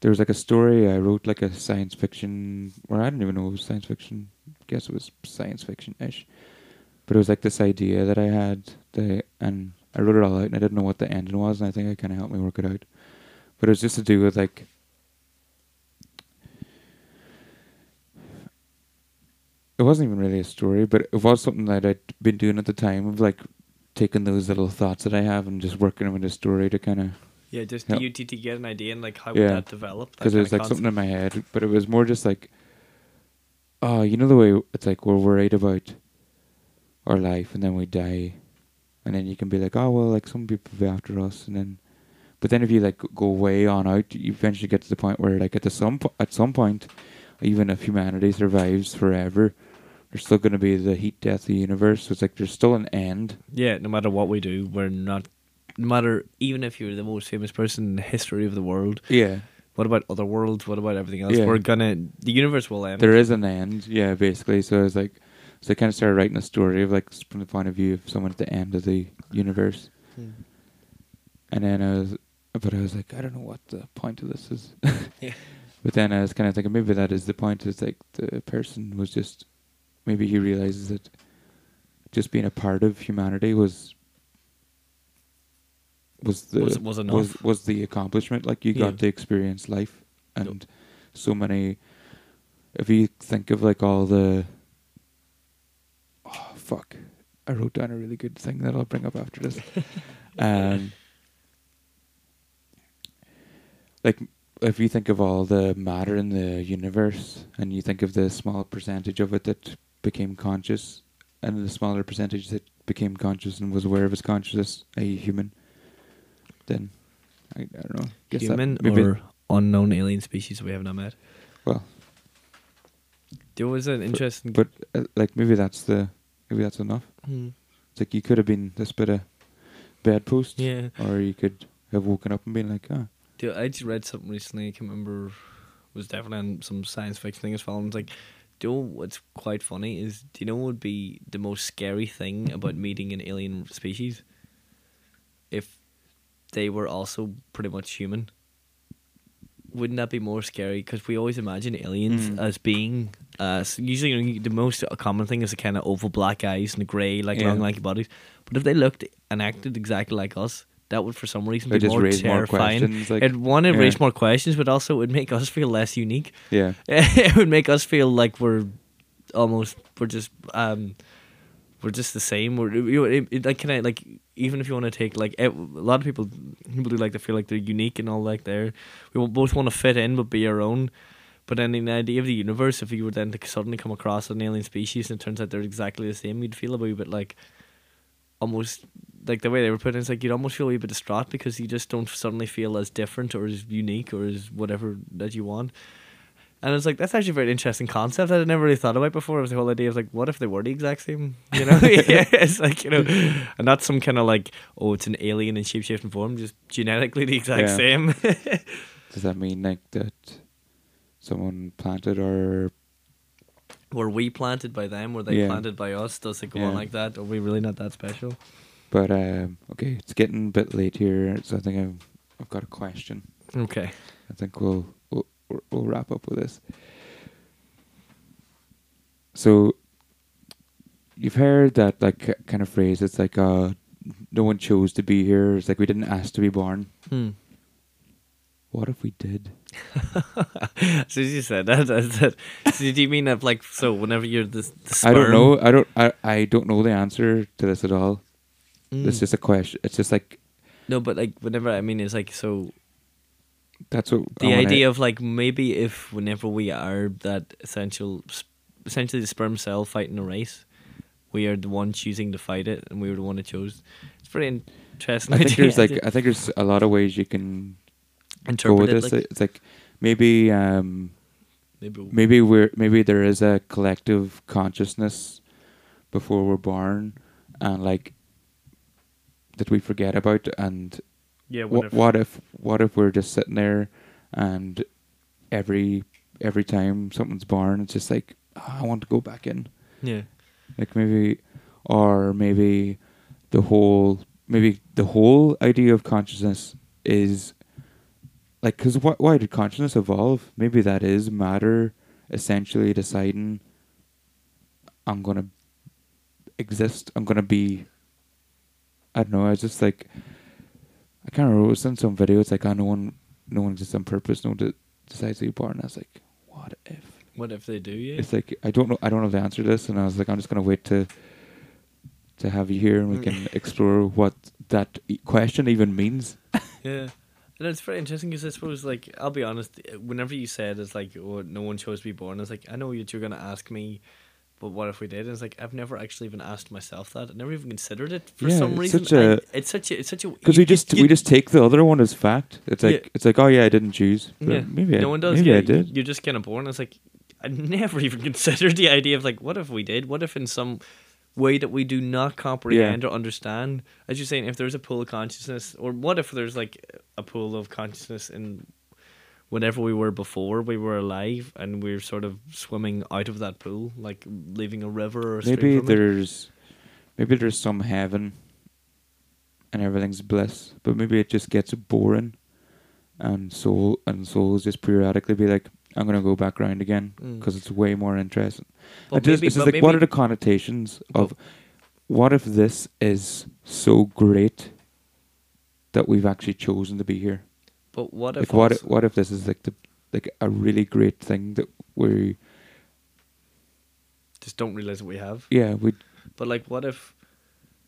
there was like a story I wrote like a science fiction or I don't even know it was science fiction. guess it was science fiction ish. But it was like this idea that I had the and I wrote it all out and I didn't know what the ending was, and I think it kind of helped me work it out. But it was just to do with like. It wasn't even really a story, but it was something that I'd been doing at the time of like taking those little thoughts that I have and just working them into a story to kind of Yeah, just you to, to get an idea and like how Yeah. would that develop? because it was like something in my head, but it was more just like, oh, you know the way it's like we're worried about our life and then we die, and then you can be like, oh well, like some people be after us, and then, but then if you like go way on out, you eventually get to the point where like at the some po- at some point, even if humanity survives forever, there's still going to be the heat death of the universe. So it's like there's still an end. Yeah, no matter what we do, we're not. No matter even if you're the most famous person in the history of the world, Yeah, what about other worlds? What about everything else? Yeah. We're gonna. The universe will end. there is an end. Yeah, basically. So I was like, so I kind of started writing a story of like from the point of view of someone at the end of the universe. Hmm. And then I was, but I was like, I don't know what the point of this is. Yeah. But then I was kind of thinking maybe that is the point. It's like the person was just, maybe he realizes that just being a part of humanity was was the Was- was was, was the accomplishment. Like you Yeah. got to experience life and so many. If you think of like all the, oh fuck, I wrote down a really good thing that I'll bring up after this. um, like if you think of all the matter in the universe and you think of the small percentage of it that became conscious and the smaller percentage that became conscious and was aware of its consciousness, a human, then I, I don't know. Guess that Human maybe- or unknown alien species we have not met. well, There was an interesting. but uh, like maybe that's the maybe that's enough. Hmm. It's like you could have been this bit of bedpost, yeah, or you could have woken up and been like, ah, Dude, I just read something recently. I can't remember. Was definitely on some science fiction thing as well. It's like, do you know what's quite funny is do you know what would be the most scary thing about meeting an alien species? If they were also pretty much human. Wouldn't that be more scary? Because we always imagine aliens Mm. as being, uh, usually you know, the most common thing is the kind of oval black eyes and the grey, like Yeah. long, lanky bodies. But if they looked and acted exactly like us, that would for some reason be more more terrifying. questions. Like, It one, it yeah. raise more questions, but also it would make us feel less unique. yeah, it would make us feel like we're almost we're just um we're just the same. We're you know, it, it, like can I like even if you want to take like ev- a lot of people people do like to feel like they're unique and all like they're we both want to fit in but be our own. But then in the idea of the universe, if you were then to suddenly come across an alien species and it turns out they're exactly the same, you'd feel a wee bit like almost like the way they were put in, it's like you'd almost feel a bit distraught because you just don't suddenly feel as different or as unique or as whatever that you want. And it's like that's actually a very interesting concept that I never really thought about before. It was the whole idea of like, what if they were the exact same? You know, yeah, it's like you know, and not some kind of like, oh, it's an alien in shape shifting form, just genetically the exact Yeah. same. does that mean like that someone planted or were we planted by them? Were they Yeah. planted by us? Does it go on like that? Are we really not that special? But um, okay, it's getting a bit late here, so I think I've I've got a question. Okay. I think we'll we'll, we'll wrap up with this. So you've heard that like kind of phrase. It's like uh, no one chose to be here. It's like we didn't ask to be born. Hmm. What if we did? so you said that. I said, so do you mean that like so? Whenever you're the, the I don't know. I don't. I, I don't know the answer to this at all. Mm. It's just a question. It's just like no, but like whenever I mean it's like so that's what the idea of like maybe if whenever we are that essential essentially the sperm cell fighting a race we are the one choosing to fight it and we were the one that chose it's pretty interesting I think idea there's like I think there's a lot of ways you can go interpret with it this. like, it's like maybe um maybe, maybe we're maybe there is a collective consciousness before we're born and like that we forget about and yeah what, what if what if we're just sitting there and every every time something's born it's just like "Ah, I want to go back in. Yeah. Like maybe or maybe the whole maybe the whole idea of consciousness is like because wh- why did consciousness evolve? Maybe that is matter essentially deciding i'm gonna exist. I'm gonna be I don't know. I was just like, I can't remember. It was in some video. It's like, oh, no one, no one just on purpose. No one de- decides to be born. I was like, what if? What if they do? Yeah. It's like I don't know. I don't know the answer to this, and I was like, I'm just gonna wait to to have you here, and we can explore what that e- question even means. Yeah. And it's very interesting because I suppose, like, I'll be honest, whenever you said it's like, oh, no one chose to be born, it's like, I know that you're going to ask me, but what if we did? And it's like, I've never actually even asked myself that. I never even considered it for Yeah, some it's reason. such a- I- it's such a, it's such a, Because we just you- we just take the other one as fact. It's like Yeah. it's like oh yeah, I didn't choose. Yeah, maybe no I, one does. Maybe yeah, I did. You're just kind of born. It's like, I never even considered the idea of like, what if we did? What if in some way that we do not comprehend or understand, as you're saying, if there's a pool of consciousness, or what if there's like a pool of consciousness in whatever we were before we were alive, and we're sort of swimming out of that pool, like leaving a river or a Maybe from it? there's maybe there's some heaven and everything's bliss, but maybe it just gets boring, and soul and souls just periodically be like, I'm gonna go back around again Mm. because it's way more interesting. But just, maybe- it's just like, what are the connotations of what if this is so great that we've actually chosen to be here? But what if Like, what if, what if this is like the like a really great thing that we just don't realize what we have? yeah we But like, what if,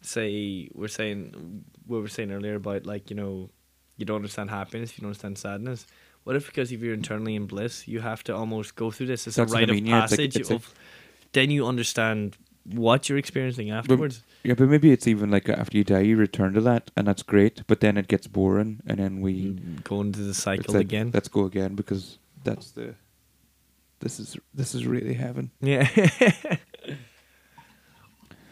say, we're saying what we were saying earlier about like you know, you don't understand happiness, you don't understand sadness. What if because if you're internally in bliss, you have to almost go through this as That's a what I rite mean, of yeah, it's like- passage it's like- of, then you understand what you're experiencing afterwards. Yeah, but maybe it's even like after you die, you return to that, and that's great. But then it gets boring, and then we mm-hmm. go into the cycle like, again. Let's go again because that's the. This is this is really heaven. Yeah.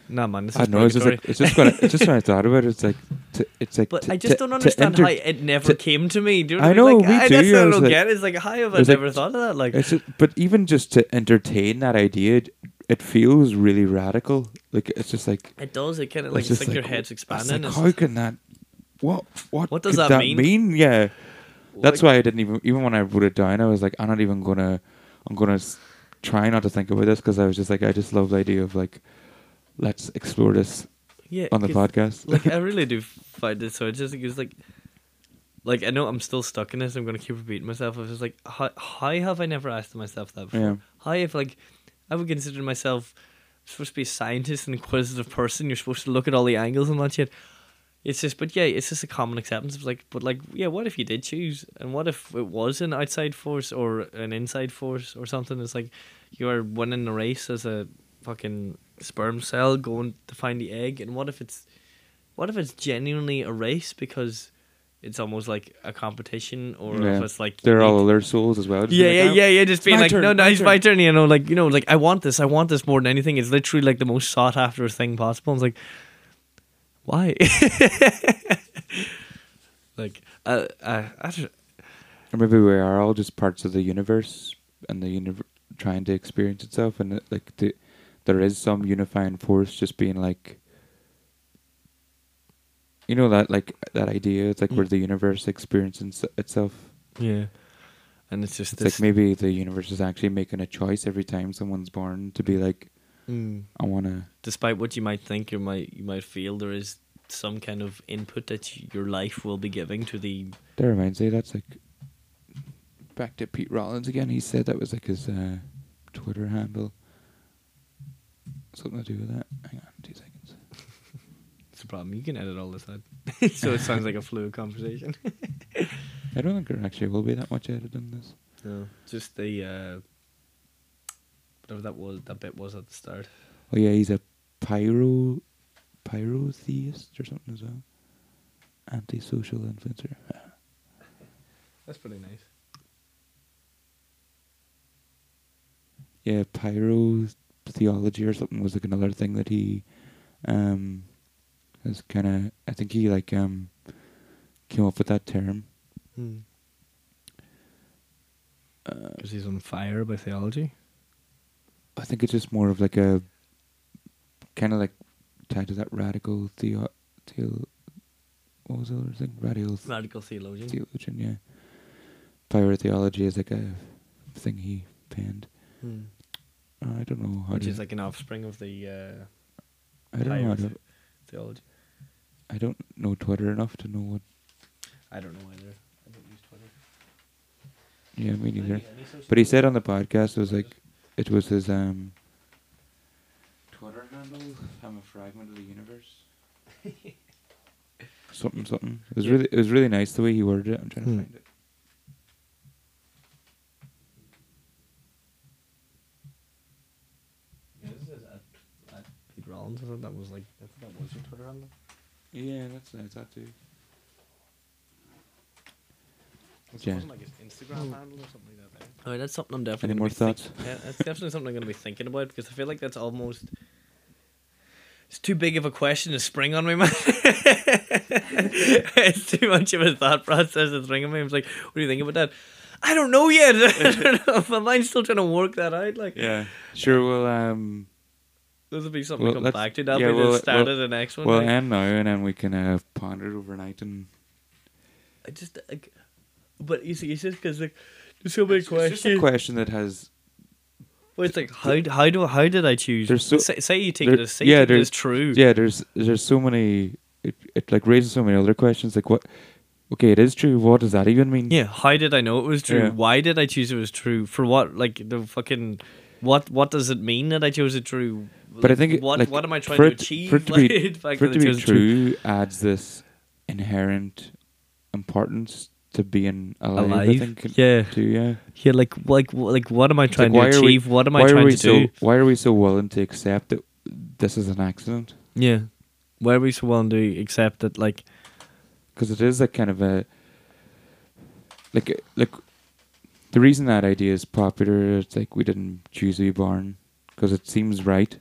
nah, man, this is I know. It's just like it's just when I, it's just when I thought about it. It's like to, it's like. But to- I just don't understand enter- how it never to- came to me. Do you know I what I mean? know, Like, me I, too, That's I I don't like- get. It's like, how have I It's like- never thought of that? Like, just, but even just to entertain that idea, it, feels really radical. Like it's just like it does. It kind of like it's just like, your head's oh, it's expanding. like, how can that? What what What does could that mean? Yeah, that's like- why I didn't even even when I wrote it down, I was like, I'm not even gonna, I'm gonna try not to think about this because I was just like, I just love the idea of like, let's explore this yeah, on the podcast. like I really do find it so. Just it's like, like I know I'm still stuck in this. I'm gonna keep repeating myself. It's just like, how how have I never asked myself that before? Yeah. How if like I would consider myself supposed to be a scientist and inquisitive person. You're supposed to look at all the angles and that shit. It's just, but yeah, it's just a common acceptance. Of like, but like, yeah, what if you did choose, and what if it was an outside force or an inside force or something? It's like you are winning the race as a fucking sperm cell going to find the egg, and what if it's, what if it's genuinely a race because it's almost like a competition, or Yeah. if it's like They're all alert souls as well. yeah, yeah, like, "Oh, yeah, yeah. Just being like, turn, no, no, it's turn." my turn. You know, like you know, like I want this. I want this more than anything. It's literally like the most sought after thing possible. It's like, why? like, uh, uh, I don't, Or maybe we are all just parts of the universe, and the universe trying to experience itself, and like the, there is some unifying force just being like, you know that like that idea. It's like Mm. where the universe experiences itself. yeah. And it's just It's this. like maybe the universe is actually making a choice every time someone's born to be like, Mm. I want to. despite what you might think, you might you might feel there is some kind of input that your life will be giving to the. That reminds me. That's like back to Pete Rollins again. He said that was like his uh, Twitter handle. Something to do with that. Hang on. It's a problem. You can edit all this out, so it sounds like a fluid conversation. I don't think there actually will be that much edited in this. No, just the uh, whatever that was. That bit was at the start. Oh yeah, he's a pyro pyrotheist or something as well. Antisocial influencer. That's pretty nice. Yeah, pyro theology or something was like another thing that he um has kind of I think he like um came up with that term. Hmm. Uh, Because he's on fire by theology. I think it's just more of like a kind of like tied to that radical theo theo what was the other thing? Radical Radical theologian. theologian, yeah. Pyrotheology is like a thing he penned. Hmm. Uh, I don't know how Which to. is like an offspring of the uh, I don't know how to. theology. I don't know Twitter enough to know what. I don't know either. I don't use Twitter. Yeah, me neither. Any- any social But he said on the podcast it was like it was his um. Twitter handle. I'm a fragment of the universe. something something. It was Yeah. really it was really nice the way he worded it. I'm trying Hmm. to find it. Yeah, this is at, at Pete Rollins. I thought that was like I thought that was your Twitter handle. Yeah, that's nice. That too. It Yeah. wasn't like his Instagram handle or something like that. There. Oh, that's something I'm definitely. Any more be think- thoughts? yeah, that's definitely something I'm going to be thinking about because I feel like that's almost. It's too big of a question to spring on me, man. it's too much of a thought process to spring on me. I'm like, what do you think about that? I don't know yet. I don't know. My mind's still trying to work that out. Like, Yeah. Sure. Well, um, this will be something Well, to come back to. That'll yeah, be well, the start well- of the next one. we'll like. end now, and then we can uh, ponder it overnight and. I just, like, but you see, it's just because like, there's so many It's just a questions. question that has. Well, it's like how how do how did I choose? There's so- say, say you take there- it as say yeah, there's- true. Yeah, there's there's so many. It, it like raises so many other questions. Like what? Okay, it is true. What does that even mean? Yeah, how did I know it was true? Yeah. Why did I choose it was true? For what? Like the fucking what? What does it mean that I chose it true? But I think what like, what am I trying to it- achieve? for it to be- fact For it to be true, adds this inherent importance to being alive. I Alive, think. yeah, Too. Yeah. yeah. Like like like what am I trying why to are we- achieve? what am I trying to so? do? Why are we so willing to accept that this is an accident? Yeah, why are we so willing to accept that? Like because it is a kind of a like like the reason that idea is popular it's like we didn't choose to be born because it seems right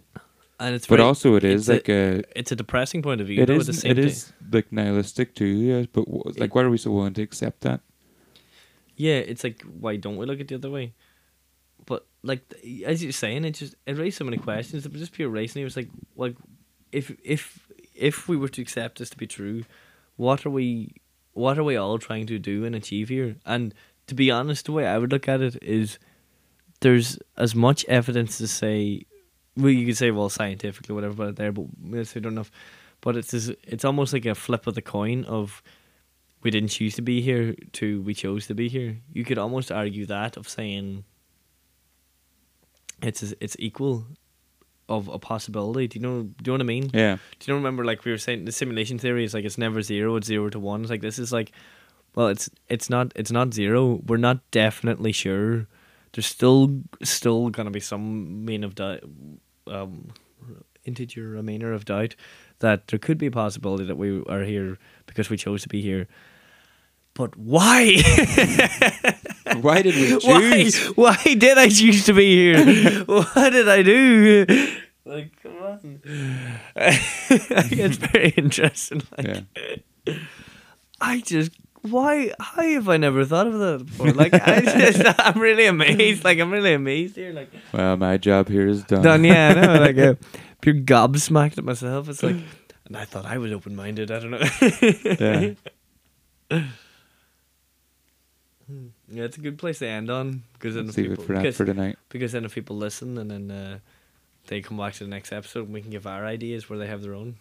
and it's but very- also it is it's a- like a, it's a depressing point of view. it though, the same it is like nihilistic too yeah but w- like It- why are we so willing to accept that Yeah, it's like why don't we look at the other way? But like as you're saying, it just it raised so many questions. It was just pure racing. It was like like if if if we were to accept this to be true, what are we what are we all trying to do and achieve here? And to be honest, the way I would look at it is there's as much evidence to say well you could say well scientifically whatever about it there, but we don't enough. But it's just, it's almost like a flip of the coin of we didn't choose to be here to we chose to be here. You could almost argue that of saying it's it's equal of a possibility. Do you know? Do you know what I mean? yeah Do you know? Remember, like we were saying, the simulation theory is like it's never zero; it's zero to one. It's like this is like, well, it's it's not it's not zero. We're not definitely sure. There's still still gonna be some main of doubt, um, integer remainder of doubt that there could be a possibility that we are here because we chose to be here. But why? why did we why? choose Why did I choose to be here? what did I do? Like, come on. it's very interesting. Like, yeah I just why? How have I never thought of that before? Like, I just, I'm really amazed. Like, I'm really amazed here. Like, well my job here is done done. Yeah, I know. Like, uh, pure gobsmacked at myself. It's like, and I thought I was open minded. I don't know. yeah Yeah, it's a good place to end on because then if people, for because, for tonight because then if people listen and then uh, they come back to the next episode, and we can give our ideas where they have their own.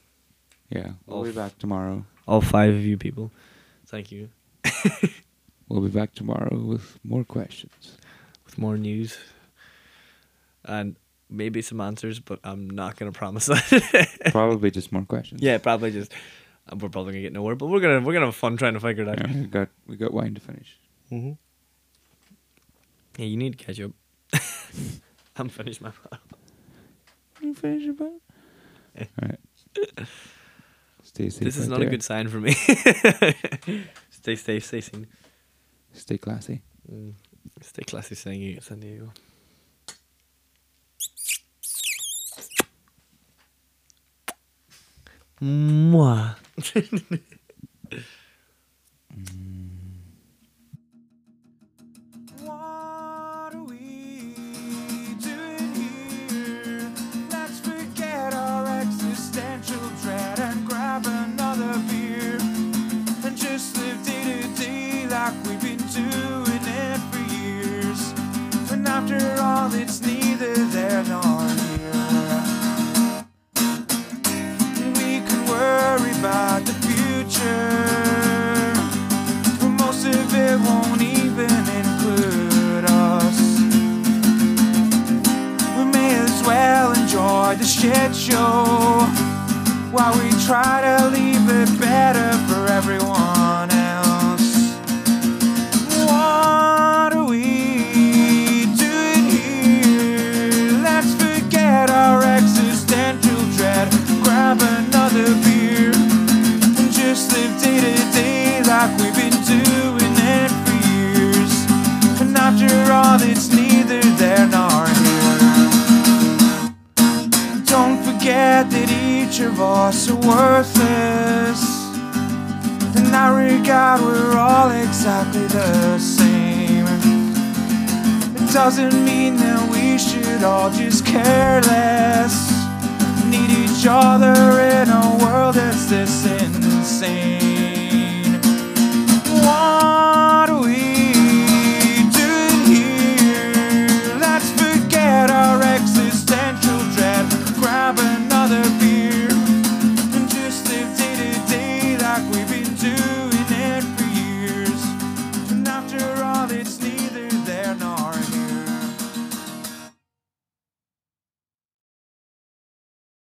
yeah we'll be back tomorrow All five of you people, thank you. we'll be back tomorrow with more questions With more news and maybe some answers, but I'm not gonna promise that. probably just more questions yeah, probably just. uh, We're probably gonna get nowhere, but we're gonna we're gonna have fun trying to figure it out. Yeah, we got we got wine to finish Mm-hmm. Yeah, you need to catch up. I'm finished my bottle. You finish your bottle? Alright. Stay safe. This is out not there. a good sign for me. stay safe, stay sane. Stay classy. Mm. Stay classy, San Diego. San Diego. Mwah. What disappear and just live day to day like we've been doing it for years. And after all, it's neither there nor here. We can worry about the future, but most of it won't even include us. We may as well enjoy the shit show while we try to leave it better for everyone else. What are we doing here? Let's forget our existential dread. Grab another beer and just live day to day like we've been doing it for years. And after all, it's neither there nor here. Don't forget that each of us are worthless. In that regard, we're all exactly the same. It doesn't mean that we should all just care less. Need each other in a world that's this insane. One